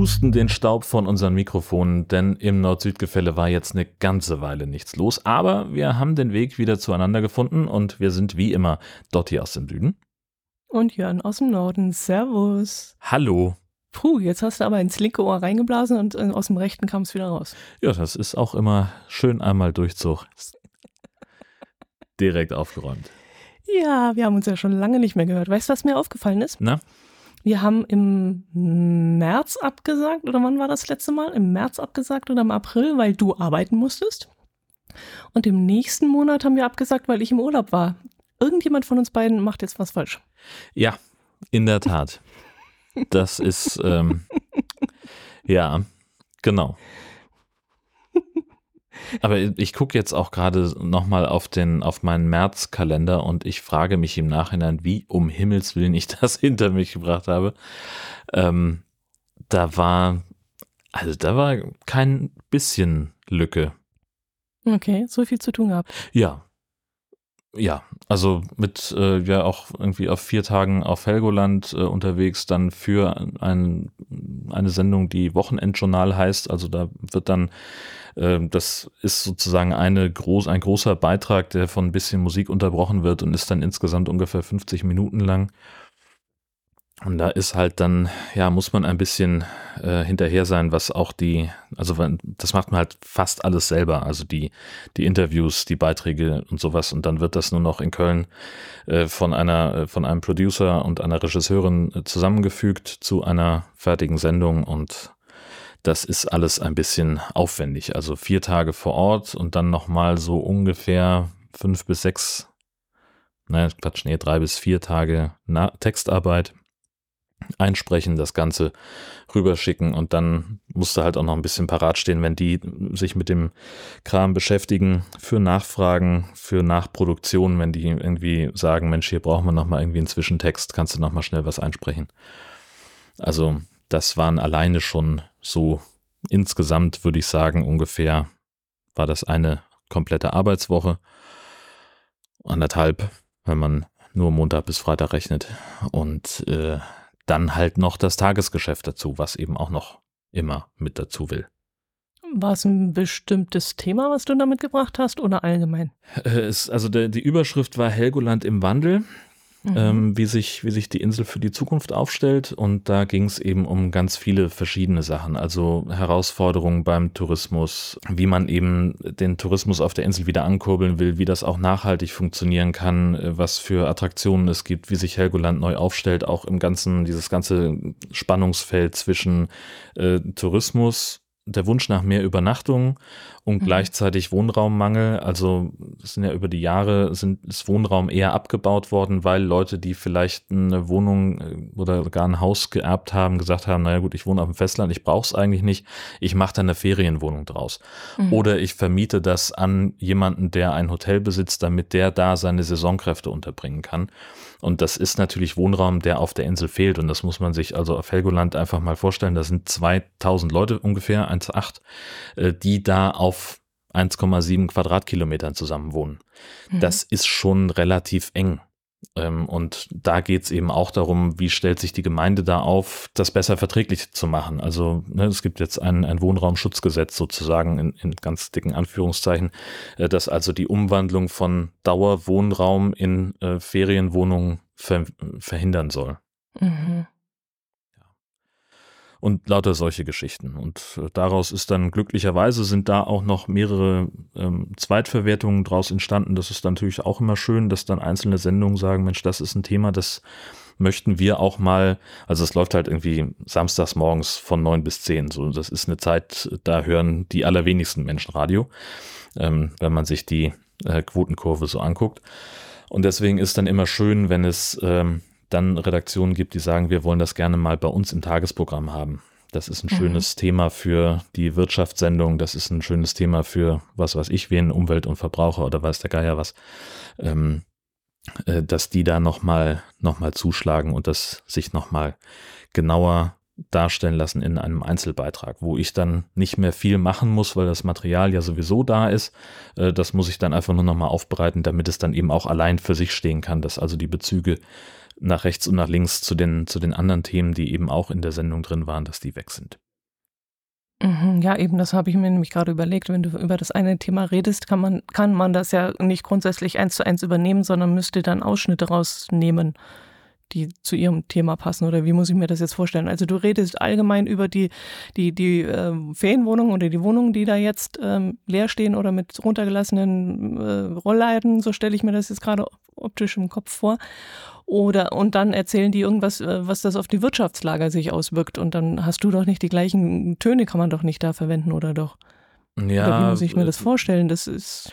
Wir pusten den Staub von unseren Mikrofonen, denn im Nord-Süd-Gefälle war jetzt eine ganze Weile nichts los. Aber wir haben den Weg wieder zueinander gefunden und wir sind wie immer Dotti aus dem Süden. Und Jörn aus dem Norden. Servus. Hallo. Puh, jetzt hast du aber ins linke Ohr reingeblasen und äh, aus dem rechten kam es wieder raus. Ja, das ist auch immer schön einmal Durchzug. Direkt aufgeräumt. Ja, wir haben uns ja schon lange nicht mehr gehört. Weißt du, was mir aufgefallen ist? Na? Wir haben im März abgesagt, oder wann war das letzte Mal? Im März abgesagt oder im April, weil du arbeiten musstest. Und im nächsten Monat haben wir abgesagt, weil ich im Urlaub war. Irgendjemand von uns beiden macht jetzt was falsch. Ja, in der Tat. Das ist, ähm, ja, genau. Aber ich gucke jetzt auch gerade nochmal auf den, auf meinen Märzkalender und ich frage mich im Nachhinein, wie um Himmels Willen ich das hinter mich gebracht habe. Ähm, da war, also da war kein bisschen Lücke. Okay, so viel zu tun gehabt. Ja. Ja, also mit äh, ja auch irgendwie auf vier Tagen auf Helgoland äh, unterwegs, dann für ein, eine Sendung, die Wochenendjournal heißt. Also da wird dann ähm, das ist sozusagen eine groß, ein großer Beitrag, der von ein bisschen Musik unterbrochen wird und ist dann insgesamt ungefähr 50 Minuten lang. Und da ist halt dann, ja, muss man ein bisschen äh, hinterher sein, was auch die, also das macht man halt fast alles selber, also die, die Interviews, die Beiträge und sowas. Und dann wird das nur noch in Köln äh, von einer, äh, von einem Producer und einer Regisseurin äh, zusammengefügt zu einer fertigen Sendung und das ist alles ein bisschen aufwendig. Also vier Tage vor Ort und dann nochmal so ungefähr fünf bis sechs, naja, Quatsch, nee, drei bis vier Tage Na Textarbeit einsprechen, das Ganze rüberschicken und dann musst du halt auch noch ein bisschen parat stehen, wenn die sich mit dem Kram beschäftigen, für Nachfragen, für Nachproduktion, wenn die irgendwie sagen, Mensch, hier brauchen wir nochmal irgendwie einen Zwischentext, kannst du nochmal schnell was einsprechen. Also das waren alleine schon so insgesamt, würde ich sagen, ungefähr war das eine komplette Arbeitswoche. Anderthalb, wenn man nur Montag bis Freitag rechnet. Und äh, dann halt noch das Tagesgeschäft dazu, was eben auch noch immer mit dazu will. War es ein bestimmtes Thema, was du da mitgebracht hast oder allgemein? Äh, es, also der, die Überschrift war Helgoland im Wandel mhm. ähm, wie, sich, wie sich die Insel für die Zukunft aufstellt. Und da ging es eben um ganz viele verschiedene Sachen. Also Herausforderungen beim Tourismus, wie man eben den Tourismus auf der Insel wieder ankurbeln will, wie das auch nachhaltig funktionieren kann, äh, was für Attraktionen es gibt, wie sich Helgoland neu aufstellt, auch im ganzen, dieses ganze Spannungsfeld zwischen äh, Tourismus, der Wunsch nach mehr Übernachtung und mhm. gleichzeitig Wohnraummangel. Also es sind ja über die Jahre sind ist Wohnraum eher abgebaut worden, weil Leute, die vielleicht eine Wohnung äh, oder gar ein Haus geerbt haben, gesagt haben, naja gut, ich wohne auf dem Festland, ich brauche es eigentlich nicht, ich mache da eine Ferienwohnung draus. Mhm. Oder ich vermiete das an jemanden, der ein Hotel besitzt, damit der da seine Saisonkräfte unterbringen kann. Und das ist natürlich Wohnraum, der auf der Insel fehlt. Und das muss man sich also auf Helgoland einfach mal vorstellen. Da sind 2000 Leute ungefähr, 1,8, äh, die da auf 1,7 Quadratkilometern zusammen wohnen. Mhm. Das ist schon relativ eng. Ähm, und da geht es eben auch darum, wie stellt sich die Gemeinde da auf, das besser verträglich zu machen. Also ne, es gibt jetzt ein, ein Wohnraumschutzgesetz sozusagen in, in ganz dicken Anführungszeichen, äh, das also die Umwandlung von Dauerwohnraum in äh, Ferienwohnungen ver verhindern soll. Mhm und lauter solche Geschichten. Und äh, daraus ist dann glücklicherweise sind da auch noch mehrere ähm, Zweitverwertungen draus entstanden. Das ist natürlich auch immer schön, dass dann einzelne Sendungen sagen, Mensch, das ist ein Thema, das möchten wir auch mal, also es läuft halt irgendwie samstags morgens von neun bis zehn. So, das ist eine Zeit, da hören die allerwenigsten Menschen Radio, ähm, wenn man sich die äh, Quotenkurve so anguckt. Und deswegen ist dann immer schön, wenn es ähm, dann Redaktionen gibt, die sagen, wir wollen das gerne mal bei uns im Tagesprogramm haben. Das ist ein mhm. schönes Thema für die Wirtschaftssendung. Das ist ein schönes Thema für was weiß ich wen, Umwelt und Verbraucher oder weiß der Geier was. Ähm, äh, dass die da nochmal noch mal zuschlagen und das sich nochmal genauer darstellen lassen in einem Einzelbeitrag, wo ich dann nicht mehr viel machen muss, weil das Material ja sowieso da ist. Äh, das muss ich dann einfach nur nochmal aufbereiten, damit es dann eben auch allein für sich stehen kann, dass also die Bezüge nach rechts und nach links zu den, zu den anderen Themen, die eben auch in der Sendung drin waren, dass die weg sind. Mhm, ja, eben, das habe ich mir nämlich gerade überlegt. Wenn du über das eine Thema redest, kann man, kann man das ja nicht grundsätzlich eins zu eins übernehmen, sondern müsste dann Ausschnitte rausnehmen die zu ihrem Thema passen oder wie muss ich mir das jetzt vorstellen? Also du redest allgemein über die, die, die äh, Ferienwohnungen oder die Wohnungen, die da jetzt ähm, leer stehen oder mit runtergelassenen äh, Rollläden, so stelle ich mir das jetzt gerade optisch im Kopf vor. Oder und dann erzählen die irgendwas, äh, was das auf die Wirtschaftslage sich auswirkt. Und dann hast du doch nicht die gleichen Töne, kann man doch nicht da verwenden, oder doch? Ja. Oder wie muss ich mir das vorstellen? Das ist.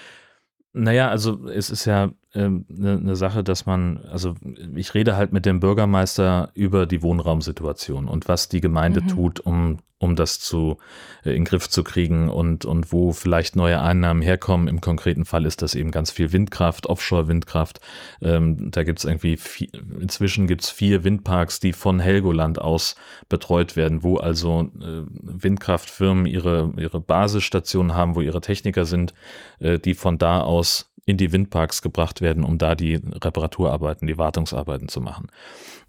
Naja, also es ist ja eine ähm, ne Sache, dass man, also ich rede halt mit dem Bürgermeister über die Wohnraumsituation und was die Gemeinde mhm. tut, um, um das zu, äh, in den Griff zu kriegen und, und wo vielleicht neue Einnahmen herkommen. Im konkreten Fall ist das eben ganz viel Windkraft, Offshore-Windkraft. Ähm, da gibt es irgendwie, vier, inzwischen gibt es vier Windparks, die von Helgoland aus betreut werden, wo also äh, Windkraftfirmen ihre, ihre Basisstationen haben, wo ihre Techniker sind, äh, die von da aus in die Windparks gebracht werden, um da die Reparaturarbeiten, die Wartungsarbeiten zu machen.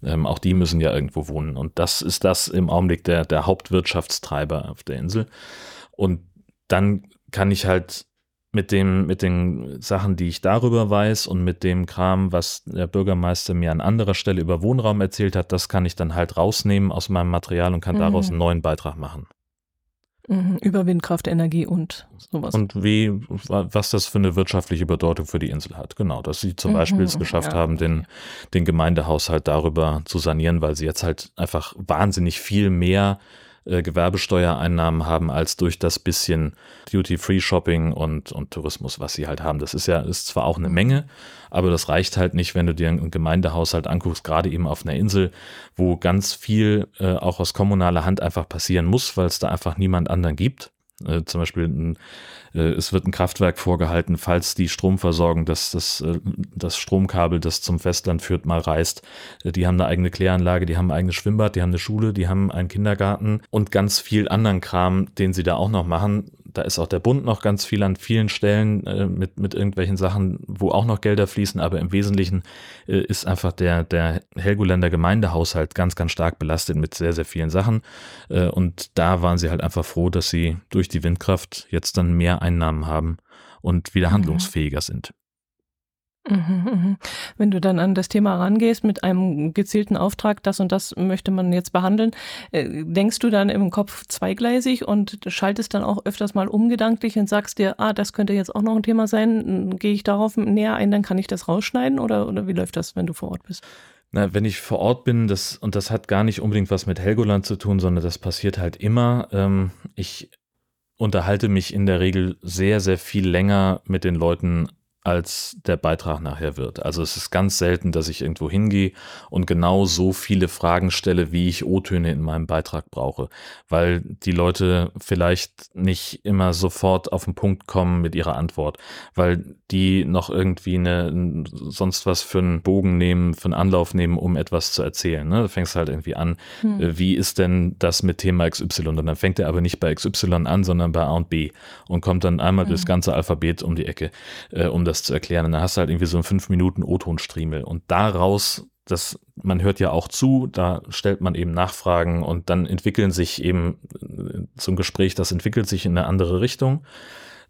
Ähm, auch die müssen ja irgendwo wohnen. Und das ist das im Augenblick der, der Hauptwirtschaftstreiber auf der Insel. Und dann kann ich halt mit dem, mit den Sachen, die ich darüber weiß und mit dem Kram, was der Bürgermeister mir an anderer Stelle über Wohnraum erzählt hat, das kann ich dann halt rausnehmen aus meinem Material und kann mhm. daraus einen neuen Beitrag machen. Mhm, über Windkraftenergie und sowas. Und wie, was das für eine wirtschaftliche Bedeutung für die Insel hat. Genau, dass sie zum mhm, Beispiel es geschafft ja, haben, den, den Gemeindehaushalt darüber zu sanieren, weil sie jetzt halt einfach wahnsinnig viel mehr äh, Gewerbesteuereinnahmen haben als durch das bisschen Duty-Free-Shopping und, und Tourismus, was sie halt haben. Das ist ja, ist zwar auch eine Menge, aber das reicht halt nicht, wenn du dir einen Gemeindehaushalt anguckst, gerade eben auf einer Insel, wo ganz viel äh, auch aus kommunaler Hand einfach passieren muss, weil es da einfach niemand anderen gibt. Äh, zum Beispiel ein, es wird ein Kraftwerk vorgehalten, falls die Stromversorgung, das, das, äh, das Stromkabel, das zum Festland führt, mal reißt. Äh, die haben eine eigene Kläranlage, die haben ein eigenes Schwimmbad, die haben eine Schule, die haben einen Kindergarten und ganz viel anderen Kram, den sie da auch noch machen da ist auch der Bund noch ganz viel an vielen Stellen äh, mit, mit irgendwelchen Sachen, wo auch noch Gelder fließen, aber im Wesentlichen äh, ist einfach der, der Helgoländer Gemeindehaushalt ganz, ganz stark belastet mit sehr, sehr vielen Sachen. Äh, und da waren sie halt einfach froh, dass sie durch die Windkraft jetzt dann mehr Einnahmen haben und wieder mhm. handlungsfähiger sind. Mhm, mhm. Wenn du dann an das Thema rangehst mit einem gezielten Auftrag, das und das möchte man jetzt behandeln, äh, denkst du dann im Kopf zweigleisig und schaltest dann auch öfters mal umgedanklich und sagst dir, ah, das könnte jetzt auch noch ein Thema sein, gehe ich darauf näher ein, dann kann ich das rausschneiden oder, oder wie läuft das, wenn du vor Ort bist? Na, wenn ich vor Ort bin, das, und das hat gar nicht unbedingt was mit Helgoland zu tun, sondern das passiert halt immer. Ähm, ich unterhalte mich in der Regel sehr, sehr viel länger mit den Leuten als der Beitrag nachher wird. Also es ist ganz selten, dass ich irgendwo hingehe und genau so viele Fragen stelle, wie ich O-Töne in meinem Beitrag brauche, weil die Leute vielleicht nicht immer sofort auf den Punkt kommen mit ihrer Antwort, weil die noch irgendwie eine sonst was für einen Bogen nehmen, für einen Anlauf nehmen, um etwas zu erzählen. Ne? Da fängst halt irgendwie an, hm. Äh, wie ist denn das mit Thema XY? Und dann fängt er aber nicht bei XY an, sondern bei A und B und kommt dann einmal hm. das ganze Alphabet um die Ecke, äh, um das zu erklären. Und dann hast du halt irgendwie so einen 5 Minuten O-Ton-Striemel. Und daraus, das, man hört ja auch zu, da stellt man eben Nachfragen und dann entwickeln sich eben zum Gespräch, das entwickelt sich in eine andere Richtung.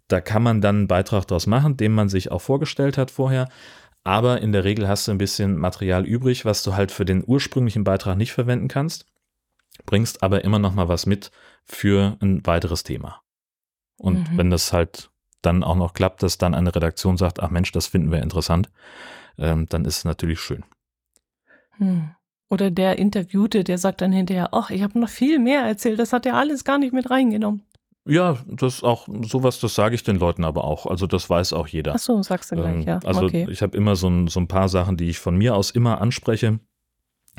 Da kann man dann einen Beitrag draus machen, den man sich auch vorgestellt hat vorher. Aber in der Regel hast du ein bisschen Material übrig, was du halt für den ursprünglichen Beitrag nicht verwenden kannst, bringst aber immer noch mal was mit für ein weiteres Thema. Und mhm. wenn das halt dann auch noch klappt, dass dann eine Redaktion sagt, ach Mensch, das finden wir interessant, ähm, dann ist es natürlich schön. Hm. Oder der Interviewte, der sagt dann hinterher, ach, ich habe noch viel mehr erzählt, das hat er alles gar nicht mit reingenommen. Ja, das auch sowas, das sage ich den Leuten aber auch. Also das weiß auch jeder. Ach so, sagst du gleich, ähm, ja. Also okay. ich habe immer so ein, so ein paar Sachen, die ich von mir aus immer anspreche.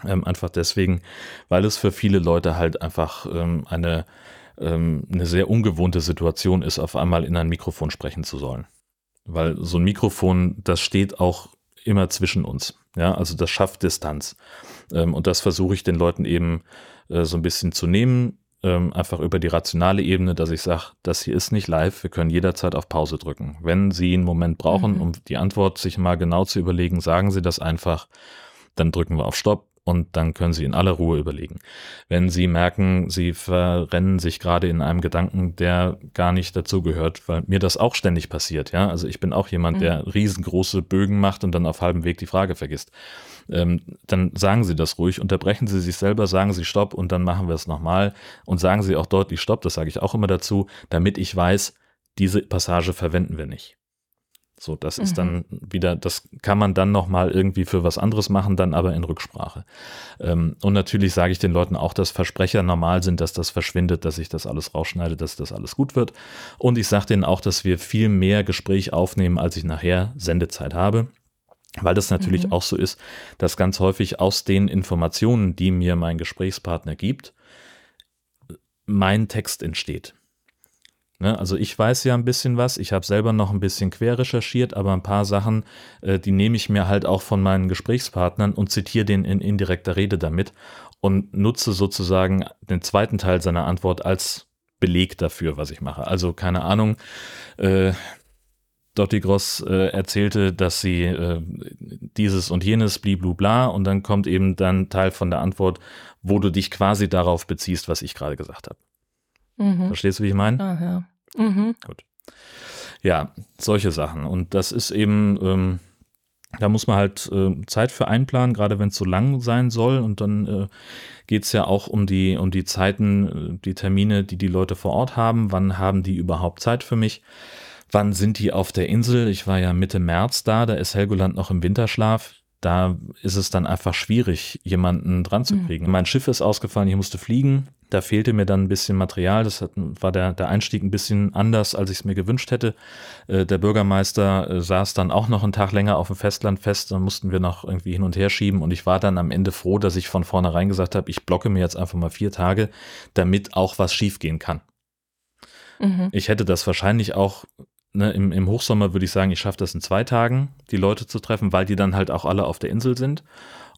Ähm, einfach deswegen, weil es für viele Leute halt einfach ähm, eine ähm, eine sehr ungewohnte Situation ist, auf einmal in ein Mikrofon sprechen zu sollen. Weil so ein Mikrofon, das steht auch immer zwischen uns. Ja, also das schafft Distanz. Ähm, und das versuche ich den Leuten eben äh, so ein bisschen zu nehmen, ähm, einfach über die rationale Ebene, dass ich sage, das hier ist nicht live, wir können jederzeit auf Pause drücken. Wenn Sie einen Moment brauchen, mhm. um die Antwort sich mal genau zu überlegen, sagen Sie das einfach. dann drücken wir auf Stopp und dann können Sie in aller Ruhe überlegen. Wenn Sie merken, Sie verrennen sich gerade in einem Gedanken, der gar nicht dazugehört, weil mir das auch ständig passiert, ja. Also ich bin auch jemand, mhm. der riesengroße Bögen macht und dann auf halbem Weg die Frage vergisst. Ähm, dann sagen Sie das ruhig, unterbrechen Sie sich selber, sagen Sie Stopp und dann machen wir es nochmal und sagen Sie auch deutlich Stopp, das sage ich auch immer dazu, damit ich weiß, diese Passage verwenden wir nicht. So, das mhm. ist dann wieder, das kann man dann nochmal irgendwie für was anderes machen, dann aber in Rücksprache. Ähm, und natürlich sage ich den Leuten auch, dass Versprecher normal sind, dass das verschwindet, dass ich das alles rausschneide, dass das alles gut wird. Und ich sage denen auch, dass wir viel mehr Gespräch aufnehmen, als ich nachher Sendezeit habe. Weil das natürlich mhm. auch so ist, dass ganz häufig aus den Informationen, die mir mein Gesprächspartner gibt, mein Text entsteht. Ne? Also ich weiß ja ein bisschen was, ich habe selber noch ein bisschen quer recherchiert, aber ein paar Sachen, äh, die nehme ich mir halt auch von meinen Gesprächspartnern und zitiere den in indirekter Rede damit und nutze sozusagen den zweiten Teil seiner Antwort als Beleg dafür, was ich mache. Also keine Ahnung, äh, Dotti Gross äh, erzählte, dass sie äh, dieses und jenes bliblubla und dann kommt eben dann Teil von der Antwort, wo du dich quasi darauf beziehst, was ich gerade gesagt habe. Mhm. Verstehst du, wie ich meine? Ah, ja. Mhm. Gut. Ja, solche Sachen. Und das ist eben, ähm, da muss man halt äh, Zeit für einplanen, gerade wenn es so lang sein soll. Und dann äh, geht es ja auch um die, um die Zeiten, äh, die Termine, die die Leute vor Ort haben. Wann haben die überhaupt Zeit für mich? Wann sind die auf der Insel? Ich war ja Mitte März da, da ist Helgoland noch im Winterschlaf. Da ist es dann einfach schwierig, jemanden dran zu mhm. kriegen. Mhm. Mein Schiff ist ausgefallen, ich musste fliegen. Da fehlte mir dann ein bisschen Material. Das hat, war der, der Einstieg ein bisschen anders, als ich es mir gewünscht hätte. Äh, der Bürgermeister äh, saß dann auch noch einen Tag länger auf dem Festland fest. Dann mussten wir noch irgendwie hin und her schieben. Und ich war dann am Ende froh, dass ich von vornherein gesagt habe, ich blocke mir jetzt einfach mal vier Tage, damit auch was schiefgehen kann. Mhm. Ich hätte das wahrscheinlich auch Ne, im, im, Hochsommer würde ich sagen, ich schaffe das in zwei Tagen, die Leute zu treffen, weil die dann halt auch alle auf der Insel sind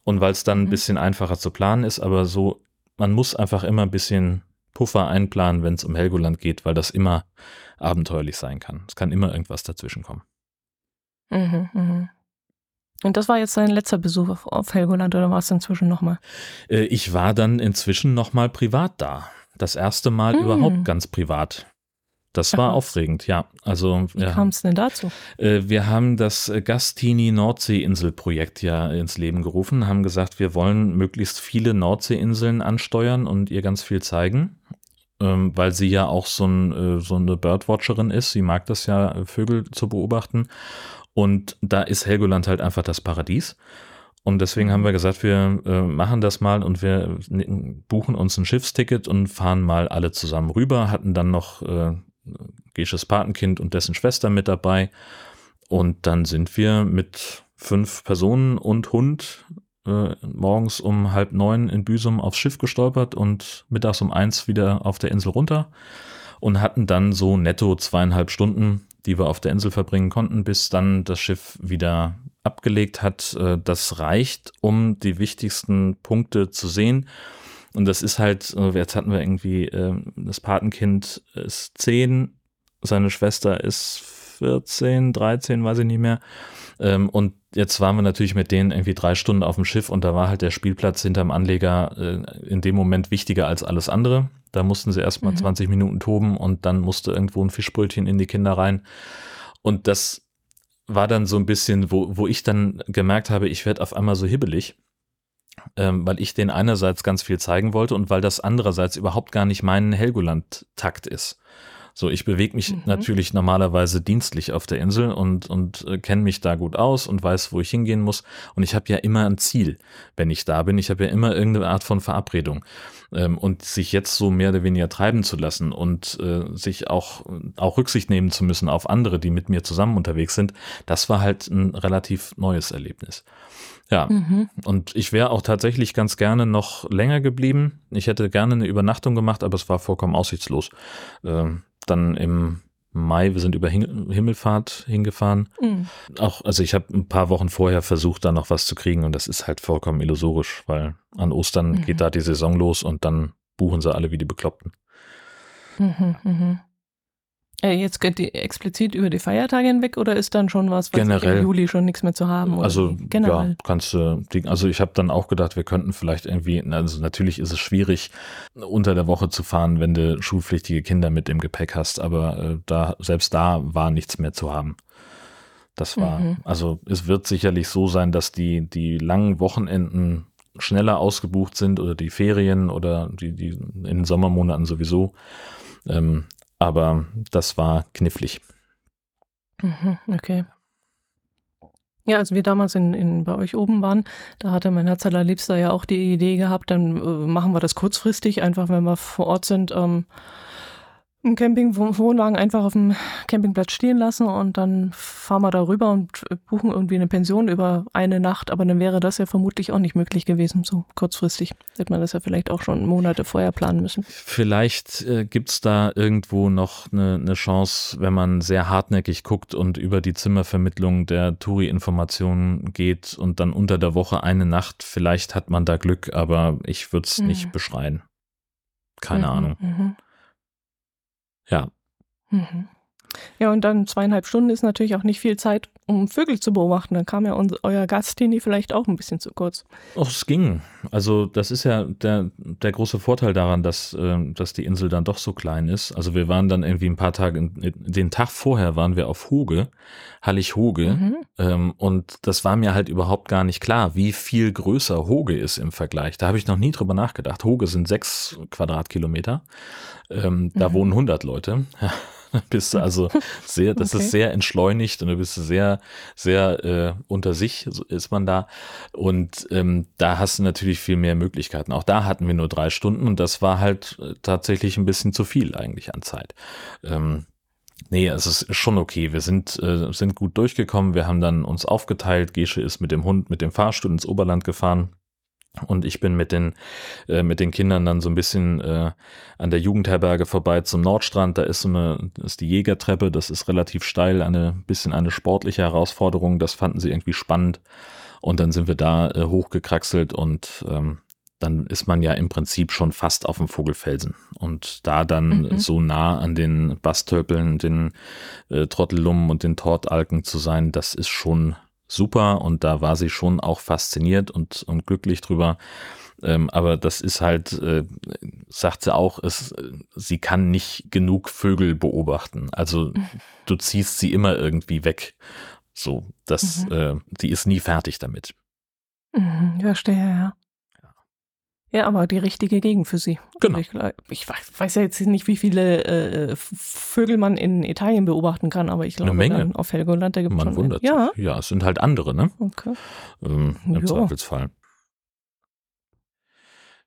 und weil es dann mhm. ein bisschen einfacher zu planen ist. Aber so man muss einfach immer ein bisschen Puffer einplanen, wenn es um Helgoland geht, weil das immer abenteuerlich sein kann. Es kann immer irgendwas dazwischen kommen. Mhm, mhm. Und das war jetzt dein letzter Besuch auf Helgoland oder warst du inzwischen nochmal? Äh, ich war dann inzwischen nochmal privat da. Das erste Mal mhm. überhaupt ganz privat. Das war aufregend, ja. Also, Wie kam es denn dazu? Äh, wir haben das Gastini Nordseeinsel-Projekt ja ins Leben gerufen, haben gesagt, wir wollen möglichst viele Nordseeinseln ansteuern und ihr ganz viel zeigen, ähm, weil sie ja auch so, ein, äh, so eine Birdwatcherin ist. Sie mag das ja, Vögel zu beobachten. Und da ist Helgoland halt einfach das Paradies. Und deswegen haben wir gesagt, wir äh, machen das mal und wir buchen uns ein Schiffsticket und fahren mal alle zusammen rüber, hatten dann noch äh, Gesches Patenkind und dessen Schwester mit dabei. Und dann sind wir mit fünf Personen und Hund äh, morgens um halb neun in Büsum aufs Schiff gestolpert und mittags um eins wieder auf der Insel runter und hatten dann so netto zweieinhalb Stunden, die wir auf der Insel verbringen konnten, bis dann das Schiff wieder abgelegt hat. Äh, das reicht, um die wichtigsten Punkte zu sehen. Und das ist halt, äh, jetzt hatten wir irgendwie, ähm, das Patenkind ist 10, seine Schwester ist 14, 13, weiß ich nicht mehr. Ähm, und jetzt waren wir natürlich mit denen irgendwie drei Stunden auf dem Schiff und da war halt der Spielplatz hinterm Anleger äh, in dem Moment wichtiger als alles andere. Da mussten sie erstmal mhm. 20 Minuten toben und dann musste irgendwo ein Fischbrötchen in die Kinder rein. Und das war dann so ein bisschen, wo, wo ich dann gemerkt habe, ich werde auf einmal so hibbelig ähm, weil ich den einerseits ganz viel zeigen wollte und weil das andererseits überhaupt gar nicht mein Helgoland-Takt ist. So, ich bewege mich mhm. natürlich normalerweise dienstlich auf der Insel und, und äh, kenne mich da gut aus und weiß, wo ich hingehen muss. Und ich habe ja immer ein Ziel, wenn ich da bin. Ich habe ja immer irgendeine Art von Verabredung. Ähm, und sich jetzt so mehr oder weniger treiben zu lassen und äh, sich auch, auch Rücksicht nehmen zu müssen auf andere, die mit mir zusammen unterwegs sind, das war halt ein relativ neues Erlebnis. Ja, mhm. und ich wäre auch tatsächlich ganz gerne noch länger geblieben. Ich hätte gerne eine Übernachtung gemacht, aber es war vollkommen aussichtslos. Ähm, dann im Mai, wir sind über Himmelfahrt hingefahren. Mhm. Auch, also ich habe ein paar Wochen vorher versucht, da noch was zu kriegen und das ist halt vollkommen illusorisch, weil an Ostern mhm. geht da die Saison los und dann buchen sie alle wie die Bekloppten. Mhm, mhm. Äh, jetzt geht die explizit über die Feiertage hinweg oder ist dann schon was, was Generell. im Juli schon nichts mehr zu haben? Oder Also generell. ja, kannst du, also ich habe dann auch gedacht, wir könnten vielleicht irgendwie, also natürlich ist es schwierig, unter der Woche zu fahren, wenn du schulpflichtige Kinder mit im Gepäck hast, aber äh, da, selbst da war nichts mehr zu haben. Das war, Mhm. also es wird sicherlich so sein, dass die, die langen Wochenenden schneller ausgebucht sind oder die Ferien oder die, die in den Sommermonaten sowieso. Ähm, aber das war knifflig. Mhm, okay. Ja, als wir damals in, in, bei euch oben waren, da hatte mein Herz allerliebster ja auch die Idee gehabt, dann äh, machen wir das kurzfristig, einfach wenn wir vor Ort sind, ähm, einen Campingwohnwagen einfach auf dem Campingplatz stehen lassen und dann fahren wir da rüber und buchen irgendwie eine Pension über eine Nacht, aber dann wäre das ja vermutlich auch nicht möglich gewesen, so kurzfristig. Hätte man das ja vielleicht auch schon Monate vorher planen müssen. Vielleicht äh, gibt's da irgendwo noch eine, eine Chance, wenn man sehr hartnäckig guckt und über die Zimmervermittlung der Touri-Informationen geht und dann unter der Woche eine Nacht. Vielleicht hat man da Glück, aber ich würde es Mhm. nicht beschreien. Keine Mhm, Ahnung. Mhm. Ja, Mhm. Ja, und dann zweieinhalb Stunden ist natürlich auch nicht viel Zeit, um Vögel zu beobachten. Dann kam ja unser, euer Gastini vielleicht auch ein bisschen zu kurz. Och, es ging. Also das ist ja der, der große Vorteil daran, dass, äh, dass die Insel dann doch so klein ist. Also wir waren dann irgendwie ein paar Tage, den Tag vorher waren wir auf Hoge, Hallig-Hoge. Mhm. Ähm, und das war mir halt überhaupt gar nicht klar, wie viel größer Hoge ist im Vergleich. Da habe ich noch nie drüber nachgedacht. Hoge sind sechs Quadratkilometer. Ähm, Da Mhm. wohnen 100 Leute. Bist du also sehr, das Okay. ist sehr entschleunigt und du bist sehr, sehr äh, unter sich so ist man da. Und ähm, da hast du natürlich viel mehr Möglichkeiten. Auch da hatten wir nur drei Stunden und das war halt äh, tatsächlich ein bisschen zu viel eigentlich an Zeit. Ähm, Nee, es ist schon okay. Wir sind, äh, sind gut durchgekommen. Wir haben dann uns aufgeteilt. Gesche ist mit dem Hund, mit dem Fahrstuhl ins Oberland gefahren. Und ich bin mit den, äh, mit den Kindern dann so ein bisschen äh, an der Jugendherberge vorbei zum Nordstrand. Da ist so eine, ist die Jägertreppe. Das ist relativ steil, eine bisschen eine sportliche Herausforderung. Das fanden sie irgendwie spannend. Und dann sind wir da äh, hochgekraxelt und ähm, dann ist man ja im Prinzip schon fast auf dem Vogelfelsen. Und da dann Mhm. so nah an den Bastölpeln, den äh, Trottellummen und den Tortalken zu sein, das ist schon super. Und da war sie schon auch fasziniert und, und glücklich drüber. Ähm, aber das ist halt, äh, sagt sie auch, es, sie kann nicht genug Vögel beobachten. Also du ziehst sie immer irgendwie weg. So, das, Mhm. äh, die ist nie fertig damit. Mhm, verstehe, ja. Ja, aber die richtige Gegend für sie. Genau. Also ich, ich weiß, ja jetzt nicht, wie viele äh, Vögel man in Italien beobachten kann, aber ich glaube, Menge. dann auf Helgoland, da gibt es Man wundert ja, sich. Ja, es sind halt andere, ne? okay. Ähm, Im Ja. Zweifelsfall.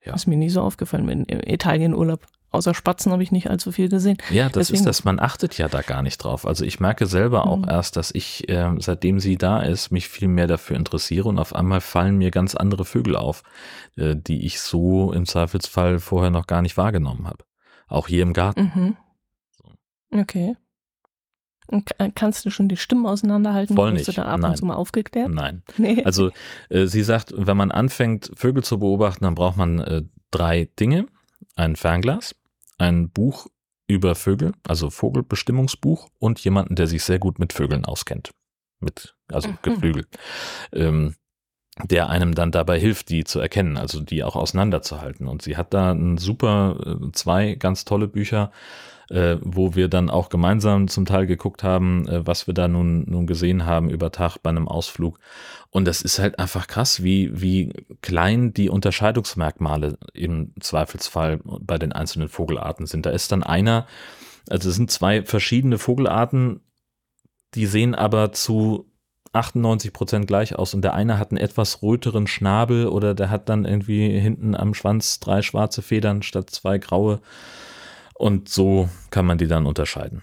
Ja. Ist mir nie so aufgefallen in im Italienurlaub. Außer Spatzen habe ich nicht allzu viel gesehen. Ja, das Deswegen- ist das. Man achtet ja da gar nicht drauf. Also ich merke selber auch Mhm. erst, dass ich, äh, seitdem sie da ist, mich viel mehr dafür interessiere und auf einmal fallen mir ganz andere Vögel auf, äh, die ich so im Zweifelsfall vorher noch gar nicht wahrgenommen habe. Auch hier im Garten. Mhm. Okay. Und ka- Kannst du schon die Stimmen auseinanderhalten? Voll Bist nicht. du da ab Nein. und zu mal aufgeklärt? Nein. Nee. Also äh, sie sagt, wenn man anfängt, Vögel zu beobachten, dann braucht man äh, drei Dinge. Ein Fernglas, ein Buch über Vögel, also Vogelbestimmungsbuch und jemanden, der sich sehr gut mit Vögeln auskennt. Mit, also Mhm. Geflügel. Ähm, der einem dann dabei hilft, die zu erkennen, also die auch auseinanderzuhalten. Und sie hat da ein super, äh, zwei ganz tolle Bücher, äh, wo wir dann auch gemeinsam zum Teil geguckt haben, äh, was wir da nun, nun gesehen haben über Tag bei einem Ausflug. Und das ist halt einfach krass, wie, wie klein die Unterscheidungsmerkmale im Zweifelsfall bei den einzelnen Vogelarten sind. Da ist dann einer, also es sind zwei verschiedene Vogelarten, die sehen aber zu 98 Prozent gleich aus und der eine hat einen etwas röteren Schnabel oder der hat dann irgendwie hinten am Schwanz drei schwarze Federn statt zwei graue und so kann man die dann unterscheiden.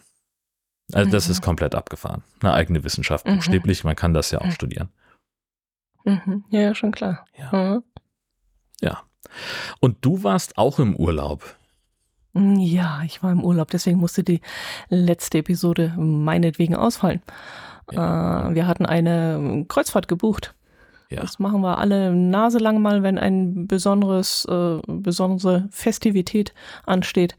Also das Mhm. ist komplett abgefahren. Eine eigene Wissenschaft, Mhm. buchstäblich, man kann das ja auch Mhm. studieren. Mhm. Ja, ja, schon klar. Ja. Mhm. ja. Und du warst auch im Urlaub. Ja, ich war im Urlaub, deswegen musste die letzte Episode meinetwegen ausfallen. Äh, wir hatten eine Kreuzfahrt gebucht. Ja. Das machen wir alle Nase lang mal, wenn ein besonderes, äh, besondere Festivität ansteht.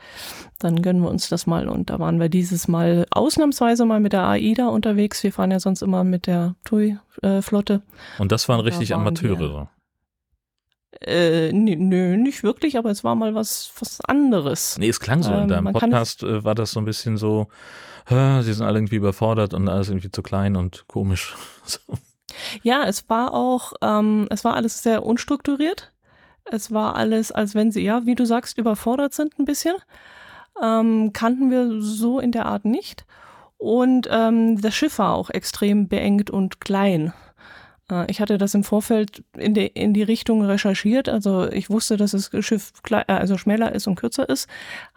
Dann gönnen wir uns das mal. Und da waren wir dieses Mal ausnahmsweise mal mit der AIDA unterwegs. Wir fahren ja sonst immer mit der TUI-Flotte. Und das waren richtig waren Amateure. Äh, nö, nicht wirklich, aber es war mal was, was anderes. Nee, es klang so. In Ähm, deinem kann- Podcast äh, war das so ein bisschen so, äh, sie sind alle irgendwie überfordert und alles irgendwie zu klein und komisch. So. Ja, es war auch, ähm, es war alles sehr unstrukturiert. Es war alles, als wenn sie, ja, wie du sagst, überfordert sind ein bisschen. Ähm, kannten wir so in der Art nicht. Und ähm, das Schiff war auch extrem beengt und klein. Äh, ich hatte das im Vorfeld in die, in die Richtung recherchiert. Also ich wusste, dass das Schiff klei- äh, also schmäler ist und kürzer ist,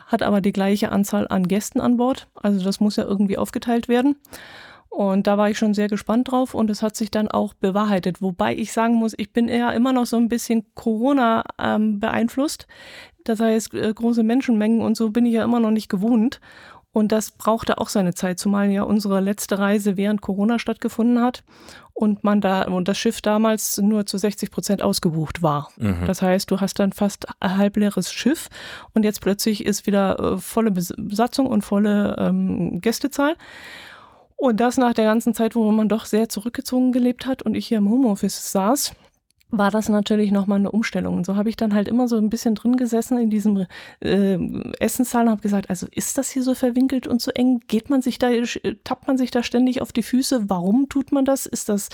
hat aber die gleiche Anzahl an Gästen an Bord. Also das muss ja irgendwie aufgeteilt werden. Und da war ich schon sehr gespannt drauf und es hat sich dann auch bewahrheitet. Wobei ich sagen muss, ich bin eher immer noch so ein bisschen Corona ähm, beeinflusst. Das heißt, äh, große Menschenmengen und so bin ich ja immer noch nicht gewohnt. Und das brauchte auch seine Zeit, zumal ja unsere letzte Reise während Corona stattgefunden hat und man da und das Schiff damals nur zu 60 Prozent ausgebucht war. Mhm. Das heißt, du hast dann fast ein halbleeres Schiff und jetzt plötzlich ist wieder äh, volle Bes- Besatzung und volle ähm, Gästezahl. Und das nach der ganzen Zeit, wo man doch sehr zurückgezogen gelebt hat und ich hier im Homeoffice saß, war das natürlich nochmal eine Umstellung. Und so habe ich dann halt immer so ein bisschen drin gesessen in diesem äh, Essenssaal und habe gesagt, also ist das hier so verwinkelt und so eng? Geht man sich da, tappt man sich da ständig auf die Füße? Warum tut man das? Ist das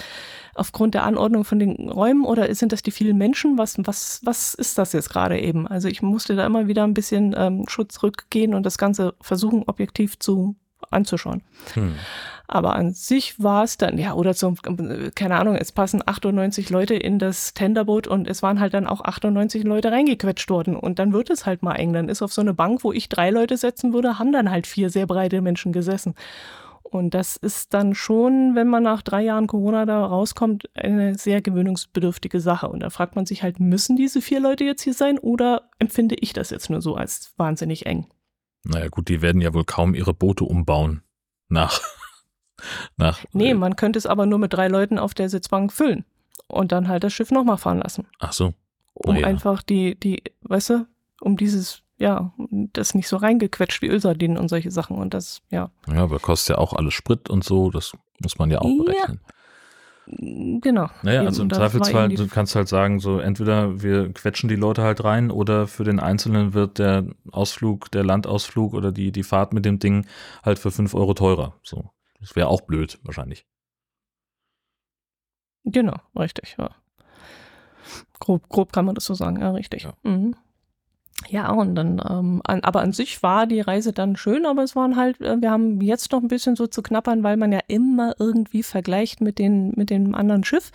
aufgrund der Anordnung von den Räumen oder sind das die vielen Menschen? Was, was, was ist das jetzt gerade eben? Also ich musste da immer wieder ein bisschen ähm, Schutz rückgehen und das Ganze versuchen, objektiv zu anzuschauen. Hm. Aber an sich war es dann, ja, oder zum, keine Ahnung, es passen 98 Leute in das Tenderboot und es waren halt dann auch 98 Leute reingequetscht worden. Und dann wird es halt mal eng. Dann ist auf so eine Bank, wo ich drei Leute setzen würde, haben dann halt vier sehr breite Menschen gesessen. Und das ist dann schon, wenn man nach drei Jahren Corona da rauskommt, eine sehr gewöhnungsbedürftige Sache. Und da fragt man sich halt, müssen diese vier Leute jetzt hier sein oder empfinde ich das jetzt nur so als wahnsinnig eng? Naja, gut, die werden ja wohl kaum ihre Boote umbauen. Nach. Nach Nee, man könnte es aber nur mit drei Leuten auf der Sitzbank füllen und dann halt das Schiff nochmal fahren lassen. Ach so. Um Oh ja. einfach die, die, weißt du, um dieses, ja, das nicht so reingequetscht wie Ölsardinen und solche Sachen. Und das, ja, Ja, aber kostet ja auch alles Sprit und so. Das muss man ja auch Ja. berechnen. genau. Naja, Eben, also im Zweifelsfall, du kannst halt sagen, so entweder wir quetschen die Leute halt rein oder für den Einzelnen wird der Ausflug, der Landausflug oder die, die Fahrt mit dem Ding halt für fünf Euro teurer. So. Das wäre auch blöd, wahrscheinlich. Genau, richtig, ja. Grob, grob kann man das so sagen, ja, richtig. Ja. Mhm. Ja, und dann, ähm, an, aber an sich war die Reise dann schön, aber es waren halt, äh, wir haben jetzt noch ein bisschen so zu knappern, weil man ja immer irgendwie vergleicht mit, den, mit dem anderen Schiff.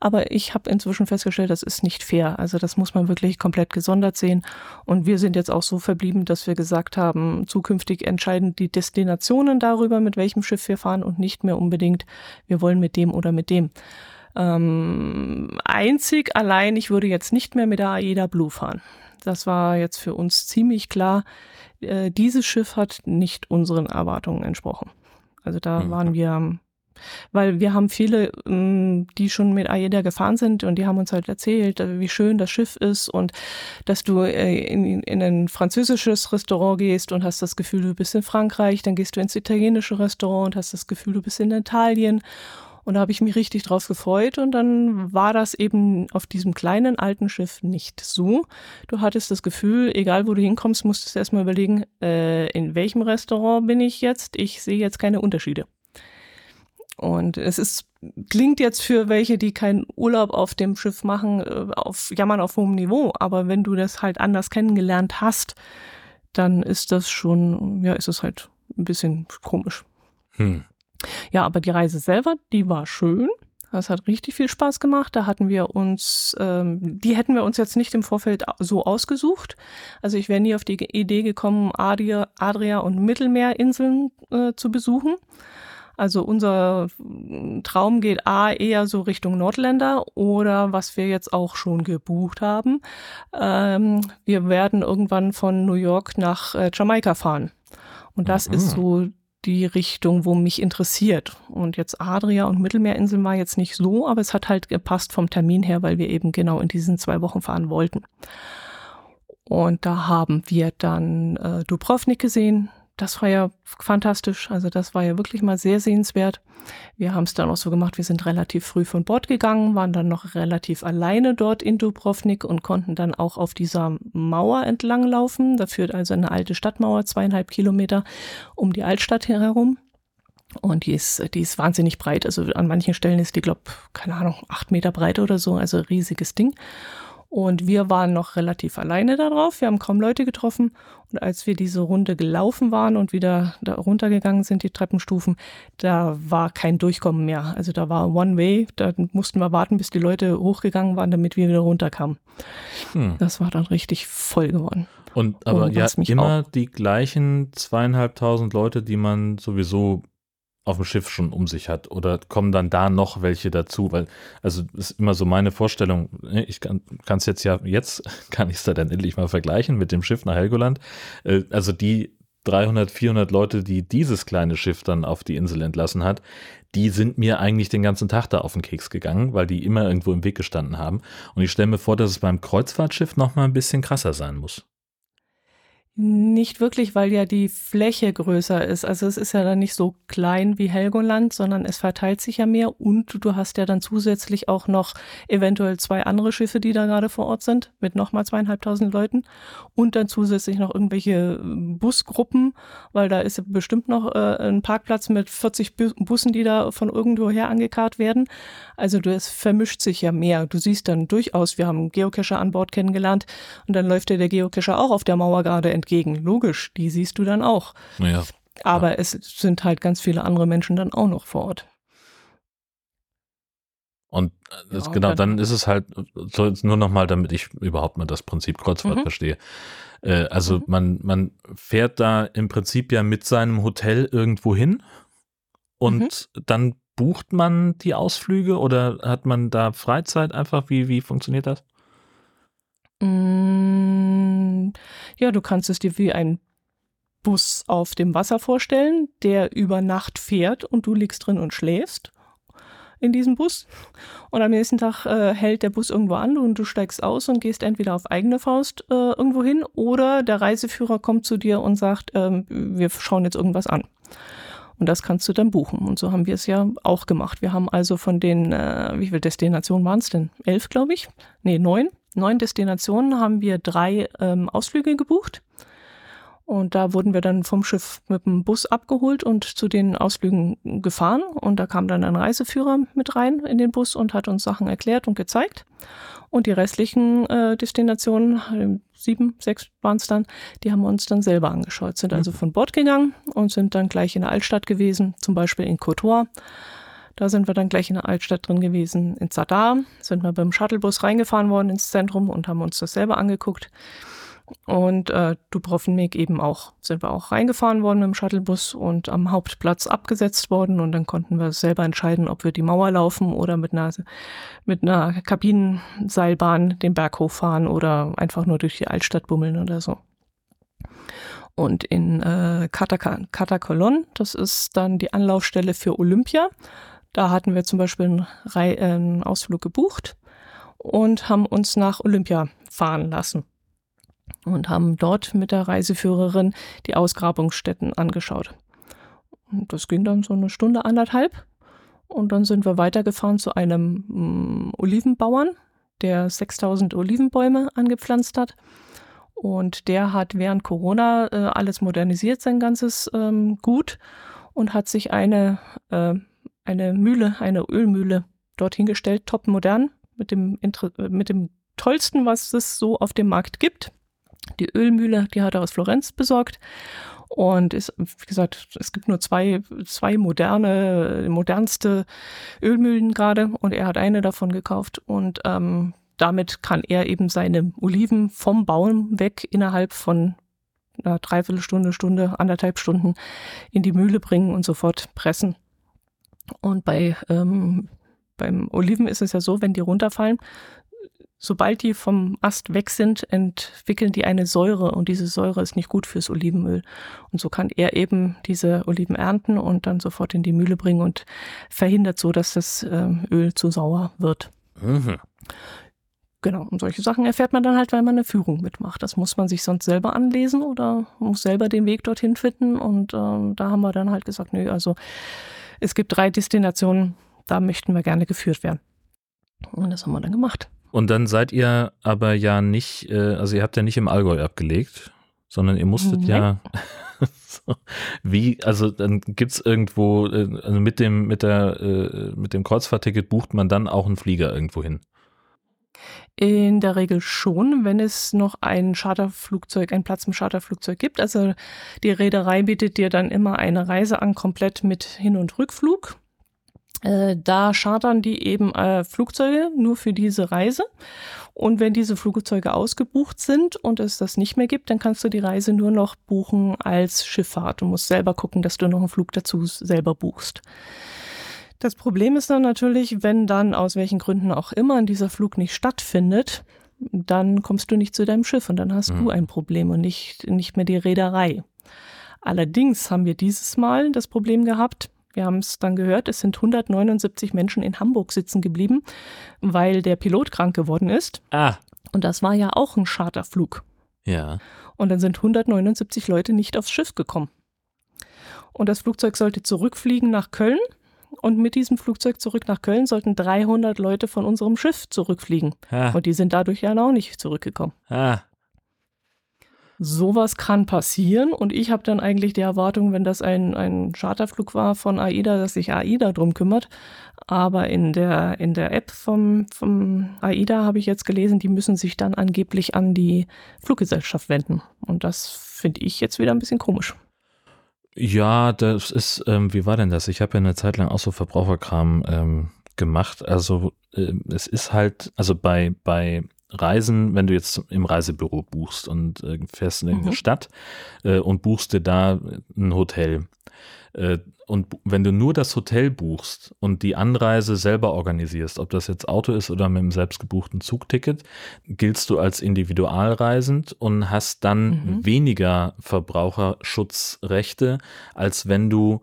Aber ich habe inzwischen festgestellt, das ist nicht fair. Also das muss man wirklich komplett gesondert sehen. Und wir sind jetzt auch so verblieben, dass wir gesagt haben, zukünftig entscheiden die Destinationen darüber, mit welchem Schiff wir fahren und nicht mehr unbedingt, wir wollen mit dem oder mit dem. Ähm, einzig allein, ich würde jetzt nicht mehr mit der AIDA Blue fahren. Das war jetzt für uns ziemlich klar. Äh, dieses Schiff hat nicht unseren Erwartungen entsprochen. Also da Mhm. waren wir, ähm, weil wir haben viele, ähm, die schon mit AIDA gefahren sind und die haben uns halt erzählt, äh, wie schön das Schiff ist und dass du äh, in, in ein französisches Restaurant gehst und hast das Gefühl, du bist in Frankreich, dann gehst du ins italienische Restaurant und hast das Gefühl, du bist in Italien. Und da habe ich mich richtig drauf gefreut und dann war das eben auf diesem kleinen alten Schiff nicht so. Du hattest das Gefühl, egal wo du hinkommst, musstest du erstmal überlegen, äh, in welchem Restaurant bin ich jetzt? Ich sehe jetzt keine Unterschiede. Und es ist, klingt jetzt für welche, die keinen Urlaub auf dem Schiff machen, äh, auf Jammern auf hohem Niveau. Aber wenn du das halt anders kennengelernt hast, dann ist das schon, ja, ist es halt ein bisschen komisch. Hm. Ja, aber die Reise selber, die war schön. Das hat richtig viel Spaß gemacht. Da hatten wir uns, ähm, die hätten wir uns jetzt nicht im Vorfeld so ausgesucht. Also ich wäre nie auf die Idee gekommen, Adria, Adria und Mittelmeerinseln äh, zu besuchen. Also unser Traum geht A eher so Richtung Nordländer oder was wir jetzt auch schon gebucht haben. Ähm, wir werden irgendwann von New York nach äh, Jamaika fahren. Und das Mhm. ist so die Richtung, wo mich interessiert. Und jetzt Adria und Mittelmeerinseln war jetzt nicht so, aber es hat halt gepasst vom Termin her, weil wir eben genau in diesen zwei Wochen fahren wollten. Und da haben wir dann äh, Dubrovnik gesehen, das war ja fantastisch. Also das war ja wirklich mal sehr sehenswert. Wir haben es dann auch so gemacht, wir sind relativ früh von Bord gegangen, waren dann noch relativ alleine dort in Dubrovnik und konnten dann auch auf dieser Mauer entlang laufen. Da führt also eine alte Stadtmauer, zweieinhalb Kilometer um die Altstadt herum. Und die ist, die ist wahnsinnig breit. Also an manchen Stellen ist die, glaube keine Ahnung, acht Meter breit oder so, also riesiges Ding. Und wir waren noch relativ alleine darauf. Wir haben kaum Leute getroffen. Und als wir diese Runde gelaufen waren und wieder da runtergegangen sind, die Treppenstufen, da war kein Durchkommen mehr. Also da war One Way. Da mussten wir warten, bis die Leute hochgegangen waren, damit wir wieder runterkamen. Hm. Das war dann richtig voll geworden. Und aber und ja, immer auch, die gleichen zweieinhalbtausend Leute, die man sowieso auf dem Schiff schon um sich hat oder kommen dann da noch welche dazu? Weil, also ist immer so meine Vorstellung, ne, ich kann es jetzt ja, jetzt kann ich es da dann endlich mal vergleichen mit dem Schiff nach Helgoland. Äh, also die 300, 400 Leute, die dieses kleine Schiff dann auf die Insel entlassen hat, die sind mir eigentlich den ganzen Tag da auf den Keks gegangen, weil die immer irgendwo im Weg gestanden haben. Und ich stelle mir vor, dass es beim Kreuzfahrtschiff noch mal ein bisschen krasser sein muss. Nicht wirklich, weil ja die Fläche größer ist. Also es ist ja dann nicht so klein wie Helgoland, sondern es verteilt sich ja mehr und du hast ja dann zusätzlich auch noch eventuell zwei andere Schiffe, die da gerade vor Ort sind, mit nochmal zweieinhalbtausend Leuten und dann zusätzlich noch irgendwelche äh, Busgruppen, weil da ist bestimmt noch äh, ein Parkplatz mit 40 Bussen, die da von irgendwoher angekarrt werden. Also das vermischt sich ja mehr. Du siehst dann durchaus, wir haben Geocacher an Bord kennengelernt und dann läuft ja der Geocacher auch auf der Mauer gerade entgegen. Logisch, die siehst du dann auch. Ja. Aber ja. es sind halt ganz viele andere Menschen dann auch noch vor Ort. Und das, ja, genau, dann ist es halt so nur nochmal, damit ich überhaupt mal das Prinzip Kreuzfahrt mhm. verstehe. Äh, also mhm. man, man fährt da im Prinzip ja mit seinem Hotel irgendwo hin und mhm. dann bucht man die Ausflüge oder hat man da Freizeit einfach? Wie, wie funktioniert das? Mm, ja, du kannst es dir wie ein Bus auf dem Wasser vorstellen, der über Nacht fährt und du liegst drin und schläfst in diesem Bus. Und am nächsten Tag äh, hält der Bus irgendwo an und du steigst aus und gehst entweder auf eigene Faust äh, irgendwo hin oder der Reiseführer kommt zu dir und sagt, äh, wir schauen jetzt irgendwas an. Und das kannst du dann buchen. Und so haben wir es ja auch gemacht. Wir haben also von den, äh, wie viele Destinationen waren es denn? Elf, glaube ich? Nee, neun neun Destinationen haben wir drei ähm, Ausflüge gebucht. Und da wurden wir dann vom Schiff mit dem Bus abgeholt und zu den Ausflügen gefahren. Und da kam dann ein Reiseführer mit rein in den Bus und hat uns Sachen erklärt und gezeigt. Und die restlichen äh, Destinationen, äh, sieben, sechs waren es dann, die haben wir uns dann selber angeschaut. Sind also mhm. von Bord gegangen und sind dann gleich in der Altstadt gewesen, zum Beispiel in Courtois da sind wir dann gleich in der Altstadt drin gewesen. In Zadar sind wir beim Shuttlebus reingefahren worden ins Zentrum und haben uns das selber angeguckt. Und äh, Dubrovnik eben auch. Sind wir auch reingefahren worden dem Shuttlebus und am Hauptplatz abgesetzt worden. Und dann konnten wir selber entscheiden, ob wir die Mauer laufen oder mit einer, mit einer Kabinenseilbahn den Berg hochfahren oder einfach nur durch die Altstadt bummeln oder so. Und in äh, Katakolon, das ist dann die Anlaufstelle für Olympia. Da hatten wir zum Beispiel äh, einen Ausflug gebucht und haben uns nach Olympia fahren lassen und haben dort mit der Reiseführerin die Ausgrabungsstätten angeschaut. Und das ging dann so eine Stunde, anderthalb. Und dann sind wir weitergefahren zu einem mh, mm, Olivenbauern, der 6000 Olivenbäume angepflanzt hat. Und der hat während Corona äh, alles modernisiert, sein ganzes ähm, Gut, und hat sich eine äh, eine Mühle, eine Ölmühle dorthin gestellt, top modern, mit dem, mit dem tollsten, was es so auf dem Markt gibt. Die Ölmühle, die hat er aus Florenz besorgt. Und ist, wie gesagt, es gibt nur zwei, zwei moderne, modernste Ölmühlen gerade und er hat eine davon gekauft und ähm, damit kann er eben seine Oliven vom Baum weg innerhalb von einer Dreiviertelstunde, Stunde, anderthalb Stunden in die Mühle bringen und sofort pressen. Und bei, ähm, beim Oliven ist es ja so, wenn die runterfallen, sobald die vom Ast weg sind, entwickeln die eine Säure und diese Säure ist nicht gut fürs Olivenöl. Und so kann er eben diese Oliven ernten und dann sofort in die Mühle bringen und verhindert so, dass das ähm, Öl zu sauer wird. Mhm. Genau, und solche Sachen erfährt man dann halt, weil man eine Führung mitmacht. Das muss man sich sonst selber anlesen oder muss selber den Weg dorthin finden. Und ähm, da haben wir dann halt gesagt, nö, also es gibt drei Destinationen, da möchten wir gerne geführt werden. Und das haben wir dann gemacht. Und dann seid ihr aber ja nicht, äh, also ihr habt ja nicht im Allgäu abgelegt, sondern ihr musstet Nein. ja. wie, also dann gibt es irgendwo, äh, also mit dem, mit der, äh, mit dem Kreuzfahrtticket bucht man dann auch einen Flieger irgendwo hin. In der Regel schon, wenn es noch ein Charterflugzeug, einen Platz im Charterflugzeug gibt. Also die Reederei bietet dir dann immer eine Reise an, komplett mit Hin- und Rückflug. Äh, da chartern die eben äh, Flugzeuge nur für diese Reise. Und wenn diese Flugzeuge ausgebucht sind und es das nicht mehr gibt, dann kannst du die Reise nur noch buchen als Schifffahrt. Du musst selber gucken, dass du noch einen Flug dazu selber buchst. Das Problem ist dann natürlich, wenn dann aus welchen Gründen auch immer dieser Flug nicht stattfindet, dann kommst du nicht zu deinem Schiff und dann hast mhm. du ein Problem und nicht, nicht mehr die Reederei. Allerdings haben wir dieses Mal das Problem gehabt, wir haben es dann gehört, es sind 179 Menschen in Hamburg sitzen geblieben, weil der Pilot krank geworden ist. Ah. Und das war ja auch ein Charterflug. Ja. Und dann sind 179 Leute nicht aufs Schiff gekommen. Und das Flugzeug sollte zurückfliegen nach Köln. Und mit diesem Flugzeug zurück nach Köln sollten 300 Leute von unserem Schiff zurückfliegen. Ah. Und die sind dadurch ja auch nicht zurückgekommen. Ah sowas kann passieren und ich habe dann eigentlich die Erwartung, wenn das ein, ein Charterflug war von AIDA, dass sich AIDA drum kümmert. Aber in der, in der App vom, vom AIDA habe ich jetzt gelesen, die müssen sich dann angeblich an die Fluggesellschaft wenden. Und das finde ich jetzt wieder ein bisschen komisch. Ja, das ist, ähm, wie war denn das? Ich habe ja eine Zeit lang auch so Verbraucherkram ähm, gemacht. Also äh, es ist halt, also bei, bei Reisen, wenn du jetzt im Reisebüro buchst und äh, fährst in eine mhm. Stadt äh, und buchst dir da ein Hotel. Und wenn du nur das Hotel buchst und die Anreise selber organisierst, ob das jetzt Auto ist oder mit einem selbstgebuchten Zugticket, giltst du als individualreisend und hast dann mhm. weniger Verbraucherschutzrechte, als wenn du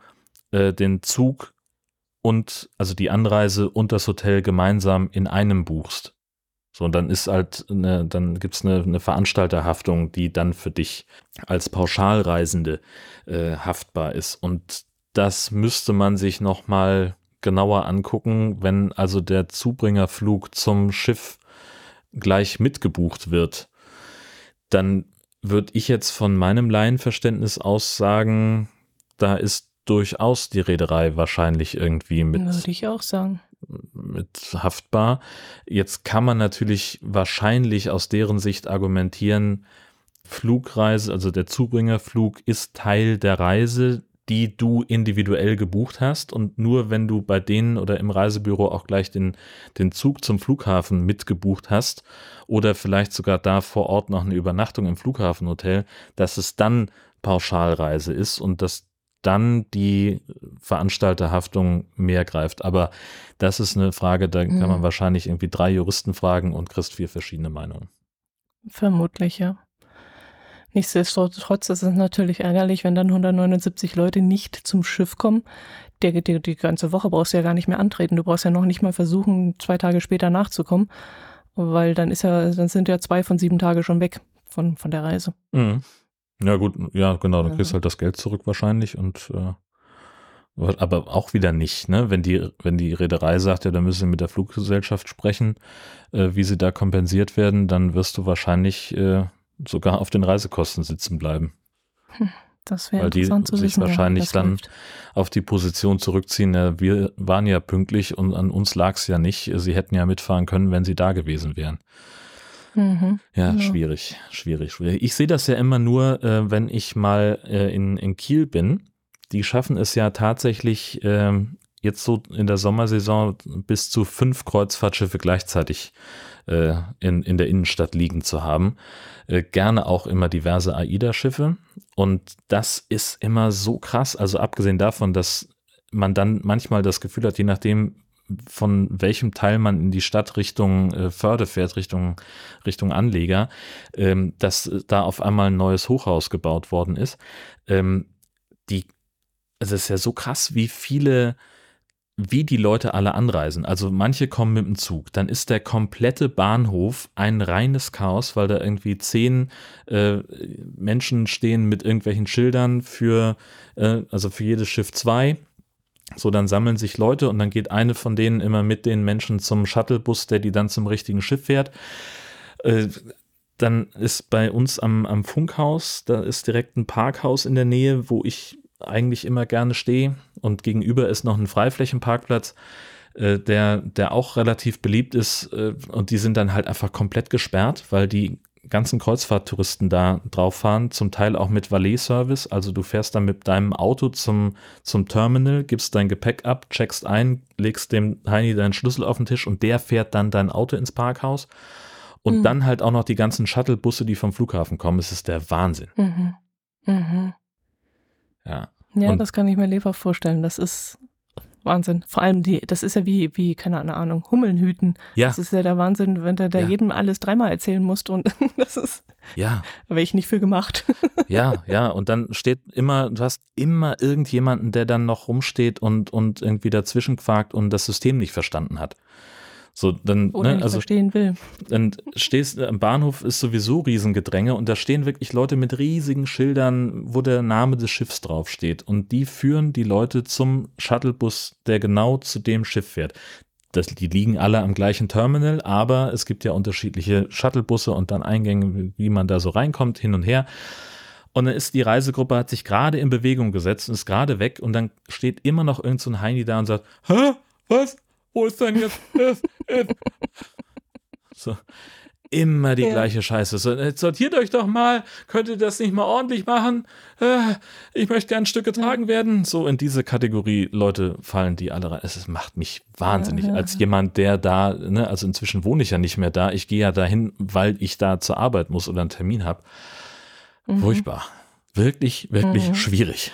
äh, den Zug und also die Anreise und das Hotel gemeinsam in einem buchst. So, und dann ist halt eine, dann gibt's eine, eine Veranstalterhaftung, die dann für dich als Pauschalreisende äh, haftbar ist. Und das müsste man sich nochmal genauer angucken, wenn also der Zubringerflug zum Schiff gleich mitgebucht wird. Dann würde ich jetzt von meinem Laienverständnis aus sagen, da ist durchaus die Reederei wahrscheinlich irgendwie mit. Würde ich auch sagen mit haftbar. Jetzt kann man natürlich wahrscheinlich aus deren Sicht argumentieren, Flugreise, also der Zubringerflug ist Teil der Reise, die du individuell gebucht hast und nur wenn du bei denen oder im Reisebüro auch gleich den, den Zug zum Flughafen mitgebucht hast oder vielleicht sogar da vor Ort noch eine Übernachtung im Flughafenhotel, dass es dann Pauschalreise ist und dass dann die Veranstalterhaftung mehr greift. Aber das ist eine Frage, da kann man mhm. wahrscheinlich irgendwie drei Juristen fragen und kriegst vier verschiedene Meinungen. Vermutlich, ja. Nichtsdestotrotz ist es natürlich ärgerlich, wenn dann 179 Leute nicht zum Schiff kommen. Die, die, die ganze Woche brauchst du ja gar nicht mehr antreten. Du brauchst ja noch nicht mal versuchen, zwei Tage später nachzukommen, weil dann ist ja, dann sind ja zwei von sieben Tage schon weg von, von der Reise. Mhm. Ja, gut, ja, genau, dann kriegst du halt das Geld zurück wahrscheinlich und äh, aber auch wieder nicht, ne? Wenn die, wenn die Reederei sagt, ja, da müssen sie mit der Fluggesellschaft sprechen, äh, wie sie da kompensiert werden, dann wirst du wahrscheinlich äh, sogar auf den Reisekosten sitzen bleiben. Hm, das wäre Weil die zu sich wissen, wahrscheinlich dann läuft. auf die Position zurückziehen, ja, wir waren ja pünktlich und an uns lag es ja nicht. Sie hätten ja mitfahren können, wenn sie da gewesen wären. Mhm, ja, ja, schwierig, schwierig, schwierig. Ich sehe das ja immer nur, äh, wenn ich mal äh, in, in Kiel bin. Die schaffen es ja tatsächlich äh, jetzt so in der Sommersaison bis zu fünf Kreuzfahrtschiffe gleichzeitig äh, in, in der Innenstadt liegen zu haben. Äh, gerne auch immer diverse AIDA-Schiffe. Und das ist immer so krass. Also abgesehen davon, dass man dann manchmal das Gefühl hat, je nachdem, von welchem Teil man in die Stadt Richtung äh, Förde fährt, Richtung, Richtung Anleger, ähm, dass da auf einmal ein neues Hochhaus gebaut worden ist. Ähm, die, also es ist ja so krass, wie viele wie die Leute alle anreisen. Also manche kommen mit dem Zug, dann ist der komplette Bahnhof ein reines Chaos, weil da irgendwie zehn äh, Menschen stehen mit irgendwelchen Schildern für, äh, also für jedes Schiff zwei. So, dann sammeln sich Leute und dann geht eine von denen immer mit den Menschen zum Shuttlebus, der die dann zum richtigen Schiff fährt. Äh, dann ist bei uns am, am Funkhaus, da ist direkt ein Parkhaus in der Nähe, wo ich eigentlich immer gerne stehe. Und gegenüber ist noch ein Freiflächenparkplatz, äh, der, der auch relativ beliebt ist. Äh, und die sind dann halt einfach komplett gesperrt, weil die ganzen Kreuzfahrttouristen da drauf fahren, zum Teil auch mit Valet-Service. Also du fährst dann mit deinem Auto zum, zum Terminal, gibst dein Gepäck ab, checkst ein, legst dem Heini deinen Schlüssel auf den Tisch und der fährt dann dein Auto ins Parkhaus. Und mhm. dann halt auch noch die ganzen Shuttlebusse, die vom Flughafen kommen. Es ist der Wahnsinn. Mhm. Mhm. Ja. Ja, und das kann ich mir lebhaft vorstellen. Das ist Wahnsinn. Vor allem die, das ist ja wie, wie, keine Ahnung, Hummeln hüten. Ja. Das ist ja der Wahnsinn, wenn du da ja. jedem alles dreimal erzählen musst und das ist. Ja. Da wäre ich nicht für gemacht. Ja, ja. Und dann steht immer, du hast immer irgendjemanden, der dann noch rumsteht und, und irgendwie dazwischen quakt und das System nicht verstanden hat. So, dann, Oder ne, also, verstehen will. Dann stehst am Bahnhof ist sowieso Riesengedränge und da stehen wirklich Leute mit riesigen Schildern, wo der Name des Schiffs draufsteht. Und die führen die Leute zum Shuttlebus, der genau zu dem Schiff fährt. Das, die liegen alle am gleichen Terminal, aber es gibt ja unterschiedliche Shuttlebusse und dann Eingänge, wie man da so reinkommt, hin und her. Und dann ist die Reisegruppe, hat sich gerade in Bewegung gesetzt und ist gerade weg und dann steht immer noch irgend so ein Heini da und sagt, hä, was, wo ist denn jetzt? so. Immer die ja. gleiche Scheiße. So, sortiert euch doch mal. Könnt ihr das nicht mal ordentlich machen? Äh, ich möchte gern Stück getragen werden. So in diese Kategorie Leute fallen die alle rein. Es macht mich wahnsinnig. Ja, ja. Als jemand, der da, ne, also inzwischen wohne ich ja nicht mehr da. Ich gehe ja dahin, weil ich da zur Arbeit muss oder einen Termin habe. Mhm. Furchtbar. Wirklich, wirklich mhm. schwierig.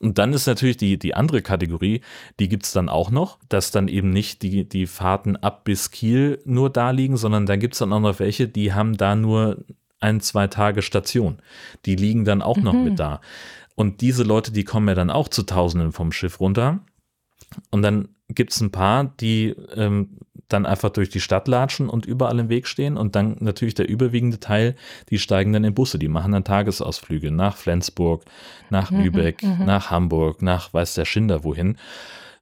Und dann ist natürlich die, die andere Kategorie, die gibt es dann auch noch, dass dann eben nicht die, die Fahrten ab bis Kiel nur da liegen, sondern da gibt es dann auch noch welche, die haben da nur ein, zwei Tage Station. Die liegen dann auch mhm. noch mit da. Und diese Leute, die kommen ja dann auch zu Tausenden vom Schiff runter. Und dann gibt es ein paar, die ähm, dann einfach durch die Stadt latschen und überall im Weg stehen. Und dann natürlich der überwiegende Teil, die steigen dann in Busse, die machen dann Tagesausflüge nach Flensburg, nach mhm, Lübeck, mhm. nach Hamburg, nach weiß der Schinder wohin.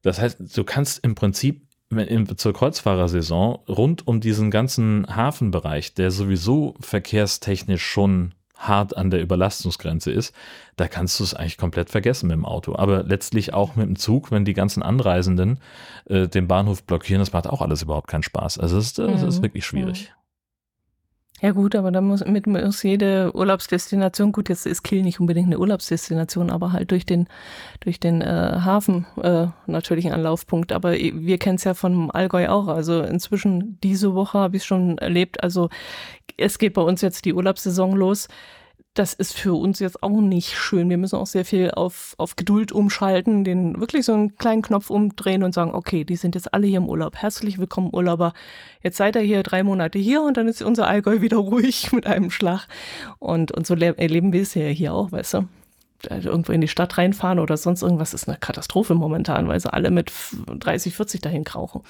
Das heißt, du kannst im Prinzip in, zur Kreuzfahrersaison rund um diesen ganzen Hafenbereich, der sowieso verkehrstechnisch schon hart an der Überlastungsgrenze ist, da kannst du es eigentlich komplett vergessen mit dem Auto. Aber letztlich auch mit dem Zug, wenn die ganzen Anreisenden äh, den Bahnhof blockieren, das macht auch alles überhaupt keinen Spaß. Also es ist, ist mhm. wirklich schwierig. Ja gut, aber da muss mit muss jede Urlaubsdestination, gut, jetzt ist Kiel nicht unbedingt eine Urlaubsdestination, aber halt durch den durch den äh, Hafen äh, natürlich ein Anlaufpunkt. Aber wir kennen es ja vom Allgäu auch. Also inzwischen diese Woche habe ich schon erlebt. Also es geht bei uns jetzt die Urlaubssaison los das ist für uns jetzt auch nicht schön. Wir müssen auch sehr viel auf, auf Geduld umschalten, den wirklich so einen kleinen Knopf umdrehen und sagen, okay, die sind jetzt alle hier im Urlaub. Herzlich willkommen, Urlauber. Jetzt seid ihr hier drei Monate hier und dann ist unser Allgäu wieder ruhig mit einem Schlag. Und, und so erleben wir es ja hier auch, weißt du. Also irgendwo in die Stadt reinfahren oder sonst irgendwas ist eine Katastrophe momentan, weil sie alle mit 30, 40 dahin krauchen.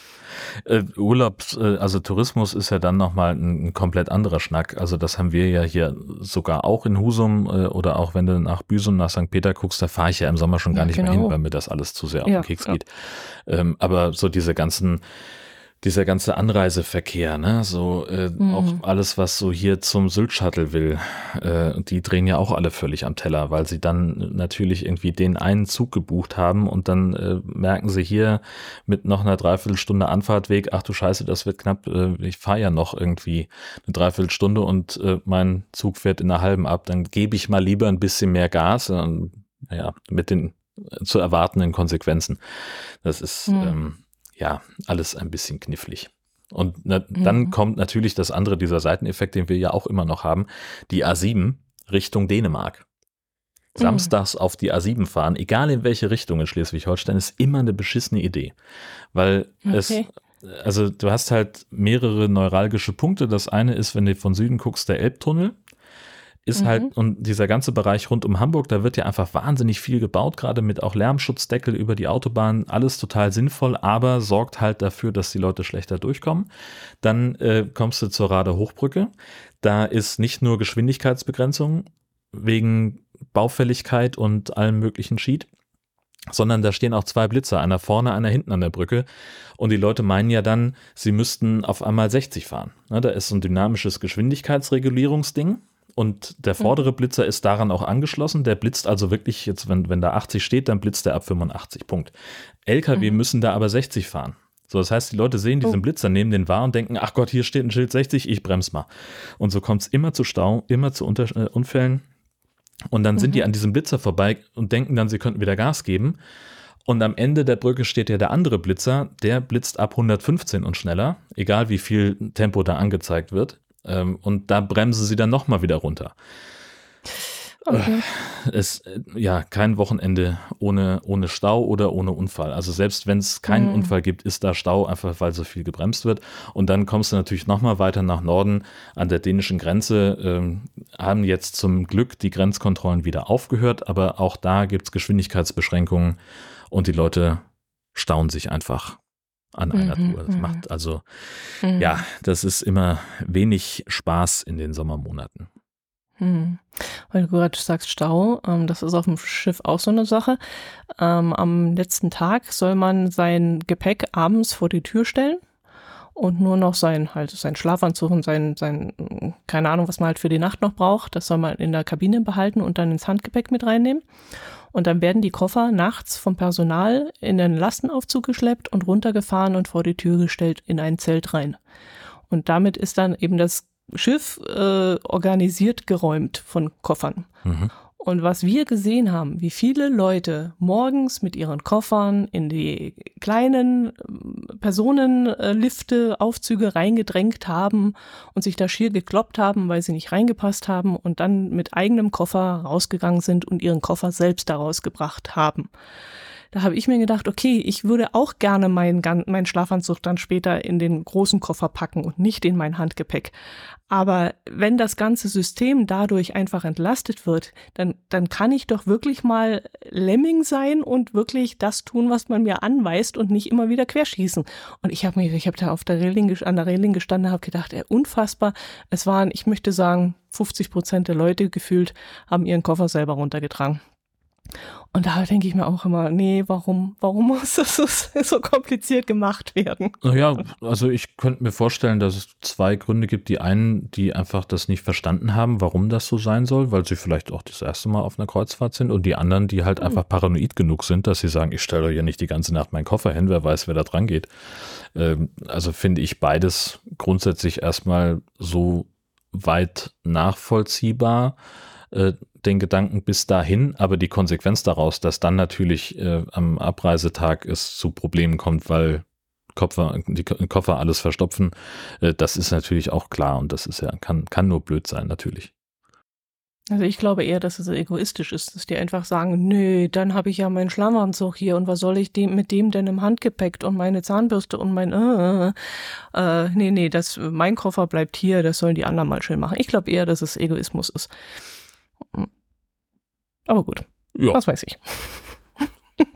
Äh, Urlaubs, äh, also Tourismus ist ja dann nochmal ein, ein komplett anderer Schnack. Also das haben wir ja hier sogar auch in Husum äh, oder auch wenn du nach Büsum, nach St. Peter guckst, da fahre ich ja im Sommer schon gar ja, nicht genau. mehr hin, weil mir das alles zu sehr auf den Keks ja. geht. Ähm, aber so diese ganzen dieser ganze Anreiseverkehr, ne, so äh, mhm. auch alles, was so hier zum Sylt-Shuttle will, äh, die drehen ja auch alle völlig am Teller, weil sie dann natürlich irgendwie den einen Zug gebucht haben und dann äh, merken sie hier mit noch einer Dreiviertelstunde Anfahrtweg, ach du Scheiße, das wird knapp, äh, ich fahre ja noch irgendwie eine Dreiviertelstunde und äh, mein Zug fährt in einer halben ab, dann gebe ich mal lieber ein bisschen mehr Gas, äh, naja, mit den äh, zu erwartenden Konsequenzen. Das ist mhm. ähm, ja, alles ein bisschen knifflig. Und na, dann mhm. kommt natürlich das andere, dieser Seiteneffekt, den wir ja auch immer noch haben, die A7 Richtung Dänemark. Samstags auf die A7 fahren, egal in welche Richtung in Schleswig-Holstein, ist immer eine beschissene Idee. Weil okay. es, also du hast halt mehrere neuralgische Punkte. Das eine ist, wenn du von Süden guckst, der Elbtunnel ist halt, mhm. halt, und dieser ganze Bereich rund um Hamburg, da wird ja einfach wahnsinnig viel gebaut, gerade mit auch Lärmschutzdeckel über die Autobahn, alles total sinnvoll, aber sorgt halt dafür, dass die Leute schlechter durchkommen. Dann äh, kommst du zur Rade Hochbrücke. Da ist nicht nur Geschwindigkeitsbegrenzung wegen Baufälligkeit und allem möglichen Sheet, sondern da stehen auch zwei Blitzer, einer vorne, einer hinten an der Brücke. Und die Leute meinen ja dann, sie müssten auf einmal 60 fahren. Ne, da ist so ein dynamisches Geschwindigkeitsregulierungsding. Und der hm. vordere Blitzer ist daran auch angeschlossen. Der blitzt also wirklich, jetzt, wenn, wenn da 80 steht, dann blitzt der ab 85. Punkt. LKW mhm. müssen da aber 60 fahren. So, das heißt, die Leute sehen diesen oh. Blitzer, nehmen den wahr und denken, ach Gott, hier steht ein Schild 60, ich bremse mal. Und so kommt es immer zu Stau, immer zu Unter äh, Unfällen. Und dann mhm. sind die mhm. an diesem Blitzer vorbei und denken dann, sie könnten wieder Gas geben. Und am Ende der Brücke steht ja der andere Blitzer, der blitzt ab 115 und schneller, egal wie viel Tempo da angezeigt wird. Ähm, und da bremsen sie dann nochmal wieder runter. Okay. Äh, es, äh, ja, kein Wochenende ohne, ohne Stau oder ohne Unfall. Also selbst wenn es keinen mhm. Unfall gibt, ist da Stau, einfach weil so viel gebremst wird. Und dann kommst du natürlich nochmal weiter nach Norden an der dänischen Grenze, ähm, haben jetzt zum Glück die Grenzkontrollen wieder aufgehört, aber auch da gibt es Geschwindigkeitsbeschränkungen und die Leute stauen sich einfach an einer mhm, Tour. Das macht mhm. also, mhm. ja, das ist immer wenig Spaß in den Sommermonaten. Hm. Weil du gerade sagst Stau, ähm, das ist auf dem Schiff auch so eine Sache. Ähm, am letzten Tag soll man sein Gepäck abends vor die Tür stellen und nur noch sein, halt sein Schlafanzug und sein, sein, keine Ahnung, was man halt für die Nacht noch braucht, das soll man in der Kabine behalten und dann ins Handgepäck mit reinnehmen. Und dann werden die Koffer nachts vom Personal in den Lastenaufzug geschleppt und runtergefahren und vor die Tür gestellt in ein Zelt rein. Und damit ist dann eben das Schiff äh, organisiert geräumt von Koffern. Mhm. Und was wir gesehen haben, wie viele Leute morgens mit ihren Koffern in die kleinen äh, Personenlifte, Aufzüge reingedrängt haben und sich da schier gekloppt haben, weil sie nicht reingepasst haben und dann mit eigenem Koffer rausgegangen sind und ihren Koffer selbst daraus gebracht haben. Da habe ich mir gedacht, okay, ich würde auch gerne meinen, meinen Schlafanzug dann später in den großen Koffer packen und nicht in mein Handgepäck. Aber wenn das ganze System dadurch einfach entlastet wird, dann, dann kann ich doch wirklich mal Lemming sein und wirklich das tun, was man mir anweist und nicht immer wieder querschießen. Und ich habe mir, ich habe da auf der Reling, an der Reling gestanden, habe gedacht, ey, unfassbar. Es waren, ich möchte sagen, 50 Prozent der Leute gefühlt haben ihren Koffer selber runtergetragen. Und da denke ich mir auch immer, nee, warum, warum muss das so, so kompliziert gemacht werden? Naja, also ich könnte mir vorstellen, dass es zwei Gründe gibt. Die einen, die einfach das nicht verstanden haben, warum das so sein soll, weil sie vielleicht auch das erste Mal auf einer Kreuzfahrt sind. Und die anderen, die halt hm. einfach paranoid genug sind, dass sie sagen, ich stelle doch ja nicht die ganze Nacht meinen Koffer hin, wer weiß, wer da dran geht. Ähm, also finde ich beides grundsätzlich erstmal so weit nachvollziehbar äh, den Gedanken bis dahin, aber die Konsequenz daraus, dass dann natürlich äh, am Abreisetag es zu Problemen kommt, weil Koffer, die Koffer alles verstopfen, äh, das ist natürlich auch klar und das ist ja, kann, kann nur blöd sein, natürlich. Also ich glaube eher, dass es egoistisch ist, dass die einfach sagen, nö, dann habe ich ja meinen Schlafanzug hier und was soll ich dem, mit dem denn im Handgepäck und meine Zahnbürste und mein äh, äh, nee, nee, das, mein Koffer bleibt hier, das sollen die anderen mal schön machen. Ich glaube eher, dass es Egoismus ist. Aber gut, ja. was weiß ich.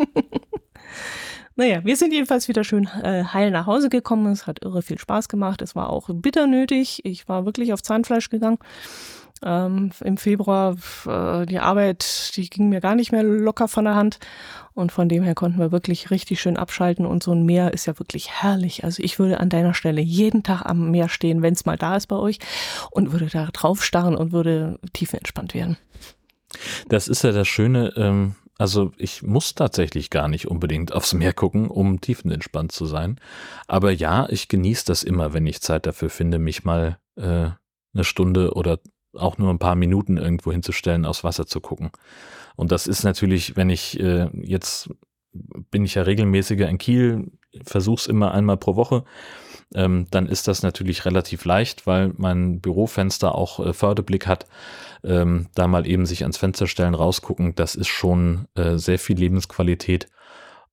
naja, wir sind jedenfalls wieder schön äh, heil nach Hause gekommen. Es hat irre viel Spaß gemacht. Es war auch bitter nötig. Ich war wirklich auf Zahnfleisch gegangen. Ähm, Im Februar, äh, die Arbeit, die ging mir gar nicht mehr locker von der Hand. Und von dem her konnten wir wirklich richtig schön abschalten. Und so ein Meer ist ja wirklich herrlich. Also ich würde an deiner Stelle jeden Tag am Meer stehen, wenn es mal da ist bei euch, und würde da drauf starren und würde tiefenentspannt werden. Das ist ja das Schöne, ähm, also ich muss tatsächlich gar nicht unbedingt aufs Meer gucken, um tiefenentspannt zu sein. Aber ja, ich genieße das immer, wenn ich Zeit dafür finde, mich mal äh, eine Stunde oder auch nur ein paar Minuten irgendwo hinzustellen, aufs Wasser zu gucken. Und das ist natürlich, wenn ich äh, jetzt bin ich ja regelmäßiger in Kiel versuche es immer einmal pro Woche, ähm, dann ist das natürlich relativ leicht, weil mein Bürofenster auch äh, Förderblick hat. Ähm, da mal eben sich ans Fenster stellen, rausgucken, das ist schon äh, sehr viel Lebensqualität.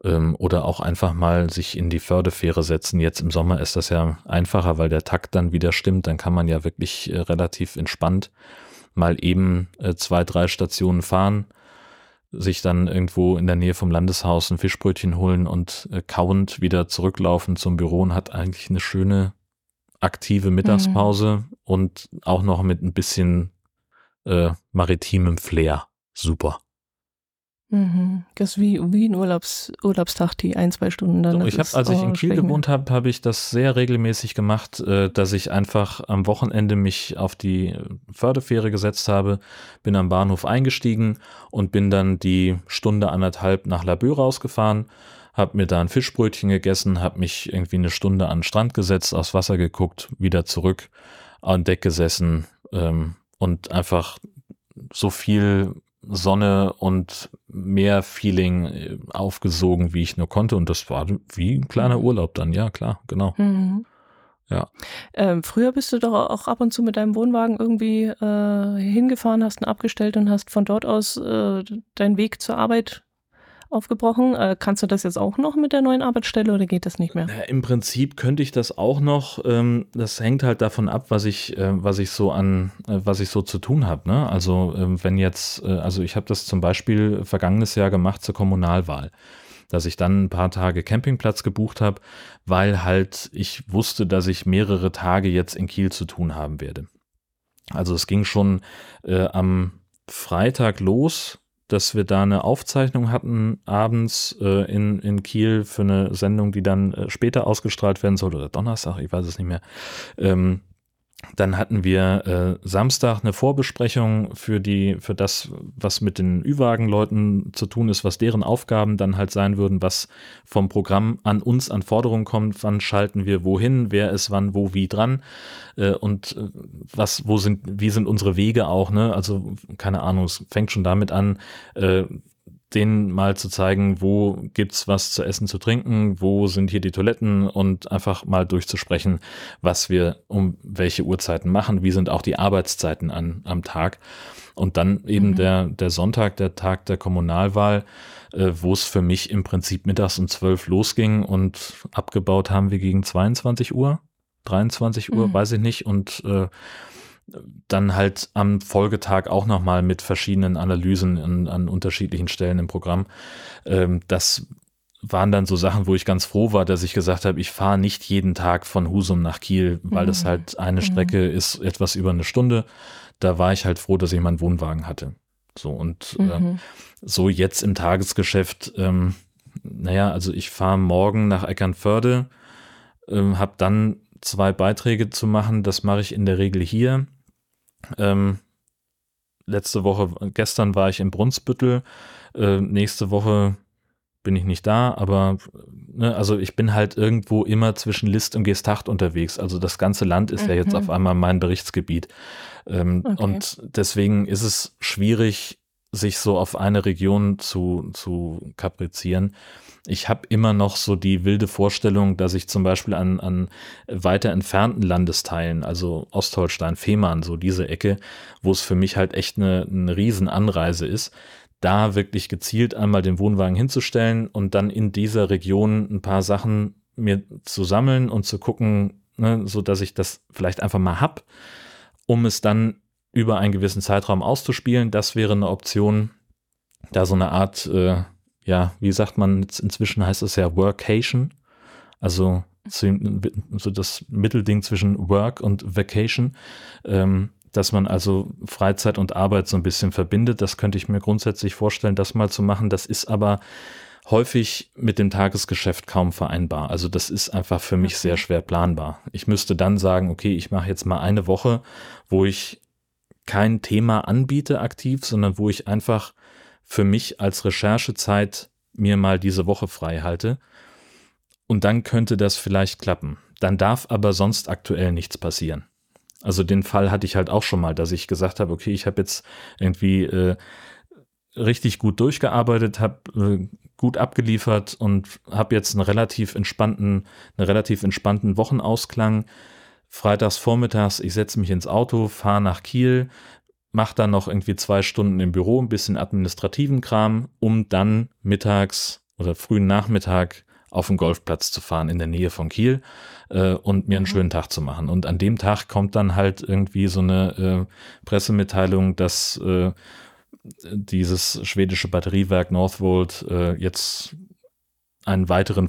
Ähm, oder auch einfach mal sich in die Förderfähre setzen. Jetzt im Sommer ist das ja einfacher, weil der Takt dann wieder stimmt. Dann kann man ja wirklich äh, relativ entspannt mal eben äh, zwei, drei Stationen fahren sich dann irgendwo in der Nähe vom Landeshaus ein Fischbrötchen holen und äh, kauend wieder zurücklaufen zum Büro und hat eigentlich eine schöne aktive Mittagspause mhm. und auch noch mit ein bisschen äh, maritimem Flair. Super. Mhm. Das ist wie, wie ein Urlaubs, Urlaubstag, die ein, zwei Stunden dann. ich habe, als ich in Kiel gewohnt habe, habe ich das sehr regelmäßig gemacht, äh, dass ich einfach am Wochenende mich auf die Förderfähre gesetzt habe, bin am Bahnhof eingestiegen und bin dann die Stunde anderthalb nach Labö rausgefahren, habe mir da ein Fischbrötchen gegessen, habe mich irgendwie eine Stunde an den Strand gesetzt, aufs Wasser geguckt, wieder zurück an Deck gesessen ähm, und einfach so viel Sonne und mehr Feeling äh, aufgesogen, wie ich nur konnte. Und das war wie ein kleiner mhm. Urlaub dann, ja, klar, genau. Mhm. Ja. Ähm, früher bist du doch auch ab und zu mit deinem Wohnwagen irgendwie äh, hingefahren, hast ihn abgestellt und hast von dort aus äh, deinen Weg zur Arbeit aufgebrochen. Äh, kannst du das jetzt auch noch mit der neuen Arbeitsstelle oder geht das nicht mehr? Ja, Im Prinzip könnte ich das auch noch. Ähm, das hängt halt davon ab, was ich, äh, was ich so an, äh, was ich so zu tun habe. Ne? Also ähm, wenn jetzt, äh, also ich habe das zum Beispiel vergangenes Jahr gemacht zur Kommunalwahl dass ich dann ein paar Tage Campingplatz gebucht habe, weil halt ich wusste, dass ich mehrere Tage jetzt in Kiel zu tun haben werde. Also es ging schon äh, am Freitag los, dass wir da eine Aufzeichnung hatten abends äh, in, in Kiel für eine Sendung, die dann äh, später ausgestrahlt werden soll oder Donnerstag, ich weiß es nicht mehr. Ähm, dann hatten wir äh, Samstag eine Vorbesprechung für die, für das, was mit den Ü-Wagen-Leuten zu tun ist, was deren Aufgaben dann halt sein würden, was vom Programm an uns an Forderungen kommt, wann schalten wir wohin, wer ist wann, wo, wie dran äh, und äh, was, wo sind, wie sind unsere Wege auch, ne? Also, keine Ahnung, es fängt schon damit an, äh, denen mal zu zeigen, wo gibt's was zu essen, zu trinken, wo sind hier die Toiletten und einfach mal durchzusprechen, was wir um welche Uhrzeiten machen, wie sind auch die Arbeitszeiten an, am Tag. Und dann eben mhm. der, der Sonntag, der Tag der Kommunalwahl, äh, wo es für mich im Prinzip mittags um zwölf losging und abgebaut haben wir gegen 22 Uhr, 23 Uhr, mhm. weiß ich nicht. Und äh, dann halt am Folgetag auch nochmal mit verschiedenen Analysen an, an unterschiedlichen Stellen im Programm. Ähm, das waren dann so Sachen, wo ich ganz froh war, dass ich gesagt habe, ich fahre nicht jeden Tag von Husum nach Kiel, weil mhm. das halt eine mhm. Strecke mhm. ist, etwas über eine Stunde. Da war ich halt froh, dass ich meinen Wohnwagen hatte. So und äh, mhm. äh, so jetzt im Tagesgeschäft, ähm, naja, also ich fahre morgen nach Eckernförde, ähm, habe dann zwei Beiträge zu machen. Das mache ich in der Regel hier. Ähm, letzte Woche, gestern war ich in Brunsbüttel. Äh, nächste Woche bin ich nicht da, aber ne, also ich bin halt irgendwo immer zwischen List und Gestacht unterwegs. Also das ganze Land ist mhm. ja jetzt mhm. auf einmal mein Berichtsgebiet. Ähm, okay. Und deswegen ist es schwierig, sich so auf eine Region zu, zu kaprizieren ich habe immer noch so die wilde Vorstellung, dass ich zum Beispiel an, an weiter entfernten Landesteilen, also Ostholstein, Fehmarn, so diese Ecke, wo es für mich halt echt eine, eine Riesenanreise ist, da wirklich gezielt einmal den Wohnwagen hinzustellen und dann in dieser Region ein paar Sachen mir zu sammeln und zu gucken, ne, so dass ich das vielleicht einfach mal hab, um es dann über einen gewissen Zeitraum auszuspielen. Das wäre eine Option, da so eine Art äh, ja, wie sagt man, inzwischen heißt es ja Workation, also so das Mittelding zwischen Work und Vacation, ähm, dass man also Freizeit und Arbeit so ein bisschen verbindet. Das könnte ich mir grundsätzlich vorstellen, das mal zu machen. Das ist aber häufig mit dem Tagesgeschäft kaum vereinbar. Also das ist einfach für mich sehr schwer planbar. Ich müsste dann sagen, okay, ich mache jetzt mal eine Woche, wo ich kein Thema anbiete aktiv, sondern wo ich einfach für mich als Recherchezeit mir mal diese Woche frei halte. Und dann könnte das vielleicht klappen. Dann darf aber sonst aktuell nichts passieren. Also den Fall hatte ich halt auch schon mal, dass ich gesagt habe, okay, ich habe jetzt irgendwie äh, richtig gut durchgearbeitet, habe äh, gut abgeliefert und habe jetzt einen relativ entspannten, einen relativ entspannten Wochenausklang. Freitags vormittags, ich setze mich ins Auto, fahre nach Kiel, mache dann noch irgendwie zwei Stunden im Büro, ein bisschen administrativen Kram, um dann mittags oder frühen Nachmittag auf den Golfplatz zu fahren in der Nähe von Kiel äh, und mir einen mhm. schönen Tag zu machen. Und an dem Tag kommt dann halt irgendwie so eine äh, Pressemitteilung, dass äh, dieses schwedische Batteriewerk Northvolt äh, jetzt einen weiteren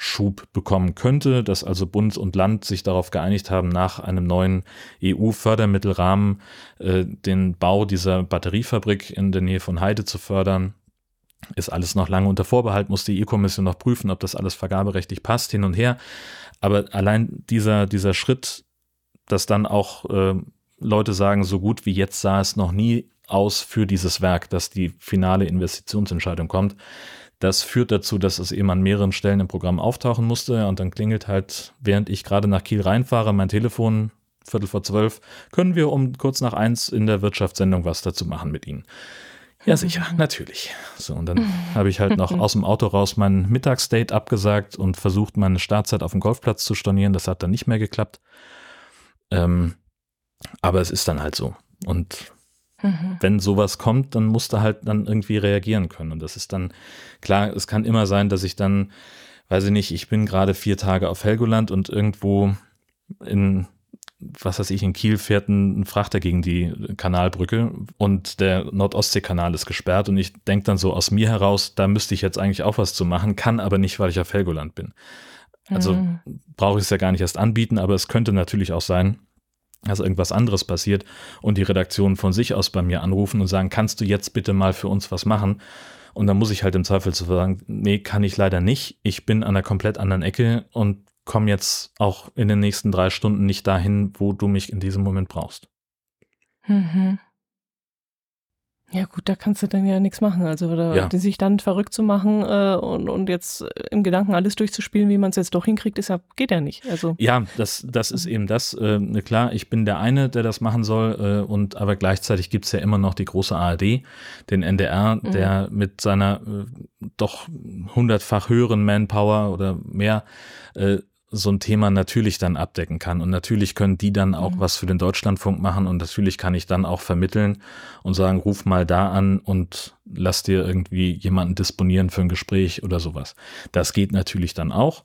Förderschub bekommen könnte, dass also Bund und Land sich darauf geeinigt haben, nach einem neuen EU-Fördermittelrahmen äh, den Bau dieser Batteriefabrik in der Nähe von Heide zu fördern. Ist alles noch lange unter Vorbehalt, muss die EU-Kommission noch prüfen, ob das alles vergaberechtlich passt, hin und her. Aber allein dieser, dieser Schritt, dass dann auch äh, Leute sagen, so gut wie jetzt sah es noch nie aus für dieses Werk, dass die finale Investitionsentscheidung kommt. Das führt dazu, dass es eben an mehreren Stellen im Programm auftauchen musste und dann klingelt halt, während ich gerade nach Kiel reinfahre, mein Telefon, Viertel vor zwölf, können wir um kurz nach eins in der Wirtschaftssendung was dazu machen mit Ihnen. Ja, sicher, natürlich. So, und dann habe ich halt noch aus dem Auto raus mein Mittagsdate abgesagt und versucht, meine Startzeit auf dem Golfplatz zu stornieren. Das hat dann nicht mehr geklappt. Ähm, aber es ist dann halt so. Und Mhm. Wenn sowas kommt, dann musst du halt dann irgendwie reagieren können. Und das ist dann, klar, es kann immer sein, dass ich dann, weiß ich nicht, ich bin gerade vier Tage auf Helgoland und irgendwo in, was weiß ich, in Kiel fährt ein Frachter gegen die Kanalbrücke und der Nordostseekanal ist gesperrt und ich denke dann so aus mir heraus, da müsste ich jetzt eigentlich auch was zu machen, kann aber nicht, weil ich auf Helgoland bin. Also mhm. brauche ich es ja gar nicht erst anbieten, aber es könnte natürlich auch sein, dass irgendwas anderes passiert und die Redaktion von sich aus bei mir anrufen und sagen, kannst du jetzt bitte mal für uns was machen? Und dann muss ich halt im Zweifel zu sagen, nee, kann ich leider nicht. Ich bin an einer komplett anderen Ecke und komme jetzt auch in den nächsten drei Stunden nicht dahin, wo du mich in diesem Moment brauchst. Mhm. Ja gut, da kannst du dann ja nichts machen. Also oder ja. sich dann verrückt zu machen äh, und, und jetzt im Gedanken alles durchzuspielen, wie man es jetzt doch hinkriegt, ist ja, geht ja nicht. Also ja, das, das ist eben das. Äh, klar, ich bin der eine, der das machen soll, äh, und aber gleichzeitig gibt's ja immer noch die große ARD, den NDR, mhm. der mit seiner äh, doch hundertfach höheren Manpower oder mehr äh, so ein Thema natürlich dann abdecken kann. Und natürlich können die dann auch mhm. was für den Deutschlandfunk machen und natürlich kann ich dann auch vermitteln und sagen, ruf mal da an und lass dir irgendwie jemanden disponieren für ein Gespräch oder sowas. Das geht natürlich dann auch.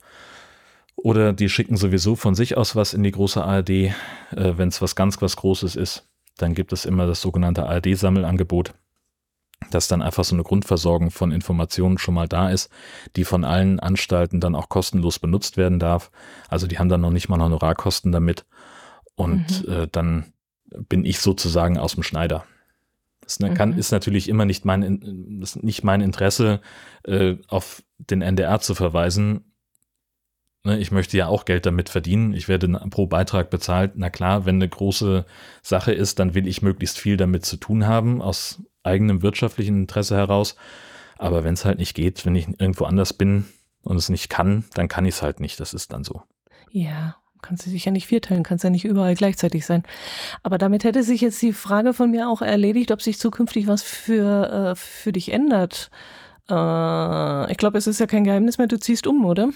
Oder die schicken sowieso von sich aus was in die große ARD, äh, wenn es was ganz, was Großes ist. Dann gibt es immer das sogenannte ARD-Sammelangebot dass dann einfach so eine Grundversorgung von Informationen schon mal da ist, die von allen Anstalten dann auch kostenlos benutzt werden darf. Also die haben dann noch nicht mal Honorarkosten damit. Und mhm. äh, dann bin ich sozusagen aus dem Schneider. Das ne, kann, mhm. ist natürlich immer nicht mein, ist nicht mein Interesse, äh, auf den NDR zu verweisen. Ne, ich möchte ja auch Geld damit verdienen. Ich werde pro Beitrag bezahlt. Na klar, wenn eine große Sache ist, dann will ich möglichst viel damit zu tun haben, aus eigenem wirtschaftlichen Interesse heraus. Aber wenn es halt nicht geht, wenn ich irgendwo anders bin und es nicht kann, dann kann ich es halt nicht. Das ist dann so. Ja, kannst du sich ja nicht vierteilen, kannst ja nicht überall gleichzeitig sein. Aber damit hätte sich jetzt die Frage von mir auch erledigt, ob sich zukünftig was für, äh, für dich ändert. Äh, ich glaube, es ist ja kein Geheimnis mehr, du ziehst um, oder?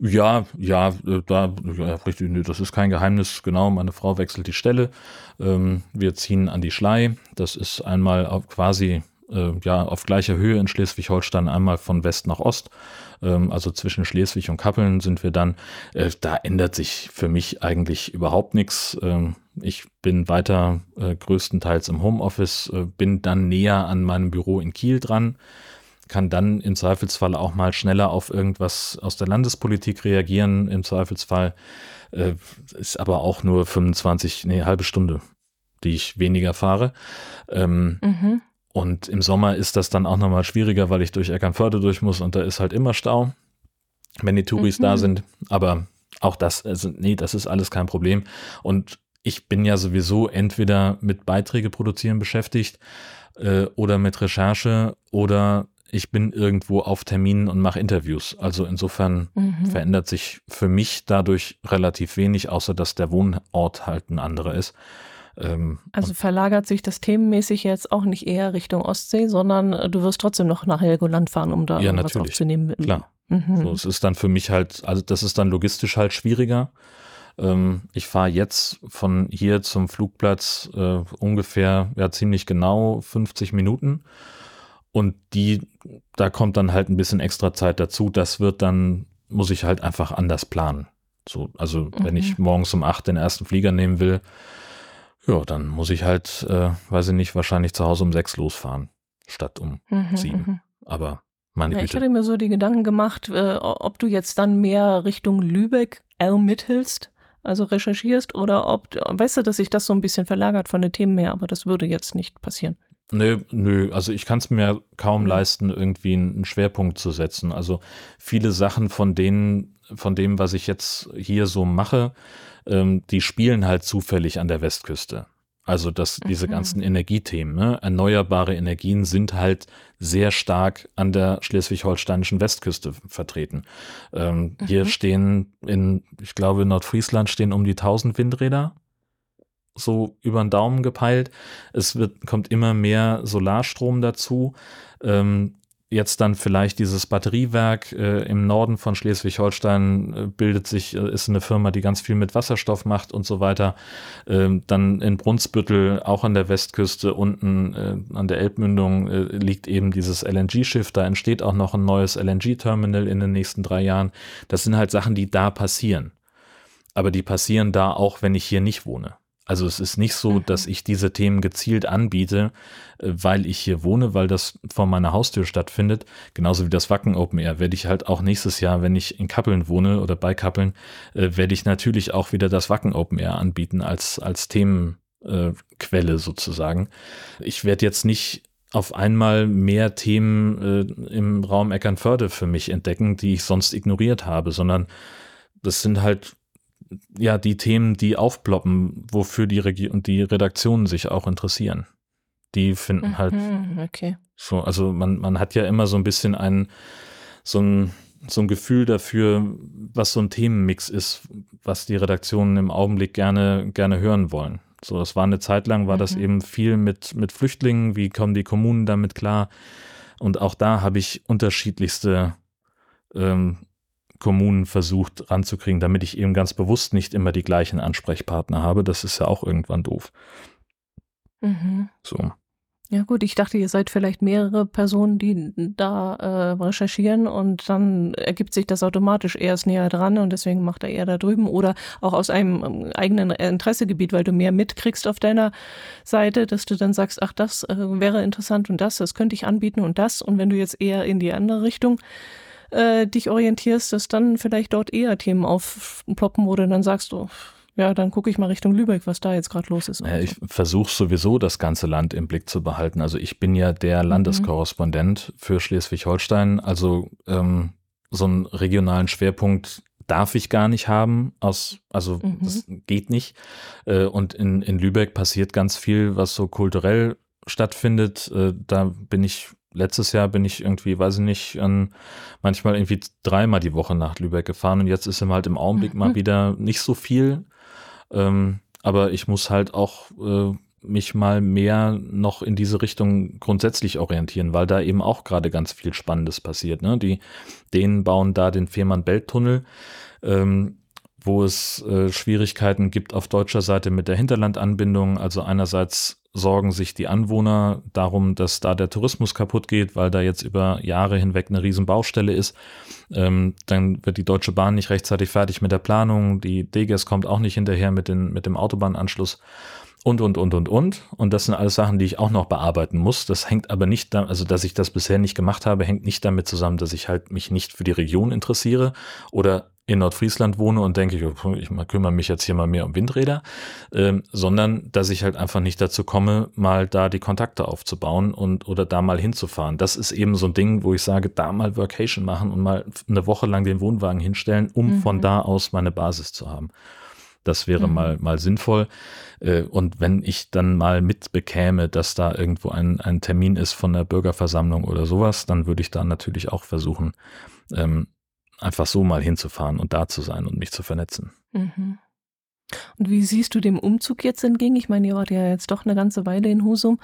Ja, ja, äh, da, ja, richtig, nee, das ist kein Geheimnis, genau, meine Frau wechselt die Stelle. Ähm, wir ziehen an die Schlei. Das ist einmal quasi äh, ja, auf gleicher Höhe in Schleswig-Holstein, einmal von West nach Ost. Ähm, also zwischen Schleswig und Kappeln sind wir dann. Äh, da ändert sich für mich eigentlich überhaupt nichts. Ähm, ich bin weiter größtenteils im Homeoffice, bin dann näher an meinem Büro in Kiel dran kann dann im Zweifelsfall auch mal schneller auf irgendwas aus der Landespolitik reagieren. Im Zweifelsfall äh, ist aber auch nur 25, nee, halbe Stunde, die ich weniger fahre. Ähm, mhm. Und im Sommer ist das dann auch nochmal schwieriger, weil ich durch Eckernförde durch muss und da ist halt immer Stau, wenn die Touris mhm. da sind. Aber auch das, also nee, das ist alles kein Problem. Und ich bin ja sowieso entweder mit Beiträge produzieren beschäftigt äh, oder mit Recherche oder ich bin irgendwo auf Terminen und mache Interviews. Also insofern mhm. verändert sich für mich dadurch relativ wenig, außer dass der Wohnort halt ein anderer ist. Ähm, also verlagert sich das themenmäßig jetzt auch nicht eher Richtung Ostsee, sondern äh, du wirst trotzdem noch nach Helgoland fahren, um da ja, was aufzunehmen. Klar. Mhm. So, es ist dann für mich halt, also das ist dann logistisch halt schwieriger. Ähm, ich fahre jetzt von hier zum Flugplatz äh, ungefähr, ja, ziemlich genau 50 Minuten. Und die, da kommt dann halt ein bisschen extra Zeit dazu. Das wird dann, muss ich halt einfach anders planen. So, also mhm. wenn ich mhm. morgens um acht den ersten Flieger nehmen will, ja, dann muss ich halt, äh, weiß ich nicht, wahrscheinlich zu Hause um sechs losfahren, statt um mhm, sieben. Mhm. Aber meine ja, Güte. Ich hatte mir so die Gedanken gemacht, äh, ob du jetzt dann mehr Richtung Lübeck ermittelst, also recherchierst, oder ob, weißt du, dass sich das so ein bisschen verlagert von den Themen her, aber das würde jetzt nicht passieren. Nö, nö, also ich kann es mir kaum mhm. leisten, irgendwie einen Schwerpunkt zu setzen. Also viele Sachen von denen, von dem, was ich jetzt hier so mache, ähm, die spielen halt zufällig an der Westküste. Also dass diese mhm. ganzen Energiethemen, ne? erneuerbare Energien sind halt sehr stark an der schleswig-holsteinischen Westküste vertreten. Ähm, mhm. Hier stehen in, ich glaube, in Nordfriesland stehen um die 1000 Windräder, so über den Daumen gepeilt. Es wird, kommt immer mehr Solarstrom dazu. Ähm, jetzt dann vielleicht dieses Batteriewerk äh, im Norden von Schleswig-Holstein äh, bildet sich, äh, ist eine Firma, die ganz viel mit Wasserstoff macht und so weiter. Ähm, dann in Brunsbüttel, auch an der Westküste, unten äh, an der Elbmündung äh, liegt eben dieses LNG-Schiff. Da entsteht auch noch ein neues LNG-Terminal in den nächsten drei Jahren. Das sind halt Sachen, die da passieren. Aber die passieren da auch, wenn ich hier nicht wohne. Also es ist nicht so, mhm. dass ich diese Themen gezielt anbiete, äh, weil ich hier wohne, weil das vor meiner Haustür stattfindet. Genauso wie das Wacken Open Air werde ich halt auch nächstes Jahr, wenn ich in Kappeln wohne oder bei Kappeln, äh, werde ich natürlich auch wieder das Wacken Open Air anbieten als, als Themenquelle sozusagen. Ich werde jetzt nicht auf einmal mehr Themen äh, im Raum Eckernförde für mich entdecken, die ich sonst ignoriert habe, sondern das sind halt ja die Themen, die aufploppen, wofür die, Regi und die Redaktionen sich auch interessieren. Die finden mhm, halt okay. so, also man, man hat ja immer so ein bisschen ein, so ein, so ein Gefühl dafür, was so ein Themenmix ist, was die Redaktionen im Augenblick gerne, gerne hören wollen. So, das war eine Zeit lang, war mhm. das eben viel mit, mit Flüchtlingen, wie kommen die Kommunen damit klar? Und auch da habe ich unterschiedlichste ähm, Kommunen versucht ranzukriegen, damit ich eben ganz bewusst nicht immer die gleichen Ansprechpartner habe. Das ist ja auch irgendwann doof. Mhm. So. Ja gut, ich dachte, ihr seid vielleicht mehrere Personen, die da äh, recherchieren und dann ergibt sich das automatisch. Er ist näher dran und deswegen macht er eher da drüben oder auch aus einem ähm, eigenen Interessegebiet, weil du mehr mitkriegst auf deiner Seite, dass du dann sagst, ach, das äh, wäre interessant und das, das könnte ich anbieten und das. Und wenn du jetzt eher in die andere Richtung äh, dich orientierst, dass dann vielleicht dort eher Themen aufploppen, wo du dann sagst, oh, ja, dann gucke ich mal Richtung Lübeck, was da jetzt gerade los ist. Ja, ich versuche sowieso das ganze Land im Blick zu behalten. Also ich bin ja der mhm. Landeskorrespondent für Schleswig-Holstein. Also ähm, so einen regionalen Schwerpunkt darf ich gar nicht haben. Aus, also mhm. das geht nicht. Äh, und in, in Lübeck passiert ganz viel, was so kulturell stattfindet. Äh, da bin ich letztes Jahr bin ich irgendwie, weiß ich nicht, an, manchmal irgendwie dreimal die Woche nach Lübeck gefahren und jetzt ist ihm halt im Augenblick mhm. mal wieder nicht so viel. Ähm, aber ich muss halt auch äh, mich mal mehr noch in diese Richtung grundsätzlich orientieren, weil da eben auch gerade ganz viel Spannendes passiert. Ne? Die, denen bauen da den Fehmarn-Belt-Tunnel. Ähm, wo es äh, Schwierigkeiten gibt auf deutscher Seite mit der Hinterlandanbindung. Also einerseits sorgen sich die Anwohner darum, dass da der Tourismus kaputt geht, weil da jetzt über Jahre hinweg eine riesen Baustelle ist. Ähm, dann wird die Deutsche Bahn nicht rechtzeitig fertig mit der Planung. Die DGS kommt auch nicht hinterher mit, den, mit dem Autobahnanschluss und, und, und, und, und. Und das sind alles Sachen, die ich auch noch bearbeiten muss. Das hängt aber nicht, da, also dass ich das bisher nicht gemacht habe, hängt nicht damit zusammen, dass ich halt mich nicht für die Region interessiere oder in Nordfriesland wohne und denke, ich kümmere mich jetzt hier mal mehr um Windräder, ähm, sondern dass ich halt einfach nicht dazu komme, mal da die Kontakte aufzubauen und oder da mal hinzufahren. Das ist eben so ein Ding, wo ich sage, da mal Workation machen und mal eine Woche lang den Wohnwagen hinstellen, um mhm. von da aus meine Basis zu haben. Das wäre mhm. mal, mal sinnvoll. Äh, und wenn ich dann mal mitbekäme, dass da irgendwo ein, ein Termin ist von der Bürgerversammlung oder sowas, dann würde ich da natürlich auch versuchen, ähm, einfach so mal hinzufahren und da zu sein und mich zu vernetzen. Mhm. Und wie siehst du dem Umzug jetzt entgegen? Ich meine, ihr wart ja jetzt doch eine ganze Weile in Husum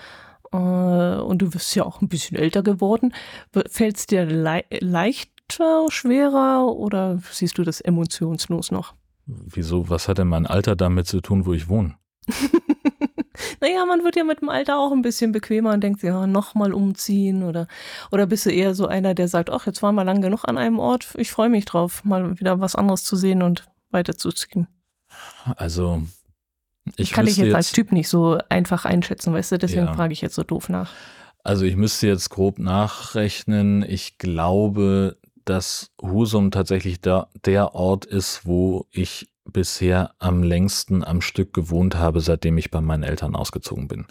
äh, und du bist ja auch ein bisschen älter geworden. Fällt es dir le leichter, schwerer oder siehst du das emotionslos noch? Wieso? Was hat denn mein Alter damit zu tun, wo ich wohne? naja, man wird ja mit dem Alter auch ein bisschen bequemer und denkt, ja, nochmal umziehen oder, oder bist du eher so einer, der sagt, ach, jetzt waren wir lang genug an einem Ort, ich freue mich drauf, mal wieder was anderes zu sehen und weiterzuziehen. Also, ich kann ich jetzt, jetzt als Typ nicht so einfach einschätzen, weißt du, deswegen ja. frage ich jetzt so doof nach. Also ich müsste jetzt grob nachrechnen. Ich glaube, dass Husum tatsächlich der, der Ort ist, wo ich bisher am längsten am Stück gewohnt habe, seitdem ich bei meinen Eltern ausgezogen bin.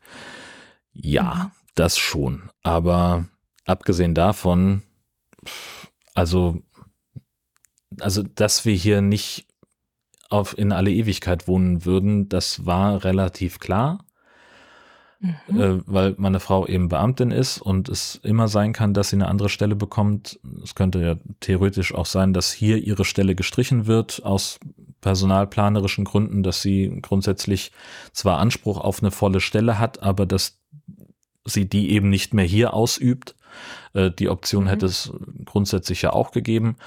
Ja, mhm. das schon. Aber abgesehen davon, also, also, dass wir hier nicht auf in alle Ewigkeit wohnen würden, das war relativ klar. Mhm. Äh, weil meine Frau eben Beamtin ist und es immer sein kann, dass sie eine andere Stelle bekommt. Es könnte ja theoretisch auch sein, dass hier ihre Stelle gestrichen wird aus personalplanerischen Gründen, dass sie grundsätzlich zwar Anspruch auf eine volle Stelle hat, aber dass sie die eben nicht mehr hier ausübt. Äh, die Option mhm. hätte es grundsätzlich ja auch gegeben.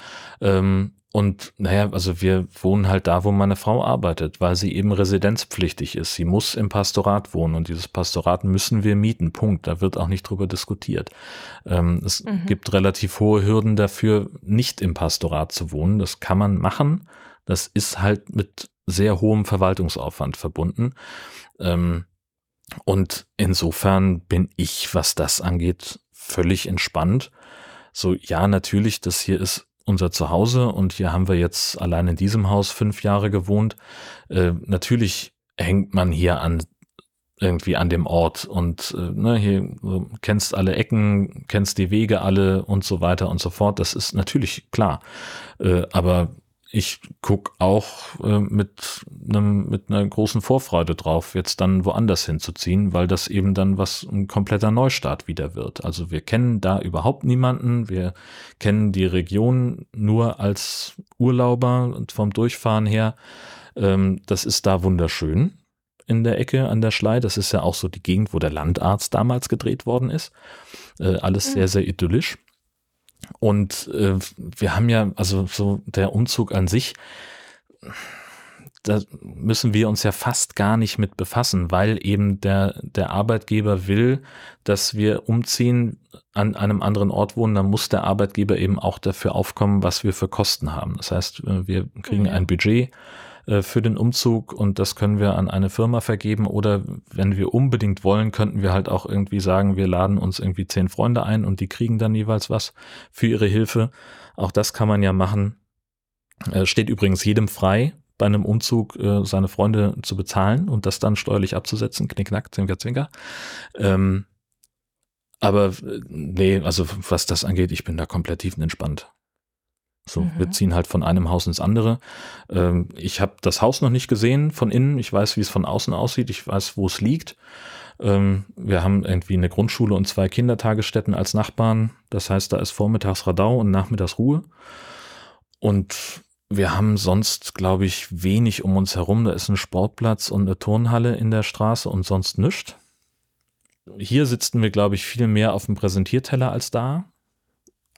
Ähm, und naja, also wir wohnen halt da, wo meine Frau arbeitet, weil sie eben residenzpflichtig ist. Sie muss im Pastorat wohnen und dieses Pastorat müssen wir mieten. Punkt. Da wird auch nicht drüber diskutiert. Ähm, es mhm. gibt relativ hohe Hürden dafür, nicht im Pastorat zu wohnen. Das kann man machen. Das ist halt mit sehr hohem Verwaltungsaufwand verbunden. Ähm, und insofern bin ich, was das angeht, völlig entspannt. So, ja, natürlich, das hier ist unser Zuhause und hier haben wir jetzt allein in diesem Haus fünf Jahre gewohnt. Äh, natürlich hängt man hier an irgendwie an dem Ort und äh, ne, hier so, kennst alle Ecken, kennst die Wege alle und so weiter und so fort. Das ist natürlich klar. Äh, aber ich guck auch äh, mit einem mit einer großen Vorfreude drauf, jetzt dann woanders hinzuziehen, weil das eben dann was ein kompletter Neustart wieder wird. Also wir kennen da überhaupt niemanden, wir kennen die Region nur als Urlauber und vom Durchfahren her. Ähm, das ist da wunderschön in der Ecke an der Schlei. Das ist ja auch so die Gegend, wo der Landarzt damals gedreht worden ist. Äh, alles mhm. sehr, sehr idyllisch. Und äh, wir haben ja, also so der Umzug an sich, da müssen wir uns ja fast gar nicht mit befassen, weil eben der, der Arbeitgeber will, dass wir umziehen, an einem anderen Ort wohnen, dann muss der Arbeitgeber eben auch dafür aufkommen, was wir für Kosten haben. Das heißt, äh, wir kriegen mhm. ein Budget für den Umzug und das können wir an eine Firma vergeben oder wenn wir unbedingt wollen, könnten wir halt auch irgendwie sagen, wir laden uns irgendwie zehn Freunde ein und die kriegen dann jeweils was für ihre Hilfe. Auch das kann man ja machen. Äh, steht übrigens jedem frei, bei einem Umzug äh, seine Freunde zu bezahlen und das dann steuerlich abzusetzen. Knickknack, zwinker, zwinker. Ähm, aber nee, also was das angeht, ich bin da komplett tiefenentspannt. So, mhm. wir ziehen halt von einem Haus ins andere. Ähm, ich habe das Haus noch nicht gesehen von innen. Ich weiß, wie es von außen aussieht. Ich weiß, wo es liegt. Ähm, wir haben irgendwie eine Grundschule und zwei Kindertagesstätten als Nachbarn. Das heißt, da ist vormittags Radau und nachmittags Ruhe. Und wir haben sonst, glaube ich, wenig um uns herum. Da ist ein Sportplatz und eine Turnhalle in der Straße und sonst nichts. Hier sitzen wir, glaube ich, viel mehr auf dem Präsentierteller als da.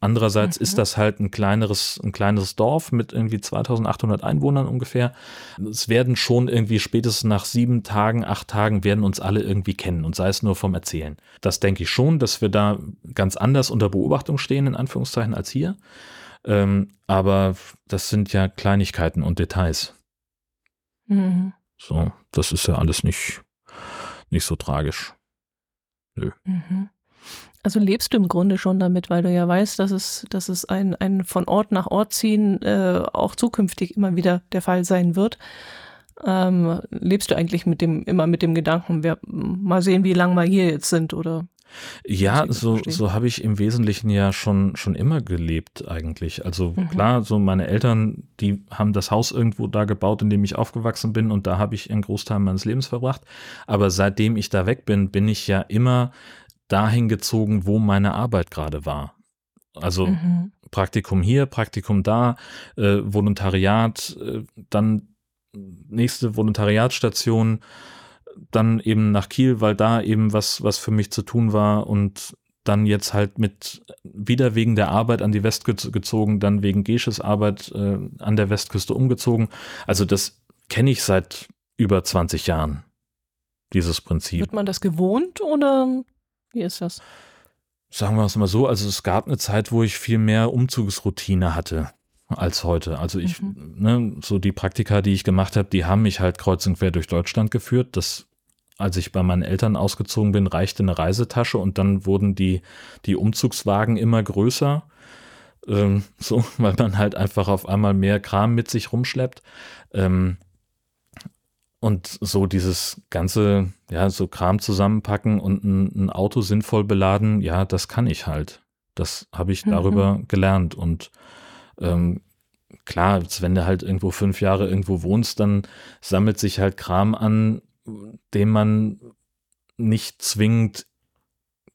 Andererseits mhm. ist das halt ein kleineres, ein kleineres Dorf mit irgendwie 2800 Einwohnern ungefähr. Es werden schon irgendwie spätestens nach sieben Tagen, acht Tagen werden uns alle irgendwie kennen und sei es nur vom Erzählen. Das denke ich schon, dass wir da ganz anders unter Beobachtung stehen, in Anführungszeichen, als hier. Ähm, aber das sind ja Kleinigkeiten und Details. Mhm. So, das ist ja alles nicht, nicht so tragisch. Nö. Mhm. Also lebst du im Grunde schon damit, weil du ja weißt, dass es, dass es ein, ein von Ort nach Ort ziehen äh, auch zukünftig immer wieder der Fall sein wird. Ähm, lebst du eigentlich mit dem, immer mit dem Gedanken, wir mal sehen, wie lange wir hier jetzt sind, oder? Ja, so, so habe ich im Wesentlichen ja schon, schon immer gelebt eigentlich. Also mhm. klar, so meine Eltern, die haben das Haus irgendwo da gebaut, in dem ich aufgewachsen bin und da habe ich einen Großteil meines Lebens verbracht. Aber seitdem ich da weg bin, bin ich ja immer dahin gezogen, wo meine Arbeit gerade war. Also mhm. Praktikum hier, Praktikum da, äh, Volontariat, äh, dann nächste Volontariatsstation, dann eben nach Kiel, weil da eben was, was für mich zu tun war und dann jetzt halt mit wieder wegen der Arbeit an die Westküste gezogen, dann wegen Gesches Arbeit äh, an der Westküste umgezogen. Also das kenne ich seit über 20 Jahren, dieses Prinzip. Wird man das gewohnt oder wie ist das? Sagen wir es mal so, also es gab eine Zeit, wo ich viel mehr Umzugsroutine hatte als heute. Also ich, mhm. ne, so die Praktika, die ich gemacht habe, die haben mich halt kreuz und quer durch Deutschland geführt. Das, als ich bei meinen Eltern ausgezogen bin, reichte eine Reisetasche und dann wurden die, die Umzugswagen immer größer. Ähm, so, weil man halt einfach auf einmal mehr Kram mit sich rumschleppt. Ähm, und so dieses ganze, ja, so Kram zusammenpacken und ein, ein Auto sinnvoll beladen, ja, das kann ich halt. Das habe ich darüber mhm. gelernt. Und ähm, klar, wenn du halt irgendwo fünf Jahre irgendwo wohnst, dann sammelt sich halt Kram an, den man nicht zwingend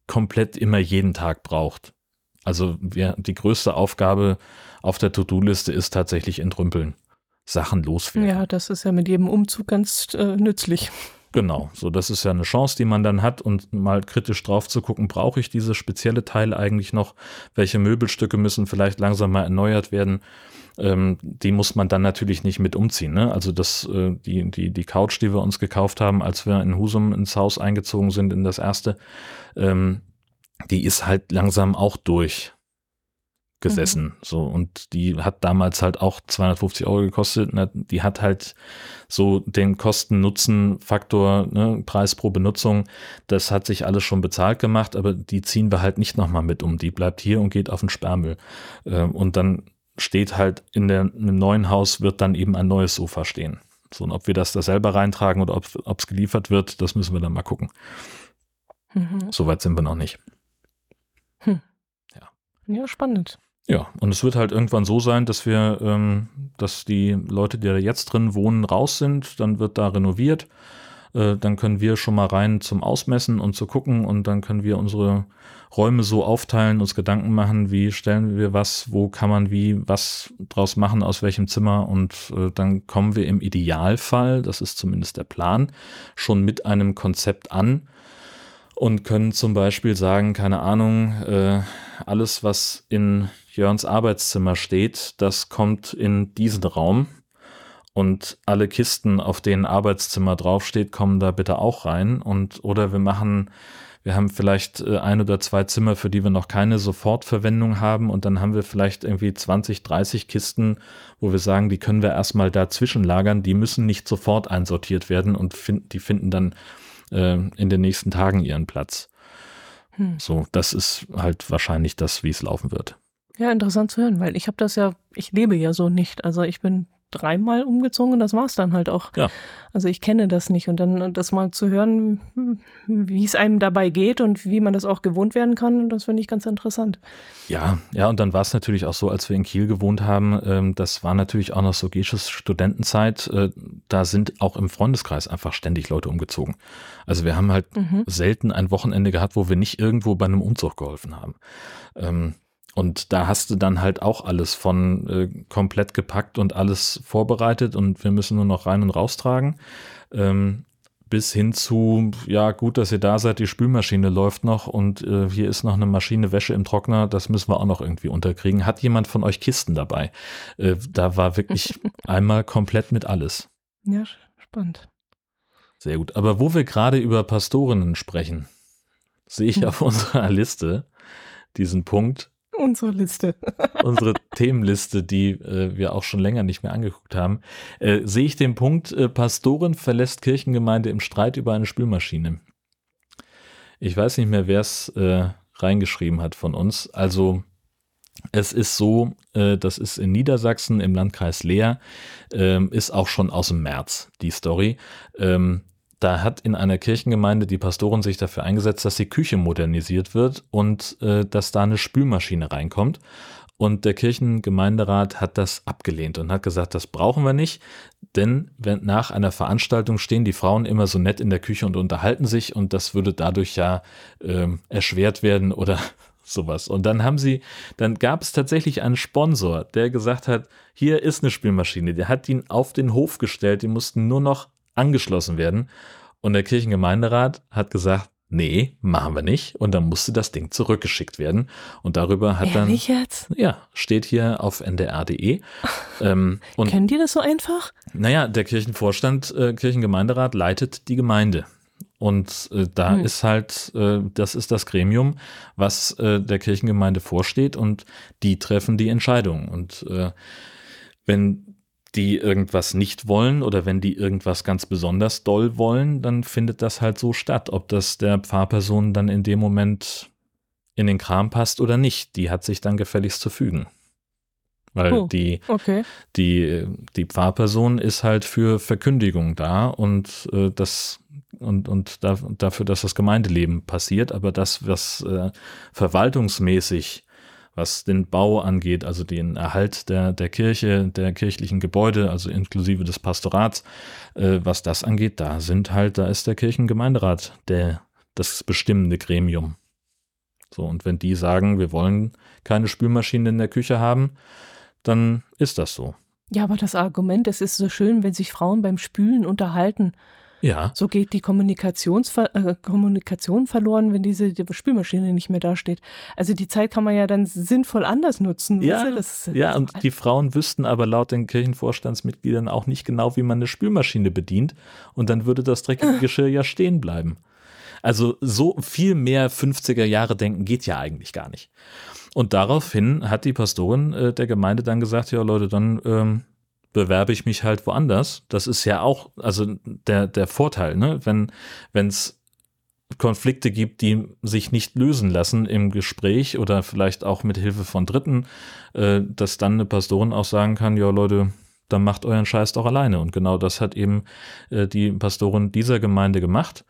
komplett immer jeden Tag braucht. Also wir, die größte Aufgabe auf der To-Do-Liste ist tatsächlich entrümpeln. Sachen loswerden. Ja, das ist ja mit jedem Umzug ganz äh, nützlich. Genau, so das ist ja eine Chance, die man dann hat und mal kritisch drauf zu gucken, brauche ich dieses spezielle Teil eigentlich noch? Welche Möbelstücke müssen vielleicht langsam mal erneuert werden? Ähm, die muss man dann natürlich nicht mit umziehen. Ne? Also das, äh, die, die, die Couch, die wir uns gekauft haben, als wir in Husum ins Haus eingezogen sind, in das erste, ähm, die ist halt langsam auch durch gesessen. Mhm. So, und die hat damals halt auch 250 Euro gekostet. Die hat halt so den Kosten-Nutzen-Faktor, ne, Preis pro Benutzung, das hat sich alles schon bezahlt gemacht, aber die ziehen wir halt nicht nochmal mit um. Die bleibt hier und geht auf den Sperrmüll. Ähm, und dann steht halt in, der, in dem neuen Haus wird dann eben ein neues Sofa stehen. So, und ob wir das da selber reintragen oder ob es geliefert wird, das müssen wir dann mal gucken. Mhm. Soweit sind wir noch nicht. Hm. Ja. ja, spannend. Ja, und es wird halt irgendwann so sein, dass wir, ähm, dass die Leute, die da jetzt drin wohnen, raus sind, dann wird da renoviert. Äh, dann können wir schon mal rein zum Ausmessen und zu gucken. Und dann können wir unsere Räume so aufteilen, uns Gedanken machen, wie stellen wir was, wo kann man wie was draus machen, aus welchem Zimmer. Und äh, dann kommen wir im Idealfall, das ist zumindest der Plan, schon mit einem Konzept an und können zum Beispiel sagen, keine Ahnung, äh, alles, was in Jörns Arbeitszimmer steht, das kommt in diesen Raum. Und alle Kisten, auf denen Arbeitszimmer draufsteht, kommen da bitte auch rein. Und oder wir machen, wir haben vielleicht äh, ein oder zwei Zimmer, für die wir noch keine Sofortverwendung haben. Und dann haben wir vielleicht irgendwie 20, 30 Kisten, wo wir sagen, die können wir erstmal dazwischen lagern. Die müssen nicht sofort einsortiert werden und find, die finden dann äh, in den nächsten Tagen ihren Platz. Hm. So, das ist halt wahrscheinlich das, wie es laufen wird. Ja, interessant zu hören, weil ich habe das ja, ich lebe ja so nicht. Also ich bin dreimal umgezogen und das war es dann halt auch. Ja. Also ich kenne das nicht und dann das mal zu hören, wie es einem dabei geht und wie man das auch gewohnt werden kann, das finde ich ganz interessant. Ja, ja und dann war es natürlich auch so, als wir in Kiel gewohnt haben, ähm, das war natürlich auch noch so Gesches Studentenzeit, äh, da sind auch im Freundeskreis einfach ständig Leute umgezogen. Also wir haben halt mhm. selten ein Wochenende gehabt, wo wir nicht irgendwo bei einem Umzug geholfen haben. Ähm, und da hast du dann halt auch alles von äh, komplett gepackt und alles vorbereitet und wir müssen nur noch rein und raustragen. Ähm, bis hin zu, ja, gut, dass ihr da seid, die Spülmaschine läuft noch und äh, hier ist noch eine Maschine Wäsche im Trockner, das müssen wir auch noch irgendwie unterkriegen. Hat jemand von euch Kisten dabei? Äh, da war wirklich einmal komplett mit alles. Ja, spannend. Sehr gut. Aber wo wir gerade über Pastorinnen sprechen, sehe ich hm. auf unserer Liste diesen Punkt, Unsere Liste. Unsere Themenliste, die äh, wir auch schon länger nicht mehr angeguckt haben. Äh, sehe ich den Punkt, äh, Pastorin verlässt Kirchengemeinde im Streit über eine Spülmaschine. Ich weiß nicht mehr, wer es äh, reingeschrieben hat von uns. Also es ist so, äh, das ist in Niedersachsen im Landkreis Leer, ähm, ist auch schon aus dem März die Story. Ähm, da hat in einer Kirchengemeinde die Pastorin sich dafür eingesetzt, dass die Küche modernisiert wird und äh, dass da eine Spülmaschine reinkommt. Und der Kirchengemeinderat hat das abgelehnt und hat gesagt, das brauchen wir nicht, denn wenn nach einer Veranstaltung stehen die Frauen immer so nett in der Küche und unterhalten sich und das würde dadurch ja äh, erschwert werden oder sowas. Und dann haben sie, dann gab es tatsächlich einen Sponsor, der gesagt hat, hier ist eine Spülmaschine. Der hat ihn auf den Hof gestellt, die mussten nur noch angeschlossen werden. Und der Kirchengemeinderat hat gesagt, nee, machen wir nicht. Und dann musste das Ding zurückgeschickt werden. Und darüber hat Ehrlich dann. jetzt? Ja, steht hier auf ndr.de. ähm, Können die das so einfach? naja, der Kirchenvorstand, äh, Kirchengemeinderat leitet die Gemeinde. Und äh, da Hm. ist halt, äh, das ist das Gremium, was äh, der Kirchengemeinde vorsteht und die treffen die Entscheidung. Und äh, wenn die irgendwas nicht wollen oder wenn die irgendwas ganz besonders doll wollen, dann findet das halt so statt. Ob das der Pfarrperson dann in dem Moment in den Kram passt oder nicht, die hat sich dann gefälligst zu fügen. Weil Oh. die Okay. die, die Pfarrperson ist halt für Verkündigung da und äh, das und, und da, dafür, dass das Gemeindeleben passiert, aber das, was äh, verwaltungsmäßig, was den Bau angeht, also den Erhalt der, der Kirche, der kirchlichen Gebäude, also inklusive des Pastorats, äh, was das angeht, da sind halt, da ist der Kirchengemeinderat der, das bestimmende Gremium. So, und wenn die sagen, wir wollen keine Spülmaschine in der Küche haben, dann ist das so. Ja, aber das Argument, es ist so schön, wenn sich Frauen beim Spülen unterhalten. Ja, So geht die Kommunikationsver äh, Kommunikation verloren, wenn diese die Spülmaschine nicht mehr dasteht. Also die Zeit kann man ja dann sinnvoll anders nutzen. Ja, das, ist- ja, und die Frauen wüssten aber laut den Kirchenvorstandsmitgliedern auch nicht genau, wie man eine Spülmaschine bedient. Und dann würde das dreckige Geschirr ja stehen bleiben. Also so viel mehr 50er Jahre denken geht ja eigentlich gar nicht. Und daraufhin hat die Pastorin äh, der Gemeinde dann gesagt, ja Leute, dann ähm, bewerbe ich mich halt woanders. Das ist ja auch, also der, der Vorteil, ne? wenn es Konflikte gibt, die sich nicht lösen lassen im Gespräch oder vielleicht auch mit Hilfe von Dritten, äh, dass dann eine Pastorin auch sagen kann, ja Leute, dann macht euren Scheiß doch alleine. Und genau das hat eben äh, die Pastorin dieser Gemeinde gemacht.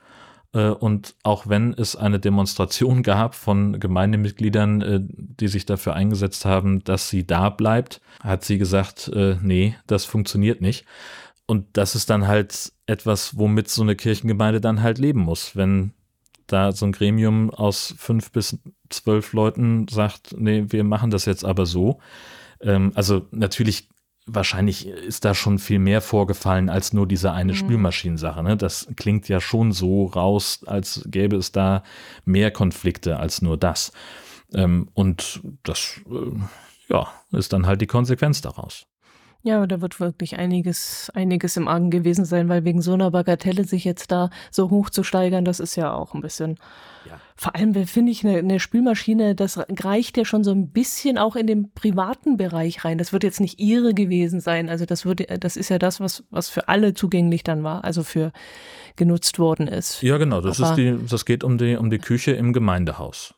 Äh, Und auch wenn es eine Demonstration gab von Gemeindemitgliedern, äh, die sich dafür eingesetzt haben, dass sie da bleibt, hat sie gesagt, äh, nee, das funktioniert nicht. Und das ist dann halt etwas, womit so eine Kirchengemeinde dann halt leben muss. Wenn da so ein Gremium aus fünf bis zwölf Leuten sagt, nee, wir machen das jetzt aber so. Ähm, also natürlich, wahrscheinlich ist da schon viel mehr vorgefallen als nur diese eine Mhm. Spülmaschinensache. Ne? Das klingt ja schon so raus, als gäbe es da mehr Konflikte als nur das. Ähm, und das, äh, ja, ist dann halt die Konsequenz daraus. Ja, da wird wirklich einiges, einiges im Argen gewesen sein, weil wegen so einer Bagatelle sich jetzt da so hoch zu steigern, das ist ja auch ein bisschen. Ja. Vor allem äh, finde ich eine, eine Spülmaschine, das reicht ja schon so ein bisschen auch in den privaten Bereich rein. Das wird jetzt nicht ihre gewesen sein. Also das wird, das ist ja das, was, was für alle zugänglich dann war, also für genutzt worden ist. Ja, genau. Das Aber- ist die, das geht um die, um die Küche im Gemeindehaus.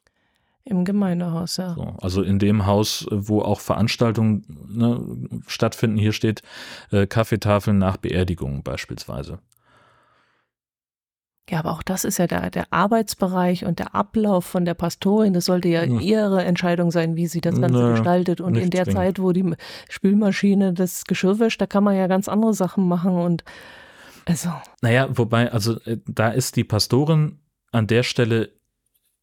Im Gemeindehaus, ja. So, also in dem Haus, wo auch Veranstaltungen ne, stattfinden, hier steht äh, Kaffeetafeln nach Beerdigungen beispielsweise. Ja, aber auch das ist ja der, der Arbeitsbereich und der Ablauf von der Pastorin. Das sollte ja Ja. ihre Entscheidung sein, wie sie das Ganze Nö, gestaltet. Und in der zwingend. Zeit, wo die Spülmaschine das Geschirr wäscht, da kann man ja ganz andere Sachen machen. Und also, Naja, wobei, also äh, da ist die Pastorin an der Stelle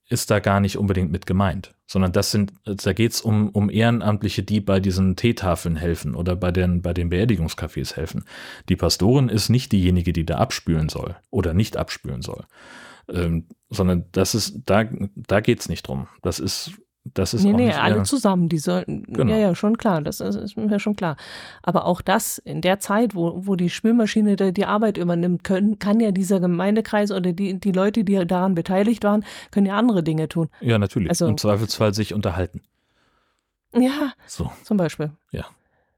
ist da gar nicht unbedingt mit gemeint, sondern das sind, da geht's um, um Ehrenamtliche, die bei diesen Teetafeln helfen oder bei den, bei den Beerdigungscafés helfen. Die Pastorin ist nicht diejenige, die da abspülen soll oder nicht abspülen soll. Ähm, sondern das ist, da, da geht's nicht drum. Das ist, das ist nee, nee, nicht alle ihr- zusammen, die sollten, Genau. ja, ja, schon klar, das ist, ist mir schon klar. Aber auch das, in der Zeit, wo, wo die Spülmaschine da die Arbeit übernimmt, können, kann ja dieser Gemeindekreis oder die, die Leute, die daran beteiligt waren, können ja andere Dinge tun. Ja, natürlich. Also- Im Zweifelsfall sich unterhalten. Ja, So, zum Beispiel. Ja.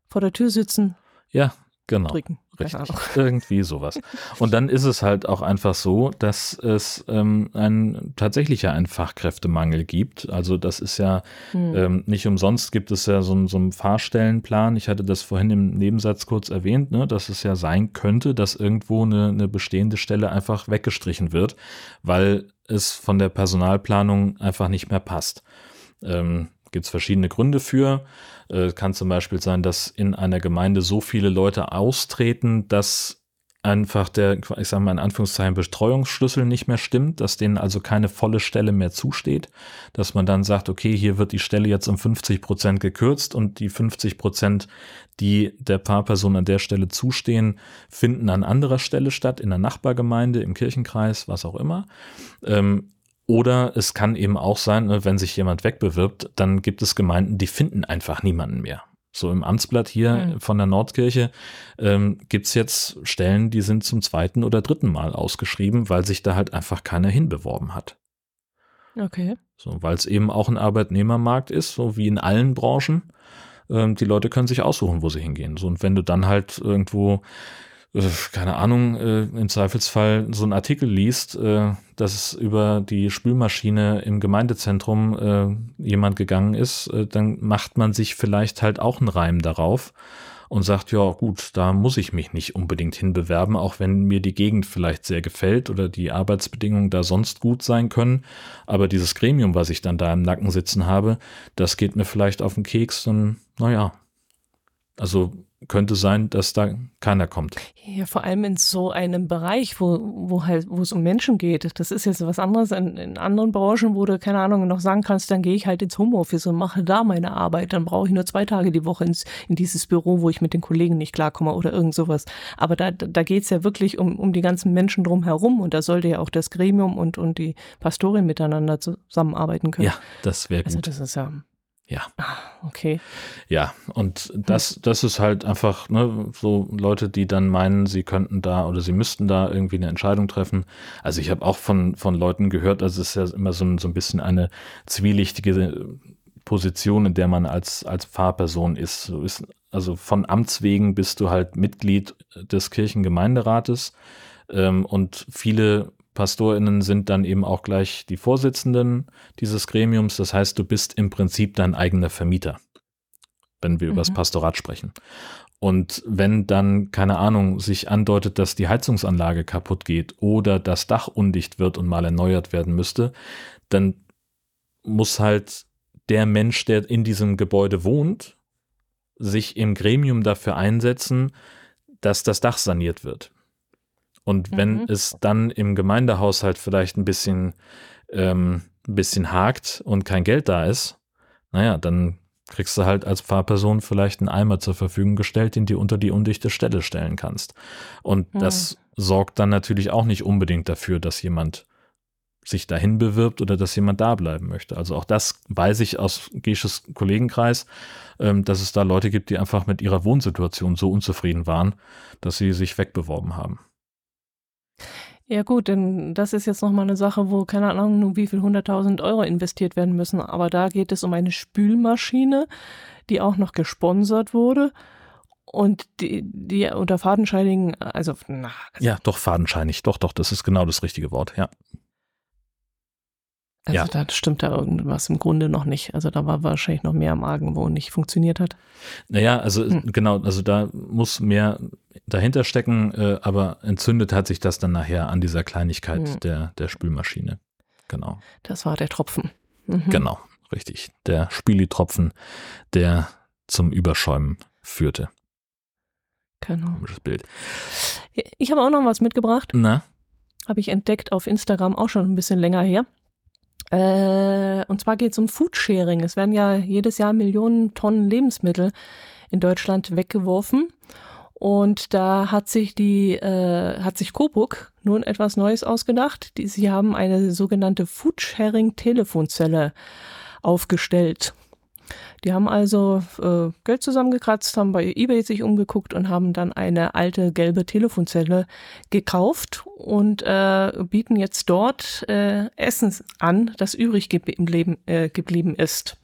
Vor der Tür sitzen, ja, genau. drücken. Richtig, irgendwie sowas. Und dann ist es halt auch einfach so, dass es ähm, ein tatsächlicher ein Fachkräftemangel gibt. Also das ist ja Hm. ähm, nicht umsonst gibt es ja so, einen- so einen Fahrstellenplan. Ich hatte das vorhin im Nebensatz kurz erwähnt, ne, dass es ja sein könnte, dass irgendwo eine, eine bestehende Stelle einfach weggestrichen wird, weil es von der Personalplanung einfach nicht mehr passt. Ähm, Gibt es verschiedene Gründe für. Äh, kann zum Beispiel sein, dass in einer Gemeinde so viele Leute austreten, dass einfach der, ich sage mal in Anführungszeichen, Betreuungsschlüssel nicht mehr stimmt, dass denen also keine volle Stelle mehr zusteht, dass man dann sagt, okay, hier wird die Stelle jetzt um 50 Prozent gekürzt und die 50 Prozent, die der Paarperson an der Stelle zustehen, finden an anderer Stelle statt, in der Nachbargemeinde, im Kirchenkreis, was auch immer. Ähm, oder es kann eben auch sein, ne, wenn sich jemand wegbewirbt, dann gibt es Gemeinden, die finden einfach niemanden mehr. So im Amtsblatt hier mhm. von der Nordkirche ähm, gibt jetzt Stellen, die sind zum zweiten oder dritten Mal ausgeschrieben, weil sich da halt einfach keiner hinbeworben hat. Okay. So, weil es eben auch ein Arbeitnehmermarkt ist, so wie in allen Branchen. Ähm, die Leute können sich aussuchen, wo sie hingehen. So, und wenn du dann halt irgendwo keine Ahnung, äh, im Zweifelsfall so einen Artikel liest, äh, dass über die Spülmaschine im Gemeindezentrum äh, jemand gegangen ist, äh, dann macht man sich vielleicht halt auch einen Reim darauf und sagt, ja gut, da muss ich mich nicht unbedingt hinbewerben, auch wenn mir die Gegend vielleicht sehr gefällt oder die Arbeitsbedingungen da sonst gut sein können. Aber dieses Gremium, was ich dann da im Nacken sitzen habe, das geht mir vielleicht auf den Keks und naja, also könnte sein, dass da keiner kommt. Ja, vor allem in so einem Bereich, wo, wo halt, wo es um Menschen geht. Das ist jetzt was anderes in, in anderen Branchen, wo du, keine Ahnung, noch sagen kannst, dann gehe ich halt ins Homeoffice und mache da meine Arbeit. Dann brauche ich nur zwei Tage die Woche ins, in dieses Büro, wo ich mit den Kollegen nicht klarkomme oder irgend sowas. Aber da, da geht es ja wirklich um, um die ganzen Menschen drumherum und da sollte ja auch das Gremium und, und die Pastorin miteinander zusammenarbeiten können. Ja, das wäre also gut. Also das ist ja ja. Ah, okay. Ja, und das, das ist halt einfach, ne, so Leute, die dann meinen, sie könnten da oder sie müssten da irgendwie eine Entscheidung treffen. Also ich habe auch von, von Leuten gehört, also es ist ja immer so, ein, so ein bisschen eine zwielichtige Position, in der man als, als Pfarrperson ist. So ist. Also von Amts wegen bist du halt Mitglied des Kirchengemeinderates ähm, und viele PastorInnen sind dann eben auch gleich die Vorsitzenden dieses Gremiums. Das heißt, du bist im Prinzip dein eigener Vermieter, wenn wir mhm. über das Pastorat sprechen. Und wenn dann, keine Ahnung, sich andeutet, dass die Heizungsanlage kaputt geht oder das Dach undicht wird und mal erneuert werden müsste, dann muss halt der Mensch, der in diesem Gebäude wohnt, sich im Gremium dafür einsetzen, dass das Dach saniert wird. Und wenn mhm. es dann im Gemeindehaushalt vielleicht ein bisschen, ähm, ein bisschen hakt und kein Geld da ist, naja, dann kriegst du halt als Fahrperson vielleicht einen Eimer zur Verfügung gestellt, den du unter die undichte Stelle stellen kannst. Und mhm. das sorgt dann natürlich auch nicht unbedingt dafür, dass jemand sich dahin bewirbt oder dass jemand da bleiben möchte. Also auch das weiß ich aus Gesches Kollegenkreis, ähm, dass es da Leute gibt, die einfach mit ihrer Wohnsituation so unzufrieden waren, dass sie sich wegbeworben haben. Ja gut, denn das ist jetzt nochmal eine Sache, wo keine Ahnung, wie viel hunderttausend Euro investiert werden müssen. Aber da geht es um eine Spülmaschine, die auch noch gesponsert wurde und die, die unter fadenscheinigen, also, na, also ja, doch fadenscheinig, doch, doch, das ist genau das richtige Wort, ja. Also ja. da stimmt da irgendwas im Grunde noch nicht. Also da war wahrscheinlich noch mehr im Argen, wo nicht funktioniert hat. Naja, also hm. genau, also da muss mehr dahinter stecken, äh, aber entzündet hat sich das dann nachher an dieser Kleinigkeit hm. der, der Spülmaschine. Genau. Das war der Tropfen. Mhm. Genau, richtig. Der Spülitropfen, der zum Überschäumen führte. Genau. Komisches Bild. Ich habe auch noch was mitgebracht. Na? Habe ich entdeckt auf Instagram auch schon ein bisschen länger her. Äh, und zwar geht es um Foodsharing. Es werden ja jedes Jahr Millionen Tonnen Lebensmittel in Deutschland weggeworfen. Und da hat sich die, äh, hat sich Coburg nun etwas Neues ausgedacht. Die, sie haben eine sogenannte Foodsharing-Telefonzelle aufgestellt. Die haben also äh, Geld zusammengekratzt, haben bei eBay sich umgeguckt und haben dann eine alte gelbe Telefonzelle gekauft und äh, bieten jetzt dort äh, Essen an, das übrig geblieben, äh, geblieben ist.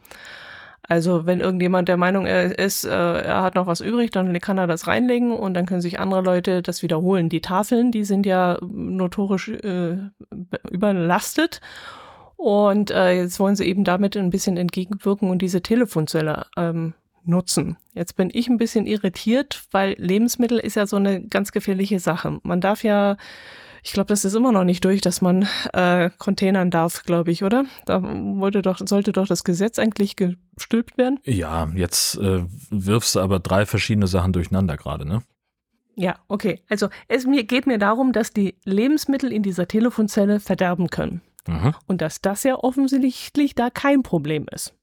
Also wenn irgendjemand der Meinung ist, äh, er hat noch was übrig, dann kann er das reinlegen und dann können sich andere Leute das wiederholen. Die Tafeln, die sind ja notorisch äh, überlastet und äh, jetzt wollen sie eben damit ein bisschen entgegenwirken und diese Telefonzelle ähm, nutzen. Jetzt bin ich ein bisschen irritiert, weil Lebensmittel ist ja so eine ganz gefährliche Sache. Man darf ja, ich glaube, das ist immer noch nicht durch, dass man äh, containern darf, glaube ich, oder? Da wollte doch, sollte doch das Gesetz eigentlich gestülpt werden. Ja, jetzt äh, wirfst du aber drei verschiedene Sachen durcheinander gerade, ne? Ja, okay. Also es mir, geht mir darum, dass die Lebensmittel in dieser Telefonzelle verderben können. Mhm. Und dass das ja offensichtlich da kein Problem ist.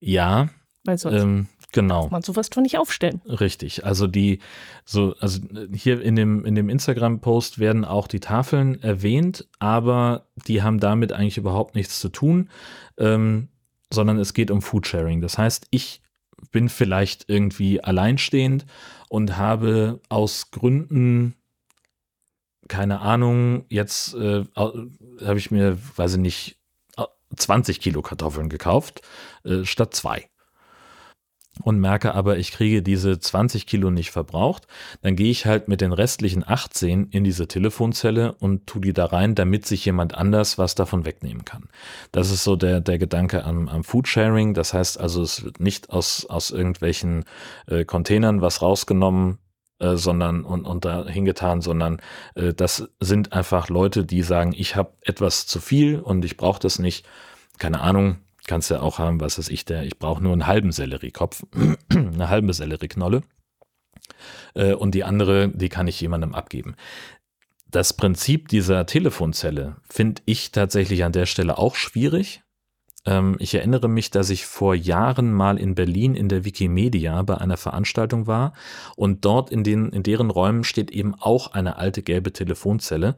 Ja. Weil sonst ähm, genau. kann man sowas doch nicht aufstellen. Richtig. Also die, so, also hier in dem, in dem Instagram-Post werden auch die Tafeln erwähnt, aber die haben damit eigentlich überhaupt nichts zu tun, ähm, sondern es geht um Foodsharing. Das heißt, ich bin vielleicht irgendwie alleinstehend und habe aus Gründen, keine Ahnung, jetzt äh, habe ich mir, weiß ich nicht, 20 Kilo Kartoffeln gekauft, äh, statt zwei und merke aber, ich kriege diese 20 Kilo nicht verbraucht, dann gehe ich halt mit den restlichen 18 in diese Telefonzelle und tu die da rein, damit sich jemand anders was davon wegnehmen kann. Das ist so der, der Gedanke am, am Foodsharing. Das heißt also, es wird nicht aus, aus irgendwelchen äh, Containern was rausgenommen, äh, sondern und, und da hingetan, sondern äh, das sind einfach Leute, die sagen, ich habe etwas zu viel und ich brauche das nicht. Keine Ahnung, Kannst ja auch haben, was weiß ich, der, ich brauche nur einen halben Selleriekopf, eine halbe Sellerieknolle. Äh, und die andere, die kann ich jemandem abgeben. Das Prinzip dieser Telefonzelle finde ich tatsächlich an der Stelle auch schwierig. Ähm, ich erinnere mich, dass ich vor Jahren mal in Berlin in der Wikimedia bei einer Veranstaltung war und dort in, den, in deren Räumen steht eben auch eine alte gelbe Telefonzelle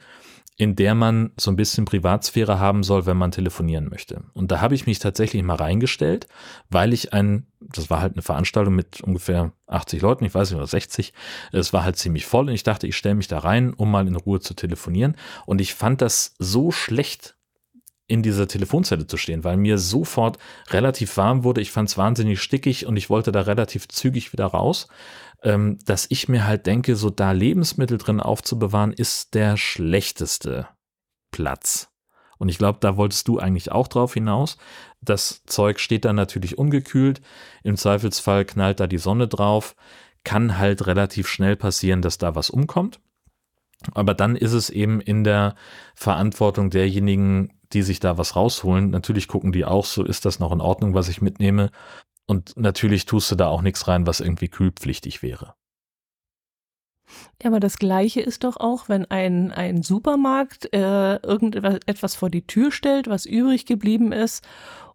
in der man so ein bisschen Privatsphäre haben soll, wenn man telefonieren möchte. Und da habe ich mich tatsächlich mal reingestellt, weil ich ein, das war halt eine Veranstaltung mit ungefähr 80 Leuten, ich weiß nicht, oder 60, es war halt ziemlich voll und ich dachte, ich stelle mich da rein, um mal in Ruhe zu telefonieren. Und ich fand das so schlecht, in dieser Telefonzelle zu stehen, weil mir sofort relativ warm wurde. Ich fand es wahnsinnig stickig und ich wollte da relativ zügig wieder raus ähm, dass ich mir halt denke, so da Lebensmittel drin aufzubewahren, ist der schlechteste Platz. Und ich glaube, da wolltest du eigentlich auch drauf hinaus. Das Zeug steht dann natürlich ungekühlt. Im Zweifelsfall knallt da die Sonne drauf. Kann halt relativ schnell passieren, dass da was umkommt. Aber dann ist es eben in der Verantwortung derjenigen, die sich da was rausholen. Natürlich gucken die auch, so ist das noch in Ordnung, was ich mitnehme. Und natürlich tust du da auch nichts rein, was irgendwie kühlpflichtig wäre. Ja, aber das Gleiche ist doch auch, wenn ein, ein Supermarkt äh, irgendetwas vor die Tür stellt, was übrig geblieben ist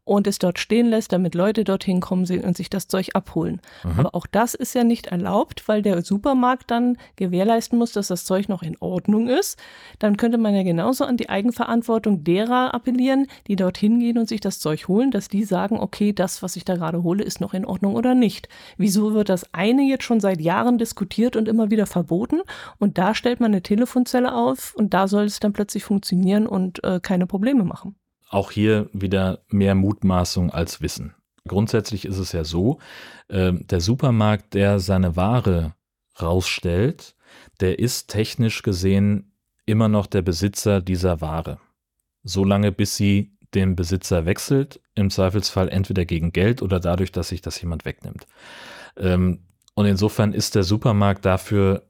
und es dort stehen lässt, damit Leute dorthin kommen und sich das Zeug abholen. Mhm. Aber auch das ist ja nicht erlaubt, weil der Supermarkt dann gewährleisten muss, dass das Zeug noch in Ordnung ist. Dann könnte man ja genauso an die Eigenverantwortung derer appellieren, die dorthin gehen und sich das Zeug holen, dass die sagen, okay, das, was ich da gerade hole, ist noch in Ordnung oder nicht. Wieso wird das eine jetzt schon seit Jahren diskutiert und immer wieder verboten und da stellt man eine Telefonzelle auf und da soll es dann plötzlich funktionieren und äh, keine Probleme machen? Auch hier wieder mehr Mutmaßung als Wissen. Grundsätzlich ist es ja so, äh, der Supermarkt, der seine Ware rausstellt, der ist technisch gesehen immer noch der Besitzer dieser Ware. Solange bis sie den Besitzer wechselt, im Zweifelsfall entweder gegen Geld oder dadurch, dass sich das jemand wegnimmt. Ähm, und insofern ist der Supermarkt dafür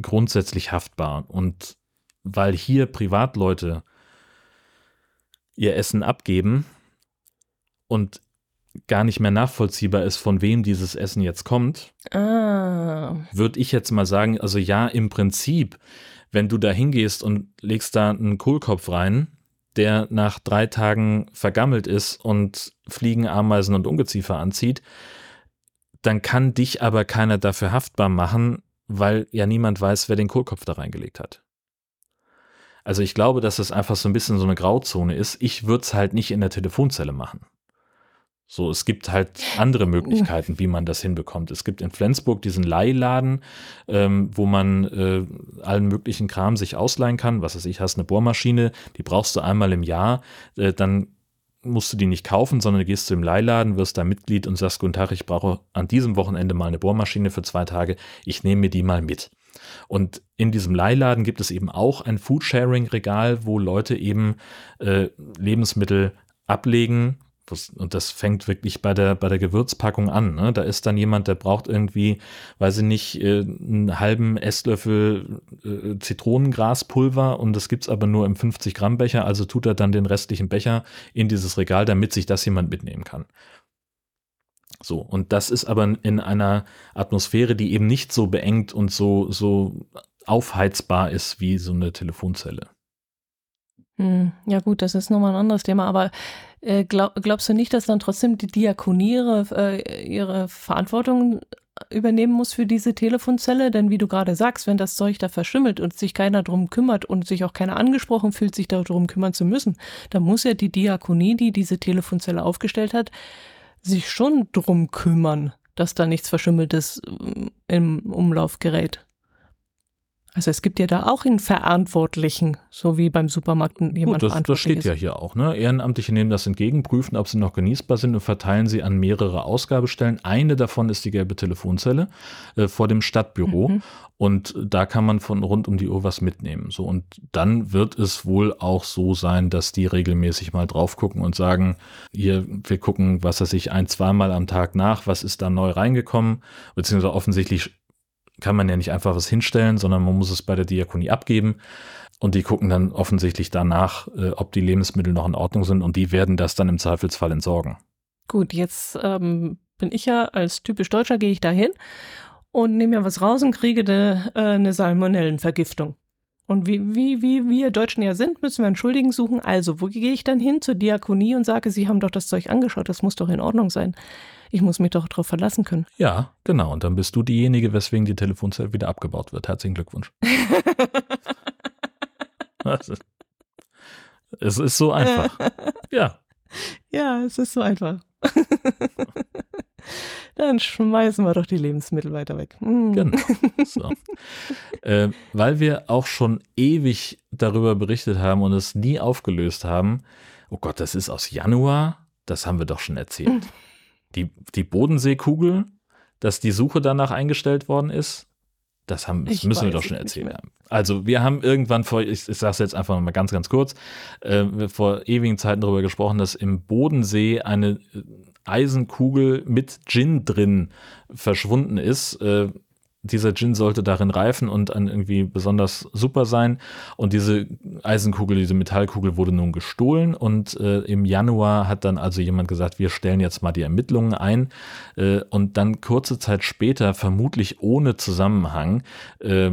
grundsätzlich haftbar. Und weil hier Privatleute ihr Essen abgeben und gar nicht mehr nachvollziehbar ist, von wem dieses Essen jetzt kommt, ah. würde ich jetzt mal sagen, also ja, im Prinzip, wenn du da hingehst und legst da einen Kohlkopf rein, der nach drei Tagen vergammelt ist und Fliegen, Ameisen und Ungeziefer anzieht, dann kann dich aber keiner dafür haftbar machen, weil ja niemand weiß, wer den Kohlkopf da reingelegt hat. Also ich glaube, dass es einfach so ein bisschen so eine Grauzone ist. Ich würde es halt nicht in der Telefonzelle machen. So, es gibt halt andere Möglichkeiten, wie man das hinbekommt. Es gibt in Flensburg diesen Leihladen, ähm, wo man äh, allen möglichen Kram sich ausleihen kann. Was weiß ich, hast eine Bohrmaschine, die brauchst du einmal im Jahr, äh, dann musst du die nicht kaufen, sondern gehst du im Leihladen, wirst da Mitglied und sagst, guten Tag, ich brauche an diesem Wochenende mal eine Bohrmaschine für zwei Tage, ich nehme mir die mal mit. Und in diesem Leihladen gibt es eben auch ein Foodsharing-Regal, wo Leute eben äh, Lebensmittel ablegen. Und das fängt wirklich bei der, bei der Gewürzpackung an. Ne? Da ist dann jemand, der braucht irgendwie, weiß ich nicht, äh, einen halben Esslöffel äh, Zitronengraspulver und das gibt es aber nur im 50 Gramm Becher. Also tut er dann den restlichen Becher in dieses Regal, damit sich das jemand mitnehmen kann. So, und das ist aber in einer Atmosphäre, die eben nicht so beengt und so, so aufheizbar ist wie so eine Telefonzelle. Hm, ja gut, das ist nochmal ein anderes Thema, aber äh, glaub, glaubst du nicht, dass dann trotzdem die Diakonie ihre, äh, ihre Verantwortung übernehmen muss für diese Telefonzelle? Denn wie du gerade sagst, wenn das Zeug da verschimmelt und sich keiner drum kümmert und sich auch keiner angesprochen fühlt, sich darum kümmern zu müssen, dann muss ja die Diakonie, die diese Telefonzelle aufgestellt hat, sich schon drum kümmern, dass da nichts Verschimmeltes ähm, im Umlauf gerät. Also es gibt ja da auch einen Verantwortlichen, so wie beim Supermarkt jemand Gut, das, das steht ist. ja hier auch. Ne? Ehrenamtliche nehmen das entgegen, prüfen, ob sie noch genießbar sind und verteilen sie an mehrere Ausgabestellen. Eine davon ist die gelbe Telefonzelle äh, vor dem Stadtbüro. Mhm. Und da kann man von rund um die Uhr was mitnehmen. So, und dann wird es wohl auch so sein, dass die regelmäßig mal drauf gucken und sagen, hier, wir gucken, was er sich ein, zweimal am Tag nach, was ist da neu reingekommen, beziehungsweise offensichtlich kann man ja nicht einfach was hinstellen, sondern man muss es bei der Diakonie abgeben. Und die gucken dann offensichtlich danach, äh, ob die Lebensmittel noch in Ordnung sind und die werden das dann im Zweifelsfall entsorgen. Gut, jetzt ähm, bin ich ja als typisch Deutscher, gehe ich da hin und nehme mir was raus und kriege de, äh, eine Salmonellenvergiftung. Und wie, wie, wie wir Deutschen ja sind, müssen wir einen Schuldigen suchen. Also, wo gehe ich dann hin zur Diakonie und sage, Sie haben doch das Zeug angeschaut, das muss doch in Ordnung sein. Ich muss mich doch darauf verlassen können. Ja, genau. Und dann bist du diejenige, weswegen die Telefonzelle wieder abgebaut wird. Herzlichen Glückwunsch. es ist so einfach. Ja. Ja, es ist so einfach. Dann schmeißen wir doch die Lebensmittel weiter weg. Mm. Genau. So. äh, weil wir auch schon ewig darüber berichtet haben und es nie aufgelöst haben. Oh Gott, das ist aus Januar. Das haben wir doch schon erzählt. Die, die Bodenseekugel, dass die Suche danach eingestellt worden ist, das, haben, das müssen wir doch schon erzählt haben. Also wir haben irgendwann vor, ich, ich sage es jetzt einfach mal ganz, ganz kurz, äh, vor ewigen Zeiten darüber gesprochen, dass im Bodensee eine äh, Eisenkugel mit Gin drin verschwunden ist. Äh, dieser Gin sollte darin reifen und irgendwie besonders super sein. Und diese Eisenkugel, diese Metallkugel wurde nun gestohlen. Und äh, im Januar hat dann also jemand gesagt, wir stellen jetzt mal die Ermittlungen ein. Äh, und dann kurze Zeit später, vermutlich ohne Zusammenhang, äh,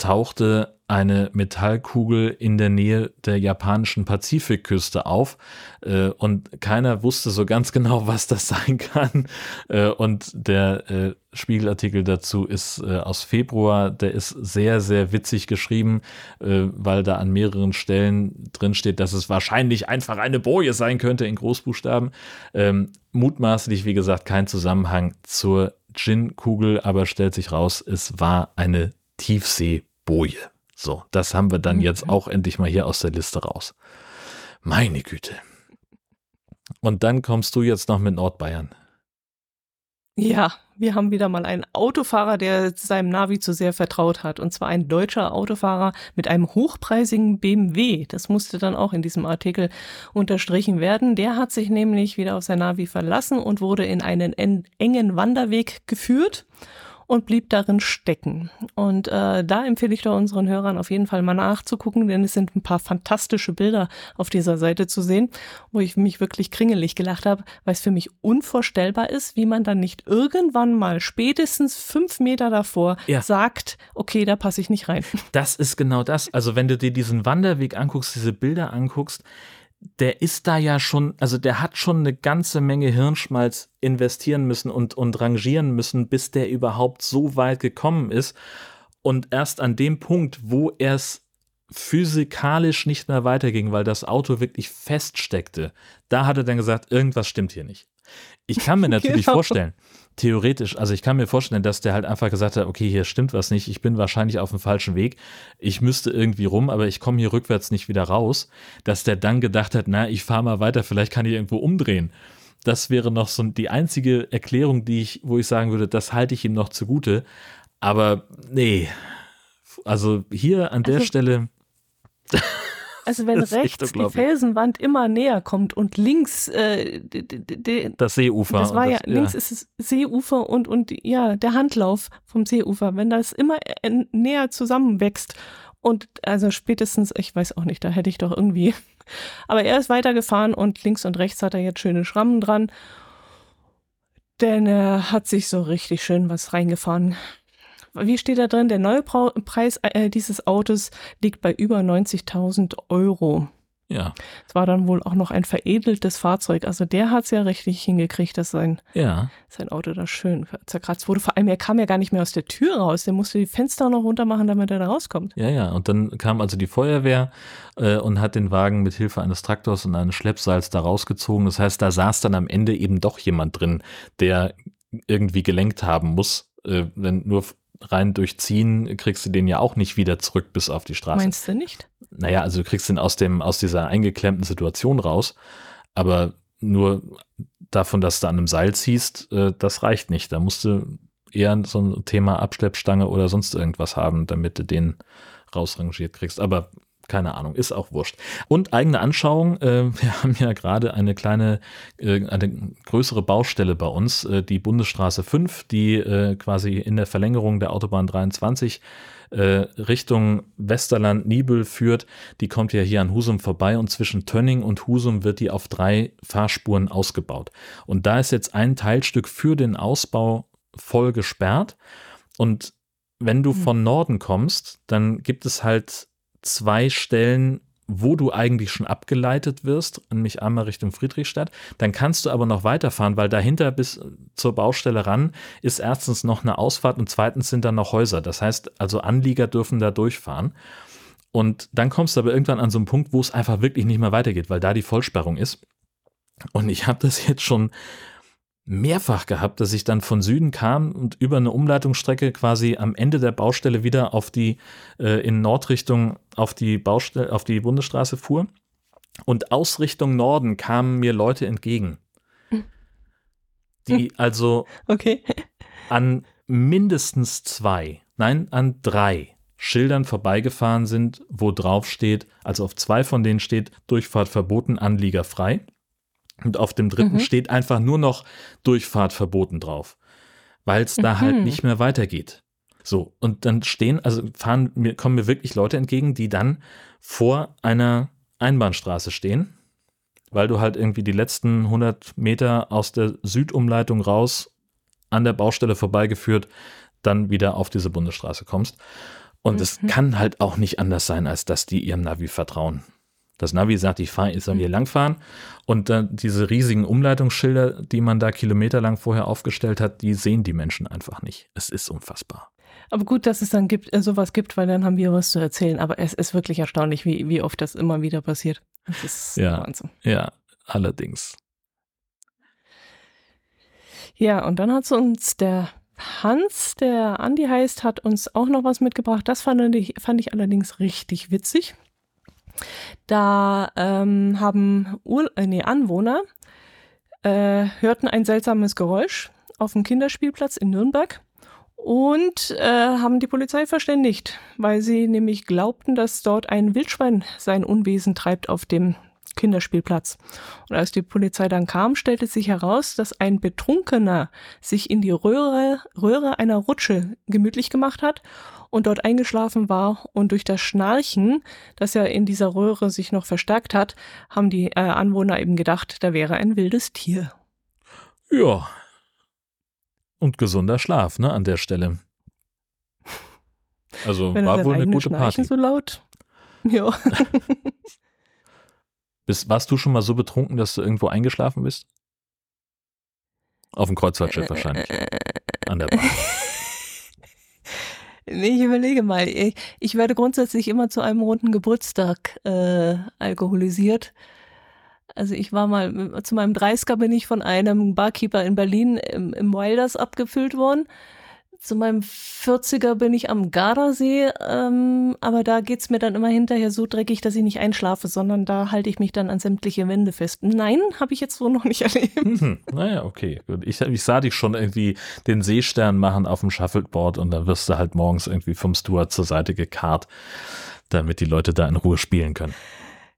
tauchte eine Metallkugel in der Nähe der japanischen Pazifikküste auf äh, und keiner wusste so ganz genau, was das sein kann. Äh, und der äh, Spiegelartikel dazu ist äh, aus Februar, der ist sehr, sehr witzig geschrieben, äh, weil da an mehreren Stellen drin steht, dass es wahrscheinlich einfach eine Boje sein könnte in Großbuchstaben. Ähm, mutmaßlich, wie gesagt, kein Zusammenhang zur Gin-Kugel, aber stellt sich raus, es war eine Tiefseeboje. So, das haben wir dann mhm. jetzt auch endlich mal hier aus der Liste raus. Meine Güte. Und dann kommst du jetzt noch mit Nordbayern. Ja, wir haben wieder mal einen Autofahrer, der seinem Navi zu sehr vertraut hat. Und zwar ein deutscher Autofahrer mit einem hochpreisigen BMW. Das musste dann auch in diesem Artikel unterstrichen werden. Der hat sich nämlich wieder auf sein Navi verlassen und wurde in einen engen Wanderweg geführt und blieb darin stecken. Und äh, da empfehle ich doch unseren Hörern auf jeden Fall mal nachzugucken, denn es sind ein paar fantastische Bilder auf dieser Seite zu sehen, wo ich mich wirklich kringelig gelacht habe, weil es für mich unvorstellbar ist, wie man dann nicht irgendwann mal spätestens fünf Meter davor ja. sagt, okay, da passe ich nicht rein. Das ist genau das. Also wenn du dir diesen Wanderweg anguckst, diese Bilder anguckst, der ist da ja schon, also der hat schon eine ganze Menge Hirnschmalz investieren müssen und, und rangieren müssen, bis der überhaupt so weit gekommen ist. Und erst an dem Punkt, wo er es physikalisch nicht mehr weiterging, weil das Auto wirklich feststeckte, da hat er dann gesagt, irgendwas stimmt hier nicht. Ich kann mir natürlich genau. vorstellen, theoretisch, also ich kann mir vorstellen, dass der halt einfach gesagt hat, okay, hier stimmt was nicht, ich bin wahrscheinlich auf dem falschen Weg, ich müsste irgendwie rum, aber ich komme hier rückwärts nicht wieder raus, dass der dann gedacht hat, na, ich fahre mal weiter, vielleicht kann ich irgendwo umdrehen. Das wäre noch so die einzige Erklärung, die ich, wo ich sagen würde, das halte ich ihm noch zugute. Aber nee, also hier an der also, Stelle. Also wenn rechts die Felsenwand immer näher kommt und links äh, das Seeufer. Das war ja, das, links ist es Seeufer und, und ja, der Handlauf vom Seeufer. Wenn das immer äh, näher zusammenwächst und also spätestens, ich weiß auch nicht, da hätte ich doch irgendwie. Aber er ist weitergefahren und links und rechts hat er jetzt schöne Schrammen dran Denn er hat sich so richtig schön was reingefahren. Wie steht da drin? Der neue Preis äh, dieses Autos liegt bei über 90.000 Euro. Ja. Es war dann wohl auch noch ein veredeltes Fahrzeug. Also der hat es ja richtig hingekriegt, dass sein, ja. sein Auto da schön zerkratzt wurde. Vor allem, er kam ja gar nicht mehr aus der Tür raus. Der musste die Fenster noch runter machen, damit er da rauskommt. Ja, ja. Und dann kam also die Feuerwehr äh, und hat den Wagen mit Hilfe eines Traktors und eines Schleppseils da rausgezogen. Das heißt, da saß dann am Ende eben doch jemand drin, der irgendwie gelenkt haben muss. Äh, wenn nur rein durchziehen, kriegst du den ja auch nicht wieder zurück bis auf die Straße. Meinst du nicht? Naja, also du kriegst den aus, dem, aus dieser eingeklemmten Situation raus, aber nur davon, dass du an einem Seil ziehst, äh, das reicht nicht. Da musst du eher so ein Thema Abschleppstange oder sonst irgendwas haben, damit du den rausrangiert kriegst. Aber keine Ahnung, ist auch wurscht. Und eigene Anschauung, äh, wir haben ja gerade eine kleine, äh, eine größere Baustelle bei uns, äh, die Bundesstraße 5, die äh, quasi in der Verlängerung der Autobahn 23 äh, Richtung Westerland-Nibel führt. Die kommt ja hier an Husum vorbei und zwischen Tönning und Husum wird die auf drei Fahrspuren ausgebaut. Und da ist jetzt ein Teilstück für den Ausbau voll gesperrt und wenn du hm. von Norden kommst, dann gibt es halt zwei Stellen, wo du eigentlich schon abgeleitet wirst, nämlich einmal Richtung Friedrichstadt. Dann kannst du aber noch weiterfahren, weil dahinter bis zur Baustelle ran ist erstens noch eine Ausfahrt und zweitens sind da noch Häuser. Das heißt, also Anlieger dürfen da durchfahren. Und dann kommst du aber irgendwann an so einen Punkt, wo es einfach wirklich nicht mehr weitergeht, weil da die Vollsperrung ist. Und ich habe das jetzt schon mehrfach gehabt, dass ich dann von Süden kam und über eine Umleitungsstrecke quasi am Ende der Baustelle wieder auf die äh, in Nordrichtung auf die Baustelle auf die Bundesstraße fuhr und aus Richtung Norden kamen mir Leute entgegen, die also okay. an mindestens zwei, nein, an drei Schildern vorbeigefahren sind, wo drauf steht, also auf zwei von denen steht Durchfahrt verboten, Anlieger frei. Und auf dem dritten mhm. steht einfach nur noch Durchfahrt verboten drauf, weil es da halt mhm. halt nicht mehr weitergeht. So, und dann stehen, also fahren mir, kommen mir wirklich Leute entgegen, die dann vor einer Einbahnstraße stehen, weil du halt irgendwie die letzten 100 Meter aus der Südumleitung raus an der Baustelle vorbeigeführt, dann wieder auf diese Bundesstraße kommst. Und mhm. es kann halt auch nicht anders sein, als dass die ihrem Navi vertrauen. Das Navi sagt, ich fahre, ich soll hier mhm. langfahren. Und dann diese riesigen Umleitungsschilder, die man da kilometerlang vorher aufgestellt hat, die sehen die Menschen einfach nicht. Es ist unfassbar. Aber gut, dass es dann gibt, äh, sowas gibt, weil dann haben wir was zu erzählen. Aber es ist wirklich erstaunlich, wie, wie oft das immer wieder passiert. Das ist ja, Wahnsinn. Ja, allerdings. Ja, und dann hat uns der Hans, der Andi heißt, hat uns auch noch was mitgebracht. Das fand ich, fand ich allerdings richtig witzig. Da ähm, haben Ur äh, nee, Anwohner äh, hörten ein seltsames Geräusch auf dem Kinderspielplatz in Nürnberg und äh, haben die Polizei verständigt, weil sie nämlich glaubten, dass dort ein Wildschwein sein Unwesen treibt auf dem Kinderspielplatz. Und als die Polizei dann kam, stellte sich heraus, dass ein Betrunkener sich in die Röhre, Röhre einer Rutsche gemütlich gemacht hat und dort eingeschlafen war und durch das Schnarchen, das ja in dieser Röhre sich noch verstärkt hat, haben die äh, Anwohner eben gedacht, da wäre ein wildes Tier. Ja. Und gesunder Schlaf, ne, an der Stelle. Also Wenn war wohl eine gute Party. so laut. Ja. bist, warst du schon mal so betrunken, dass du irgendwo eingeschlafen bist? Auf dem Kreuzfahrtschiff wahrscheinlich. An der Bahn. Nee, ich überlege mal. Ich, ich, werde grundsätzlich immer zu einem runden Geburtstag äh, alkoholisiert. Also ich war mal, zu meinem 30er bin ich von einem Barkeeper in Berlin im, im Wilders abgefüllt worden zu meinem 40er bin ich am Gardasee, ähm, aber da geht's mir dann immer hinterher so dreckig, dass ich nicht einschlafe, sondern da halte ich mich dann an sämtliche Wände fest. Nein, habe ich jetzt so noch nicht erlebt. Mhm. Naja, okay. Ich, ich sah dich schon irgendwie den Seestern machen auf dem Shuffleboard und dann wirst du halt morgens irgendwie vom Stuart zur Seite gekarrt, damit die Leute da in Ruhe spielen können.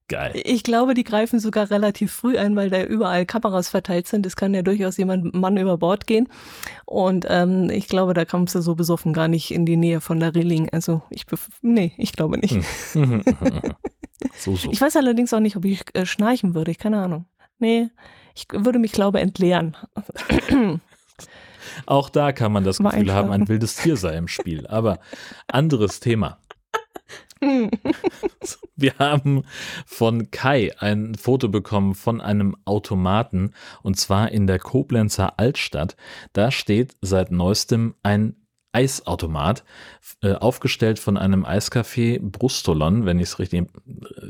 Geil. Ich glaube, die greifen sogar relativ früh ein, weil da überall Kameras verteilt sind. Es kann ja durchaus jemand Mann über Bord gehen. Und ähm, ich glaube, da kommst du so besoffen gar nicht in die Nähe von der Reling. Also ich nee, ich glaube nicht. Hm. so, so. Ich weiß allerdings auch nicht, ob ich äh, schnarchen würde. Ich keine Ahnung. Nee, ich würde mich, glaube entleeren. Auch da kann man das Gefühl haben, ein wildes Tier sei im Spiel. Aber anderes Thema. Wir haben von Kai ein Foto bekommen von einem Automaten und zwar in der Koblenzer Altstadt. Da steht seit neuestem ein Eisautomat, äh, aufgestellt von einem Eiscafé Brustolon, wenn ich es richtig äh,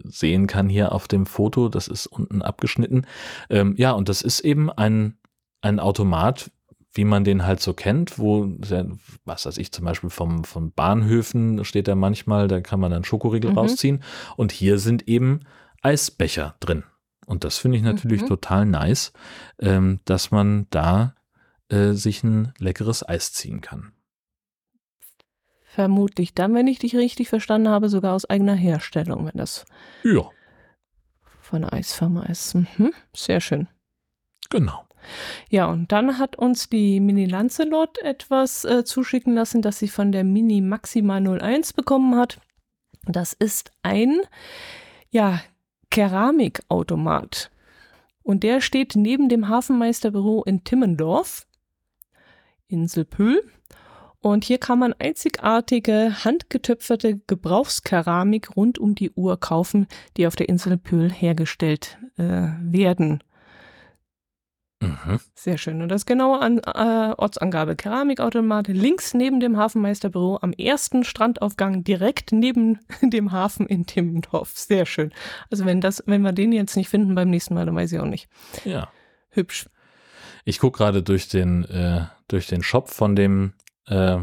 sehen kann hier auf dem Foto. Das ist unten abgeschnitten. Ähm, ja, und das ist eben ein, ein Automat, wie man den halt so kennt, wo, was weiß ich, zum Beispiel vom, von Bahnhöfen steht da manchmal, da kann man dann Schokoriegel Mhm. rausziehen. Und hier sind eben Eisbecher drin. Und das finde ich natürlich Mhm. total nice, ähm, dass man da äh, sich ein leckeres Eis ziehen kann. Vermutlich dann, wenn ich dich richtig verstanden habe, sogar aus eigener Herstellung, wenn das Ja, von der Eisfirma ist. Mhm. Sehr schön. genau. Ja, und dann hat uns die Mini Lancelot etwas äh, zuschicken lassen, das sie von der Mini Maxima 01 bekommen hat. Das ist ein, ja, Keramikautomat. Und der steht neben dem Hafenmeisterbüro in Timmendorf, Insel Pöhl. Und hier kann man einzigartige, handgetöpferte Gebrauchskeramik rund um die Uhr kaufen, die auf der Insel Pöhl hergestellt äh, werden. Mhm. Sehr schön. Und das genaue An äh, Ortsangabe Keramikautomat links neben dem Hafenmeisterbüro am ersten Strandaufgang direkt neben dem Hafen in Timmendorf. Sehr schön. Also wenn das, wenn wir den jetzt nicht finden beim nächsten Mal, dann weiß ich auch nicht. Ja. Hübsch. Ich gucke gerade durch den, äh, durch den Shop von dem, äh,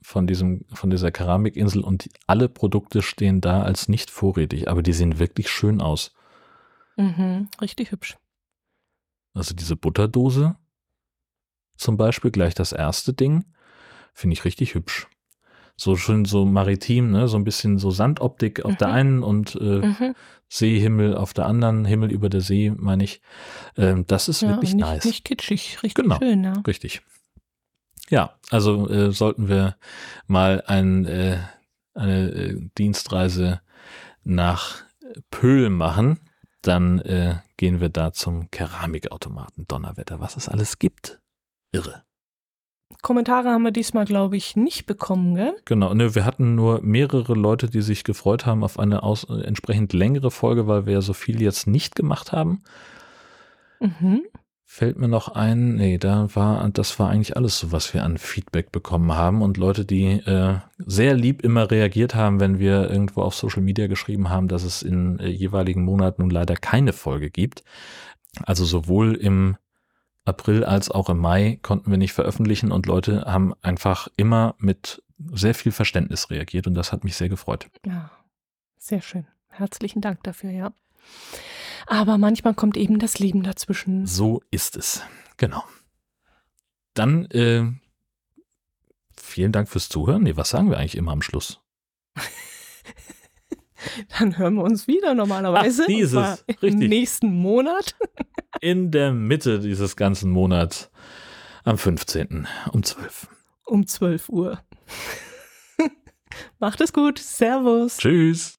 von diesem, von dieser Keramikinsel und die, alle Produkte stehen da als nicht vorrätig, aber die sehen wirklich schön aus. Mhm. Richtig hübsch. Also diese Butterdose zum Beispiel, gleich das erste Ding, finde ich richtig hübsch. So schön so maritim, ne? so ein bisschen so Sandoptik auf der Mhm. einen und äh, Mhm. Seehimmel auf der anderen, Himmel über der See, meine ich. Ähm, das ist Ja, wirklich nicht, nice. nicht kitschig, richtig Genau. schön, ja. Richtig. Ja, also äh, sollten wir mal ein, äh, eine äh, Dienstreise nach Pöhl machen, dann äh, gehen wir da zum Keramikautomaten. Donnerwetter, was es alles gibt. Irre. Kommentare haben wir diesmal, glaube ich, nicht bekommen, gell? Genau, ne, wir hatten nur mehrere Leute, die sich gefreut haben auf eine aus, äh, entsprechend längere Folge, weil wir ja so viel jetzt nicht gemacht haben. Mhm. Fällt mir noch ein, nee, da war, das war eigentlich alles so, was wir an Feedback bekommen haben und Leute, die äh, sehr lieb immer reagiert haben, wenn wir irgendwo auf Social Media geschrieben haben, dass es in äh, jeweiligen Monaten nun leider keine Folge gibt. Also sowohl im April als auch im Mai konnten wir nicht veröffentlichen und Leute haben einfach immer mit sehr viel Verständnis reagiert und das hat mich sehr gefreut. Ja, sehr schön. Herzlichen Dank dafür, ja. Aber manchmal kommt eben das Leben dazwischen. So ist es. Genau. Dann äh, vielen Dank fürs Zuhören. Nee, was sagen wir eigentlich immer am Schluss? Dann hören wir uns wieder normalerweise. Ach, dieses, Im nächsten Monat. In der Mitte dieses ganzen Monats am 15. um 12. um 12 Uhr. Macht es gut. Servus. Tschüss.